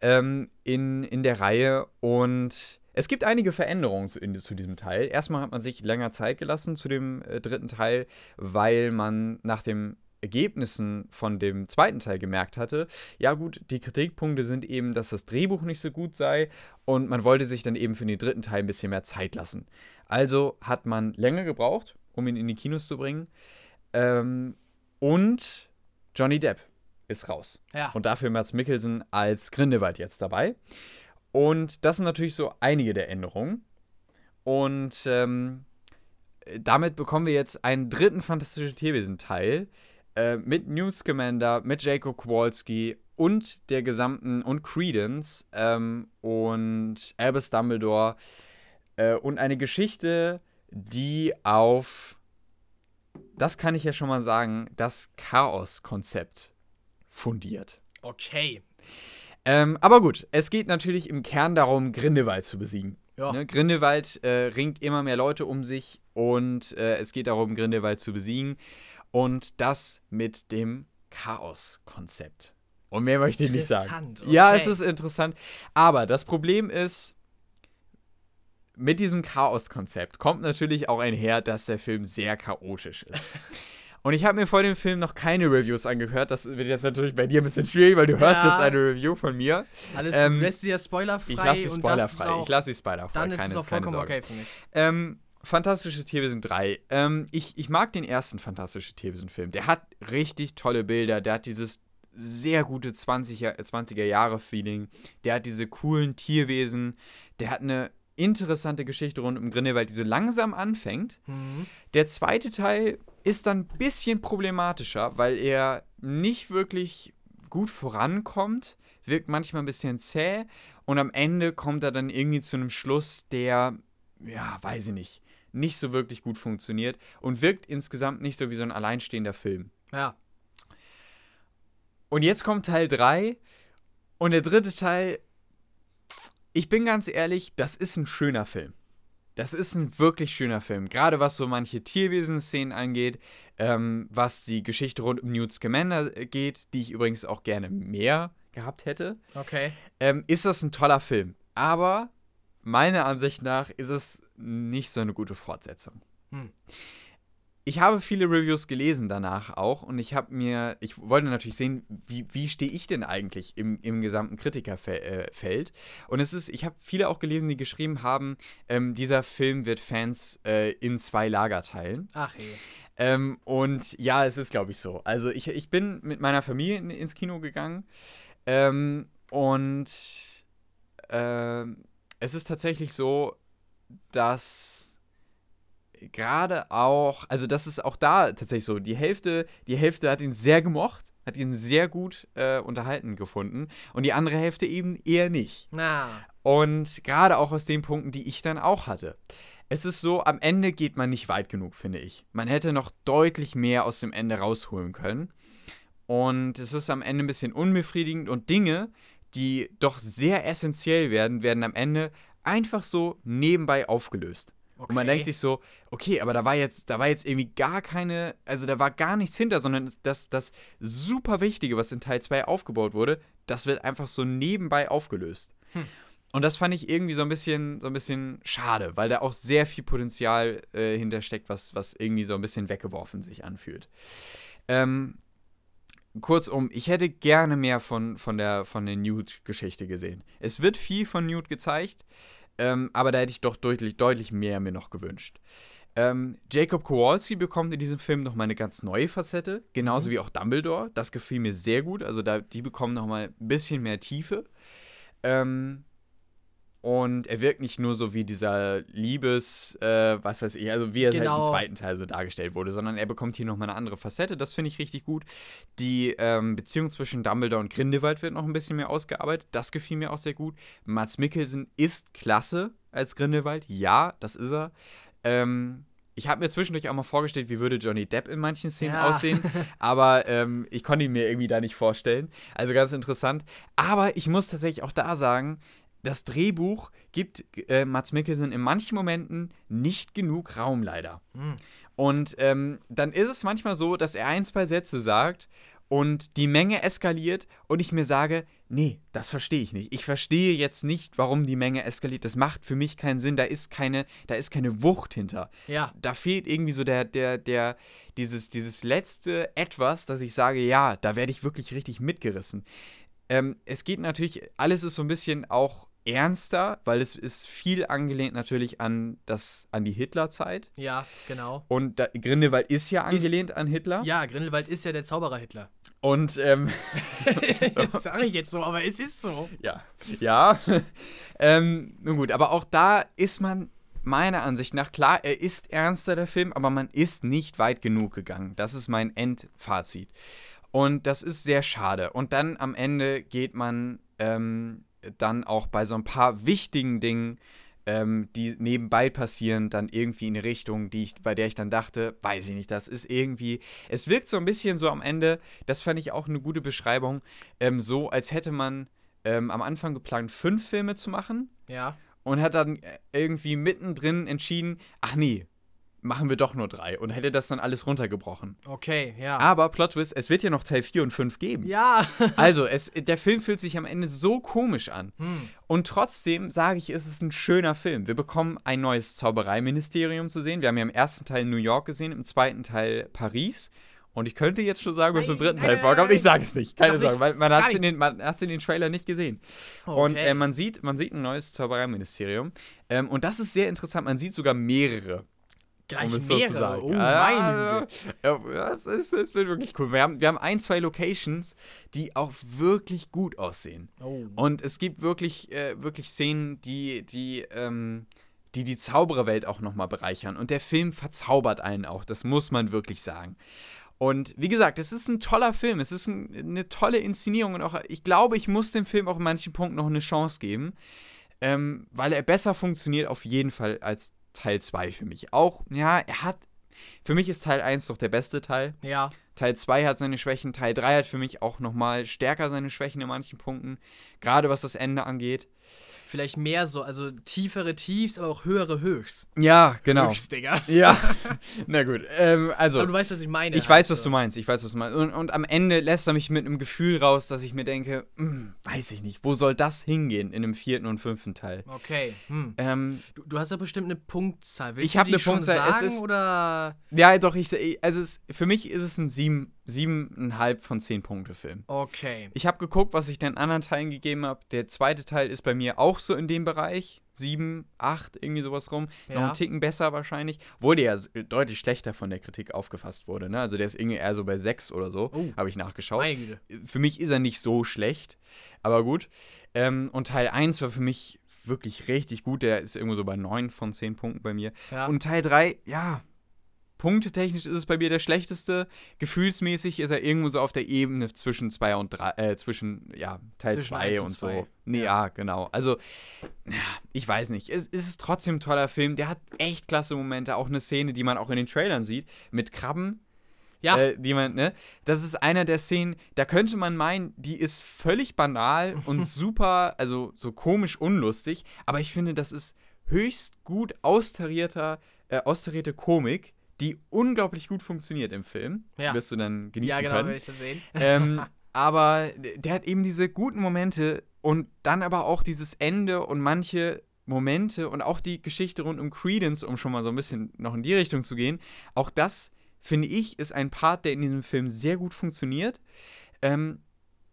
ähm, in, in der Reihe und es gibt einige Veränderungen zu, in, zu, diesem Teil. Erstmal hat man sich länger Zeit gelassen zu dem äh, dritten Teil, weil man nach dem Ergebnissen von dem zweiten Teil gemerkt hatte, ja gut, die Kritikpunkte sind eben, dass das Drehbuch nicht so gut sei und man wollte sich dann eben für den dritten Teil ein bisschen mehr Zeit lassen. Also hat man länger gebraucht, um ihn in die Kinos zu bringen. Ähm, und Johnny Depp ist raus. Ja. Und dafür Mats Mikkelsen als Grindelwald jetzt dabei. Und das sind natürlich so einige der Änderungen. Und ähm, damit bekommen wir jetzt einen dritten Fantastische Tierwesen-Teil, äh, mit Newt Scamander, mit Jacob Kowalski und der gesamten und Credence ähm, und Albus Dumbledore äh, und eine Geschichte, die auf, das kann ich ja schon mal sagen, das Chaos-Konzept fundiert. Okay. Ähm, aber gut, es geht natürlich im Kern darum, Grindelwald zu besiegen. Ja. Ne? Grindelwald äh, ringt immer mehr Leute um sich und äh, es geht darum, Grindelwald zu besiegen. Und das mit dem Chaos-Konzept. Und mehr möchte ich nicht sagen. Okay. Ja, es ist interessant. Aber das Problem ist, mit diesem Chaos-Konzept kommt natürlich auch einher, dass der Film sehr chaotisch ist. <laughs> Und ich habe mir vor dem Film noch keine Reviews angehört. Das wird jetzt natürlich bei dir ein bisschen schwierig, weil du ja. hörst jetzt eine Review von mir. Alles ähm, gut. Lässt sie ja spoilerfrei. Ich lasse sie spoilerfrei. Ich lasse sie spoilerfrei. Dann ist keine, es auch vollkommen okay für mich. Ähm, Fantastische Tierwesen 3. Ähm, ich, ich mag den ersten Fantastische Tierwesen-Film. Der hat richtig tolle Bilder. Der hat dieses sehr gute 20er, 20er Jahre Feeling. Der hat diese coolen Tierwesen. Der hat eine interessante Geschichte rund um Grindelwald, die so langsam anfängt. Mhm. Der zweite Teil ist dann ein bisschen problematischer, weil er nicht wirklich gut vorankommt, wirkt manchmal ein bisschen zäh und am Ende kommt er dann irgendwie zu einem Schluss, der, ja, weiß ich nicht, nicht so wirklich gut funktioniert und wirkt insgesamt nicht so wie so ein alleinstehender Film. Ja. Und jetzt kommt Teil 3 und der dritte Teil, ich bin ganz ehrlich, das ist ein schöner Film. Das ist ein wirklich schöner Film. Gerade was so manche Tierwesen-Szenen angeht, ähm, was die Geschichte rund um Newt Scamander geht, die ich übrigens auch gerne mehr gehabt hätte. Okay. Ähm, ist das ein toller Film. Aber meiner Ansicht nach ist es nicht so eine gute Fortsetzung. Hm. Ich habe viele Reviews gelesen danach auch und ich habe mir, ich wollte natürlich sehen, wie, wie stehe ich denn eigentlich im, im gesamten Kritikerfeld. Und es ist, ich habe viele auch gelesen, die geschrieben haben, ähm, dieser Film wird Fans äh, in zwei Lager teilen. Ach je. Ähm, und ja, es ist, glaube ich, so. Also ich, ich bin mit meiner Familie in, ins Kino gegangen ähm, und ähm, es ist tatsächlich so, dass gerade auch, also das ist auch da tatsächlich so, die Hälfte, die Hälfte hat ihn sehr gemocht, hat ihn sehr gut äh, unterhalten gefunden und die andere Hälfte eben eher nicht. Na. Und gerade auch aus den Punkten, die ich dann auch hatte. Es ist so, am Ende geht man nicht weit genug, finde ich. Man hätte noch deutlich mehr aus dem Ende rausholen können. Und es ist am Ende ein bisschen unbefriedigend und Dinge, die doch sehr essentiell werden, werden am Ende einfach so nebenbei aufgelöst. Okay. Und man denkt sich so, okay, aber da war jetzt, da war jetzt irgendwie gar keine, also da war gar nichts hinter, sondern das, das super Wichtige, was in Teil 2 aufgebaut wurde, das wird einfach so nebenbei aufgelöst. Hm. Und das fand ich irgendwie so ein bisschen, so ein bisschen schade, weil da auch sehr viel Potenzial äh, hintersteckt, was, was irgendwie so ein bisschen weggeworfen sich anfühlt. Ähm, kurzum, ich hätte gerne mehr von, von der, von der Newt-Geschichte gesehen. Es wird viel von Newt gezeigt, ähm, aber da hätte ich doch deutlich, deutlich mehr mir noch gewünscht. Ähm, Jacob Kowalski bekommt in diesem Film nochmal eine ganz neue Facette, genauso mhm. wie auch Dumbledore. Das gefiel mir sehr gut. Also da, die bekommen nochmal ein bisschen mehr Tiefe. Ähm, und er wirkt nicht nur so wie dieser Liebes, äh, was weiß ich, also wie er genau. halt im genau. zweiten Teil so dargestellt wurde, sondern er bekommt hier nochmal eine andere Facette. Das finde ich richtig gut. Die ähm, Beziehung zwischen Dumbledore und Grindelwald wird noch ein bisschen mehr ausgearbeitet. Das gefiel mir auch sehr gut. Mats Mikkelsen ist klasse als Grindelwald. Ja, das ist er. Ähm, ich habe mir zwischendurch auch mal vorgestellt, wie würde Johnny Depp in manchen Szenen ja. aussehen, <laughs> aber ähm, ich konnte ihn mir irgendwie da nicht vorstellen. Also ganz interessant. Aber ich muss tatsächlich auch da sagen, das Drehbuch gibt äh, Mats Mikkelsen in manchen Momenten nicht genug Raum, leider. Mhm. Und ähm, dann ist es manchmal so, dass er ein, zwei Sätze sagt und die Menge eskaliert und ich mir sage, nee, das verstehe ich nicht. Ich verstehe jetzt nicht, warum die Menge eskaliert. Das macht für mich keinen Sinn. Da ist keine, da ist keine Wucht hinter. Ja. Da fehlt irgendwie so der, der, der, dieses, dieses letzte Etwas, dass ich sage, ja, da werde ich wirklich richtig mitgerissen. Ähm, es geht natürlich, alles ist so ein bisschen auch ernster, weil es ist viel angelehnt natürlich an das an die Hitlerzeit. Ja, genau. Und da, Grindelwald ist ja angelehnt ist, an Hitler. Ja, Grindelwald ist ja der Zauberer Hitler. Und ähm, <laughs> das <laughs> sage ich jetzt so, aber es ist so. Ja, ja. <laughs> ähm, nun gut, aber auch da ist man meiner Ansicht nach klar, er ist ernster der Film, aber man ist nicht weit genug gegangen. Das ist mein Endfazit. Und das ist sehr schade. Und dann am Ende geht man ähm, dann auch bei so ein paar wichtigen Dingen, ähm, die nebenbei passieren, dann irgendwie in eine Richtung, die ich, bei der ich dann dachte, weiß ich nicht, das ist irgendwie, es wirkt so ein bisschen so am Ende, das fand ich auch eine gute Beschreibung, ähm, so als hätte man ähm, am Anfang geplant, fünf Filme zu machen. Ja. Und hat dann äh, irgendwie mittendrin entschieden, ach nee, machen wir doch nur drei und hätte das dann alles runtergebrochen. Okay, ja. Aber Plot Twist, es wird ja noch Teil 4 und 5 geben. Ja. <laughs> also, es, der Film fühlt sich am Ende so komisch an. Hm. Und trotzdem sage ich, es ist ein schöner Film. Wir bekommen ein neues Zaubereiministerium zu sehen. Wir haben ja im ersten Teil New York gesehen, im zweiten Teil Paris. Und ich könnte jetzt schon sagen, was im dritten Teil vorkommt. Ich sage es nicht. Keine Sorge, weil man hat es in, den, in den Trailer nicht gesehen. Okay. Und äh, man, sieht, man sieht ein neues Zaubereiministerium. Ähm, und das ist sehr interessant. Man sieht sogar mehrere. Gleich um es mehrere. so zu sagen. Oh, ja, ja, es, ist, es wird wirklich cool. Wir haben, wir haben ein, zwei Locations, die auch wirklich gut aussehen. Oh. Und es gibt wirklich, äh, wirklich Szenen, die, die, ähm, die die Zaubererwelt auch nochmal bereichern. Und der Film verzaubert einen auch, das muss man wirklich sagen. Und wie gesagt, es ist ein toller Film, es ist ein, eine tolle Inszenierung und auch, ich glaube, ich muss dem Film auch in manchen Punkten noch eine Chance geben, ähm, weil er besser funktioniert auf jeden Fall als Teil 2 für mich. Auch, ja, er hat. Für mich ist Teil 1 doch der beste Teil. Ja. Teil 2 hat seine Schwächen, Teil 3 hat für mich auch nochmal stärker seine Schwächen in manchen Punkten. Gerade was das Ende angeht vielleicht mehr so, also tiefere Tiefs, aber auch höhere Höchst. Ja, genau. Höchst, Digga. Ja, <laughs> na gut. Ähm, also, aber du weißt, was ich meine. Ich weiß, was du meinst. Ich weiß, was du meinst. Und, und, am Ende lässt er mich mit einem Gefühl raus, dass ich mir denke, hm, weiß ich nicht, wo soll das hingehen in dem vierten und fünften Teil? Okay. Hm. Ähm, du, du, hast ja bestimmt eine Punktzahl. Willst ich habe eine Punktzahl. Sagen, es ist, oder? Ja, doch. Ich, also es, für mich ist es ein sieben siebeneinhalb von zehn Punkte Film. Okay. Ich habe geguckt, was ich den anderen Teilen gegeben habe. Der zweite Teil ist bei mir auch so in dem Bereich. Sieben, acht, irgendwie sowas rum. Ja. Noch einen Ticken besser wahrscheinlich. Obwohl der ja deutlich schlechter von der Kritik aufgefasst wurde. Ne? Also der ist irgendwie eher so bei sechs oder so. Oh. Habe ich nachgeschaut. Für mich ist er nicht so schlecht. Aber gut. Ähm, und Teil 1 war für mich wirklich richtig gut. Der ist irgendwo so bei 9 von 10 Punkten bei mir. Ja. Und Teil 3, ja, punktetechnisch ist es bei mir der schlechteste. Gefühlsmäßig ist er irgendwo so auf der Ebene zwischen 2 und 3, äh, zwischen, ja, Teil Zwischen 2 eins und und so. zwei. Nee, Ja. ja. genau. Also, ja, ich weiß nicht. Es, es ist trotzdem ein toller Film. Der hat echt klasse Momente. Auch eine Szene, die man auch in den Trailern sieht, mit Krabben. Ja. Äh, die man, ne? Das ist einer der Szenen, da könnte man meinen, die ist völlig banal <laughs> und super, also so komisch unlustig, aber ich finde, das ist höchst gut austarierter, äh, austarierte Komik, die unglaublich gut funktioniert im Film. Ja. Wirst du dann genießen ja, genau, können. will ich das sehen. ähm, <laughs> aber der hat eben diese guten Momente und dann aber auch dieses Ende und manche Momente und auch die Geschichte rund um Credence, um schon mal so ein bisschen noch in die Richtung zu gehen. Auch das, finde ich, ist ein Part, der in diesem Film sehr gut funktioniert. Ähm,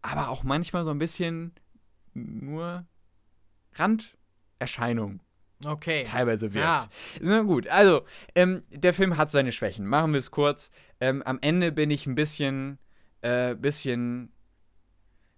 aber auch manchmal so ein bisschen nur Randerscheinung Okay. teilweise wirkt. Ja. Na gut, also, ähm, der Film hat seine Schwächen. Machen wir es kurz. Ähm, am Ende bin ich ein bisschen, äh, bisschen,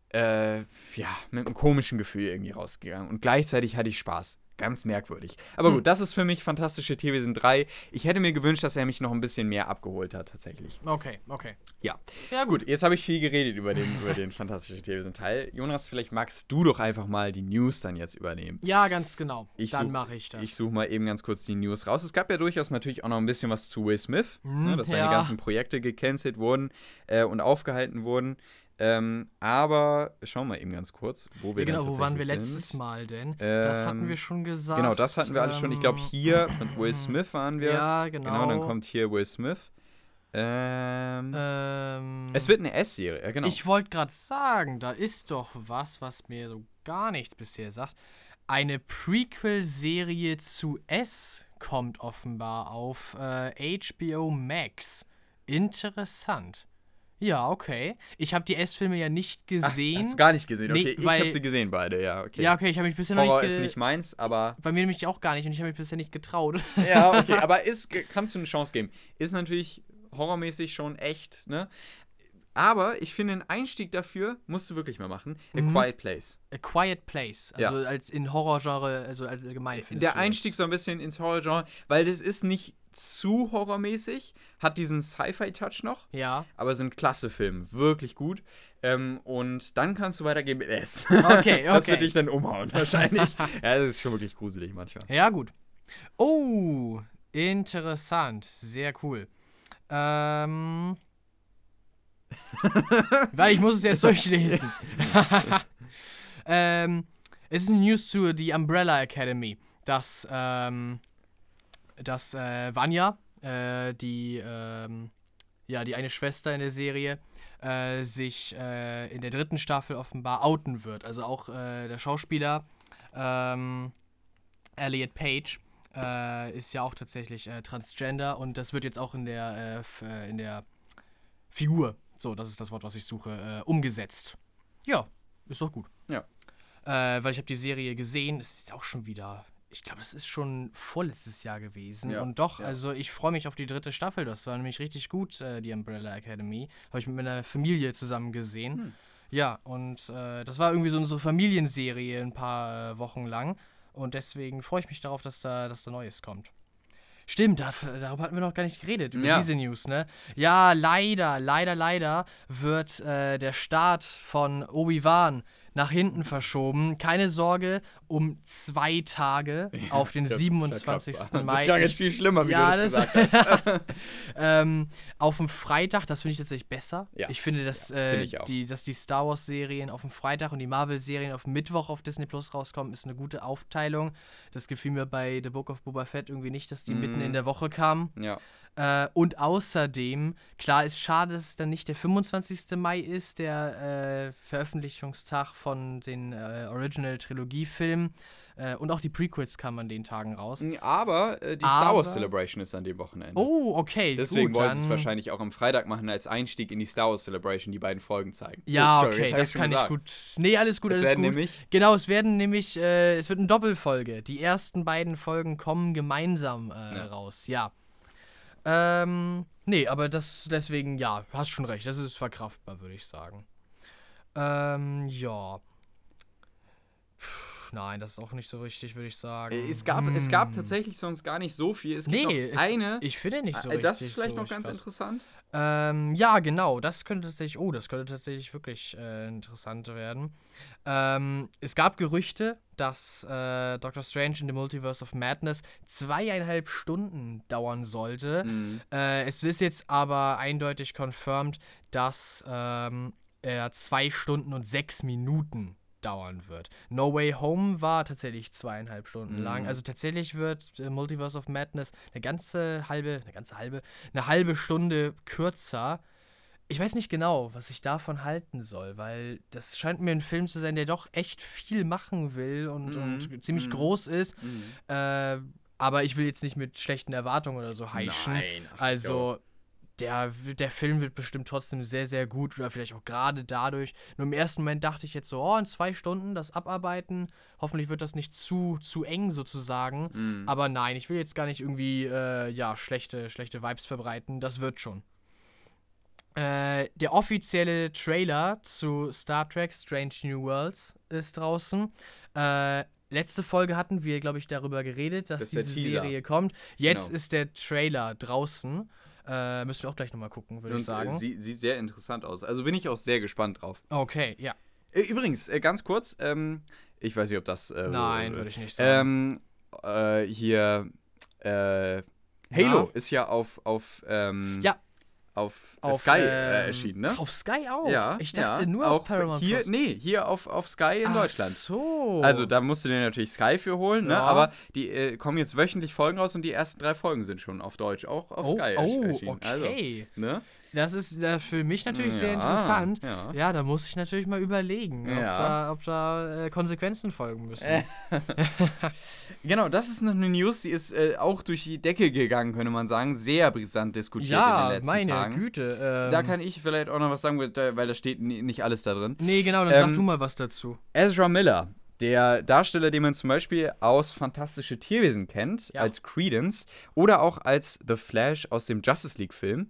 äh, ja, mit einem komischen Gefühl irgendwie rausgegangen. Und gleichzeitig hatte ich Spaß. Ganz merkwürdig. Aber Hm. gut, das ist für mich Fantastische Tierwesen 3. Ich hätte mir gewünscht, dass er mich noch ein bisschen mehr abgeholt hat, tatsächlich. Okay, okay. Ja. Ja, gut. Gut, jetzt habe ich viel geredet über den, über den <laughs> Fantastische Tierwesen Teil. Jonas, vielleicht magst du doch einfach mal die News dann jetzt übernehmen. Ja, ganz genau. Ich Dann mache ich das. Ich suche mal eben ganz kurz die News raus. Es gab ja durchaus natürlich auch noch ein bisschen was zu Will Smith, Mhm, ne, dass seine ja. ganzen Projekte gecancelt wurden äh, und aufgehalten wurden. Ähm, aber schauen wir eben ganz kurz, wo wir ja, genau, wo waren wir tatsächlich letztes sind. Mal denn? das hatten Ähm, wir schon gesagt. Genau, das hatten wir alles schon. Ich glaube, Ähm, hier mit Will Smith waren wir. Ja, genau. Genau, dann kommt hier Will Smith. Ähm, Ähm, es wird eine S-Serie, ja, genau. Ich wollte gerade sagen, da ist doch was, was mir so gar nichts bisher sagt. Eine Prequel-Serie zu S kommt offenbar auf äh, HBO Max. Interessant. Ja, okay. Ich habe die S-Filme ja nicht Ach, gesehen. hast du gar nicht gesehen? Nee, Okay, ich weil- habe sie gesehen beide, ja. Okay. Ja, okay, ich habe mich bisher noch Horror nicht. ist ge- nicht meins, aber Bei mir nämlich auch gar nicht und ich habe mich bisher nicht getraut. Ja, okay, <laughs> aber ist, kannst du eine Chance geben. Ist natürlich horrormäßig schon echt, ne? Aber ich finde, einen Einstieg dafür musst du wirklich mal machen. A Mhm. Quiet Place. A Quiet Place. Also als in Horrorgenre, also allgemein. Der Einstieg das? so ein bisschen ins Horrorgenre, weil das ist nicht zu horrormäßig, hat diesen Sci-Fi-Touch noch, Ja. aber sind klasse Filme, wirklich gut. Ähm, und dann kannst du weitergehen mit S. Okay, <laughs> Das okay. wird dich dann umhauen, wahrscheinlich. <laughs> ja, das ist schon wirklich gruselig manchmal. Ja, gut. Oh, interessant. Sehr cool. Ähm. <laughs> Weil ich muss es jetzt durchlesen. ähm, es ist eine News zu The Umbrella Academy, dass, ähm, dass äh, Vanya, äh, die, ähm, ja, die eine Schwester in der Serie, äh, sich äh, in der dritten Staffel offenbar outen wird. Also auch äh, der Schauspieler ähm, Elliot Page äh, ist ja auch tatsächlich äh, Transgender und das wird jetzt auch in der, in der Figur, so, das ist das Wort, was ich suche, äh, umgesetzt. Ja, ist doch gut. Ja. Äh, weil ich habe die Serie gesehen, es ist auch schon wieder, ich glaube, das ist schon vorletztes Jahr gewesen. Ja, Und doch, ja. also ich freue mich auf die dritte Staffel. Das war nämlich richtig gut, äh, die Umbrella Academy. Habe ich mit meiner Familie zusammen gesehen. Hm. Ja, und äh, das war irgendwie so unsere Familienserie ein paar äh, Wochen lang. Und deswegen freue ich mich darauf, dass da, dass da Neues kommt. Stimmt, da, darüber hatten wir noch gar nicht geredet, über Ja. diese News, ne? Ja, leider, leider, leider wird äh, der Start von Obi-Wan nach hinten verschoben. Keine Sorge, um zwei Tage <laughs> auf den Das ist 27. verkraftbar. Mai. Das klang jetzt viel schlimmer, wie Ja, du das, das- gesagt hast. <laughs> ähm, auf dem Freitag, das finde ich tatsächlich besser. Ja. Ich finde, dass, äh, finde ich die, dass die Star Wars-Serien auf dem Freitag und die Marvel-Serien auf Mittwoch auf Disney Plus rauskommen, ist eine gute Aufteilung. Das gefiel mir bei The Book of Boba Fett irgendwie nicht, dass die Mhm. mitten in der Woche kamen. ja. Äh, und außerdem, klar, ist schade, dass es dann nicht der 25. Mai ist, der äh, Veröffentlichungstag von den äh, Original-Trilogie-Filmen. Äh, und auch die Prequels kamen an den Tagen raus. Aber äh, die Star Wars Aber- Celebration ist an dem Wochenende. Oh, okay. Deswegen gut, wollen sie es wahrscheinlich auch am Freitag machen als Einstieg in die Star Wars Celebration, die beiden Folgen zeigen. Ja, Oh, Entschuldigung, okay, das schon kann ich gut. Nee, alles gut, Es alles werden gut. nämlich Genau, es werden nämlich, äh, es wird eine Doppelfolge. Die ersten beiden Folgen kommen gemeinsam Ja. raus, ja. Ähm, nee, aber das deswegen, ja, hast schon recht, das ist verkraftbar, würde ich sagen. Ähm, ja. nein, das ist auch nicht so richtig, würde ich sagen. Äh, es gab, hm. es gab tatsächlich sonst gar nicht so viel. Es gibt nee, noch eine. ich finde nicht so äh, richtig. Das ist vielleicht so noch ganz krass. interessant. Ähm, ja, genau. Das könnte tatsächlich, oh, das könnte tatsächlich wirklich äh, interessant werden. Ähm, es gab Gerüchte, dass äh, Doctor Strange in the Multiverse of Madness zweieinhalb Stunden dauern sollte. Mhm. Äh, es ist jetzt aber eindeutig confirmed, dass ähm, er zwei Stunden und sechs Minuten dauern wird. No Way Home war tatsächlich zweieinhalb Stunden mhm. lang. Also tatsächlich wird äh, Multiverse of Madness eine ganze halbe, eine ganze halbe, eine halbe Stunde kürzer. Ich weiß nicht genau, was ich davon halten soll, weil das scheint mir ein Film zu sein, der doch echt viel machen will und, mhm. und ziemlich mhm. groß ist. Mhm. Äh, aber ich will jetzt nicht mit schlechten Erwartungen oder so heischen. Nein, also der, der Film wird bestimmt trotzdem sehr, sehr gut oder vielleicht auch gerade dadurch. Nur im ersten Moment dachte ich jetzt so, oh, in zwei Stunden das abarbeiten. Hoffentlich wird das nicht zu, zu eng sozusagen. Mm. Aber nein, ich will jetzt gar nicht irgendwie, äh, ja, schlechte, schlechte Vibes verbreiten. Das wird schon. Äh, der offizielle Trailer zu Star Trek Strange New Worlds ist draußen. Äh, letzte Folge hatten wir, glaube ich, darüber geredet, dass das diese Serie kommt. Jetzt genau. ist der Trailer draußen. Äh, müssen wir auch gleich nochmal gucken, würde ich sagen. Sie, sieht sehr interessant aus. Also bin ich auch sehr gespannt drauf. Okay, ja. Äh, übrigens, äh, ganz kurz, ähm, ich weiß nicht, ob das. Äh, Nein, würde ich nicht sagen. Ähm, äh, hier, äh, Halo ja. ist ja auf, auf ähm, ja auf, auf Sky äh, erschienen, ne? Auf Sky auch? Ja. Ich dachte ja, nur auf Paramount hier, Plus. Nee, hier auf, auf Sky in Ach Deutschland. so. Also da musst du dir natürlich Sky für holen, ne? Aber die äh, kommen jetzt wöchentlich Folgen raus und die ersten drei Folgen sind schon auf Deutsch, auch auf oh, Sky oh, erschienen. Also, okay. Also, ne? Das ist äh, für mich natürlich ja, sehr interessant. Ja. ja. da muss ich natürlich mal überlegen, ja. ob da, ob da äh, Konsequenzen folgen müssen. <laughs> genau, das ist noch eine News, die ist äh, auch durch die Decke gegangen, könnte man sagen. Sehr brisant diskutiert in den letzten meine Tagen. Güte. Ähm, da kann ich vielleicht auch noch was sagen, weil da steht nicht alles da drin. Nee, genau, dann ähm, sag du mal was dazu. Ezra Miller, der Darsteller, den man zum Beispiel aus Fantastische Tierwesen kennt, als Credence oder auch als The Flash aus dem Justice League-Film,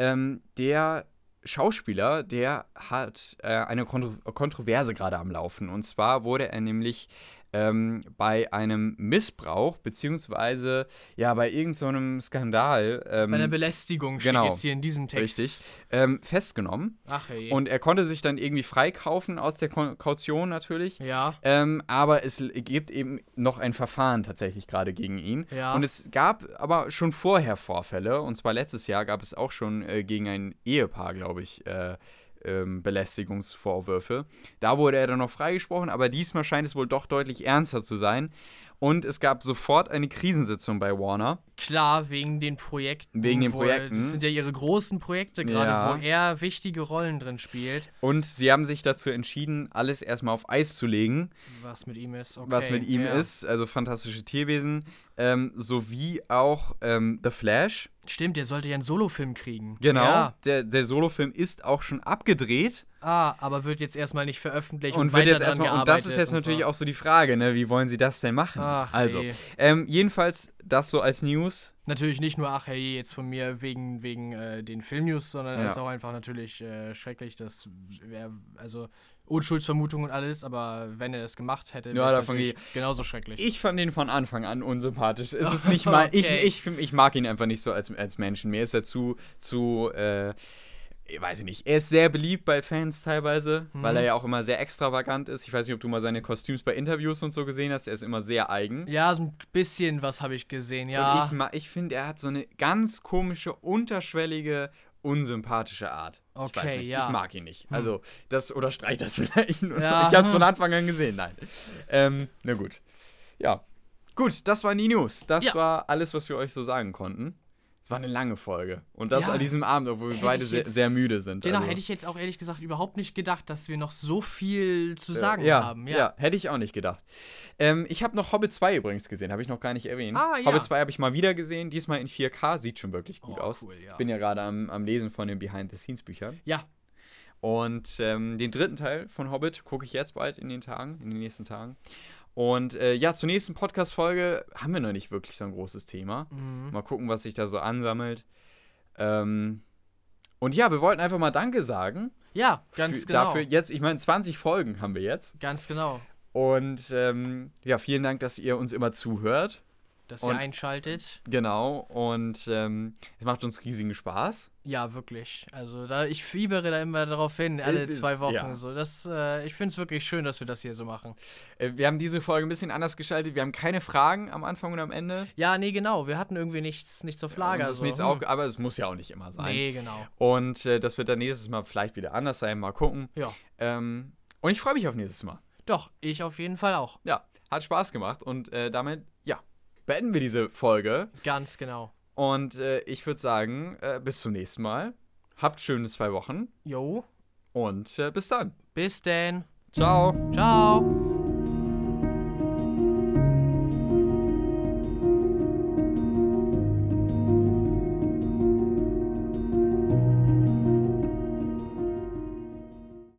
ähm, der Schauspieler, der hat äh, eine Kontro Kontroverse gerade am Laufen. Und zwar wurde er nämlich ähm, bei einem Missbrauch, beziehungsweise ja, bei irgendeinem so Skandal. Ähm, bei einer Belästigung steht genau, jetzt hier in diesem Text. Richtig. Ähm, festgenommen. Ach hey. Und er konnte sich dann irgendwie freikaufen aus der Kaution natürlich. Ja. Ähm, aber es gibt eben noch ein Verfahren tatsächlich gerade gegen ihn. Ja. Und es gab aber schon vorher Vorfälle. Und zwar letztes Jahr gab es auch schon äh, gegen ein Ehepaar, glaube ich, äh, ähm, Belästigungsvorwürfe. Da wurde er dann noch freigesprochen, aber diesmal scheint es wohl doch deutlich ernster zu sein. Und es gab sofort eine Krisensitzung bei Warner. Klar, wegen den Projekten. Wegen den Projekten. das sind ja ihre großen Projekte gerade, ja. wo er wichtige Rollen drin spielt. Und sie haben sich dazu entschieden, alles erstmal auf Eis zu legen. Was mit ihm ist, okay. Was mit ihm ja. ist, also fantastische Tierwesen. Ähm, sowie auch ähm, The Flash. Stimmt, der sollte ja einen Solofilm kriegen. Genau, ja. der, der Solofilm ist auch schon abgedreht. Ah, aber wird jetzt erstmal nicht veröffentlicht und, und wird jetzt erstmal und das ist jetzt natürlich so. auch so die Frage, ne, wie wollen sie das denn machen? Ach, also, ähm, jedenfalls das so als News. Natürlich nicht nur ach hey jetzt von mir wegen wegen äh, den Filmnews, sondern es ja. ist auch einfach natürlich äh, schrecklich, dass wer also Unschuldsvermutung und alles, aber wenn er es gemacht hätte, wäre ja, es genauso schrecklich. Ich fand ihn von Anfang an unsympathisch. Es ist <laughs> nicht mal, okay. ich, ich, ich mag ihn einfach nicht so als, als Menschen. Mir ist er zu, zu äh, weiß ich nicht, er ist sehr beliebt bei Fans teilweise, mhm. weil er ja auch immer sehr extravagant ist. Ich weiß nicht, ob du mal seine Kostüms bei Interviews und so gesehen hast. Er ist immer sehr eigen. Ja, so ein bisschen was habe ich gesehen, ja. Und ich, ich finde, er hat so eine ganz komische, unterschwellige, unsympathische Art. Okay, ich ja. Ich mag ihn nicht. Hm. Also, das oder streich das <laughs> vielleicht. Ja. Ich habe es von Anfang an gesehen, nein. Ähm, na gut. Ja. Gut, das waren die News. Das ja. war alles, was wir euch so sagen konnten. War eine lange Folge. Und das ja, an diesem Abend, obwohl wir beide sehr, sehr, müde sind. Genau, also. hätte ich jetzt auch ehrlich gesagt überhaupt nicht gedacht, dass wir noch so viel zu sagen äh, ja, haben. Ja. ja, hätte ich auch nicht gedacht. Ähm, ich habe noch Hobbit 2 übrigens gesehen, habe ich noch gar nicht erwähnt. Ah. Hobbit 2 habe ich mal wieder gesehen, diesmal in 4K, sieht schon wirklich gut oh, aus. Cool, ja. Bin ja gerade am, am Lesen von den Behind-the-Scenes-Büchern. Ja. Und ähm, den dritten Teil von Hobbit gucke ich jetzt bald in den Tagen, in den nächsten Tagen. Und äh, ja, zur nächsten Podcast-Folge haben wir noch nicht wirklich so ein großes Thema. Mhm. Mal gucken, was sich da so ansammelt. Ähm, und ja, wir wollten einfach mal Danke sagen. Ja, ganz für, genau. Dafür jetzt, ich meine, 20 Folgen haben wir jetzt. Ganz genau. Und ähm, ja, vielen Dank, dass ihr uns immer zuhört. Dass ihr einschaltet. Genau, und ähm, es macht uns riesigen Spaß. Ja, wirklich. Also da ich fiebere da immer darauf hin, alle es zwei Wochen. ja. So, das, äh, ich finde es wirklich schön, dass wir das hier so machen. Äh, wir haben diese Folge ein bisschen anders gestaltet. Wir haben keine Fragen am Anfang und am Ende. Ja, nee, genau. Wir hatten irgendwie nichts, nichts auf Lager. Ja, so. nichts hm. auch, aber es muss ja auch nicht immer sein. Nee, genau. Und äh, das wird dann nächstes Mal vielleicht wieder anders sein. Mal gucken. Ja. Ähm, und ich freue mich auf nächstes Mal. Doch, ich auf jeden Fall auch. Ja, hat Spaß gemacht und äh, damit, ja, beenden wir diese Folge. Ganz genau. Und äh, ich würde sagen, äh, bis zum nächsten Mal. Habt schöne zwei Wochen. Jo. Und äh, bis dann. Bis denn. Ciao. Ciao.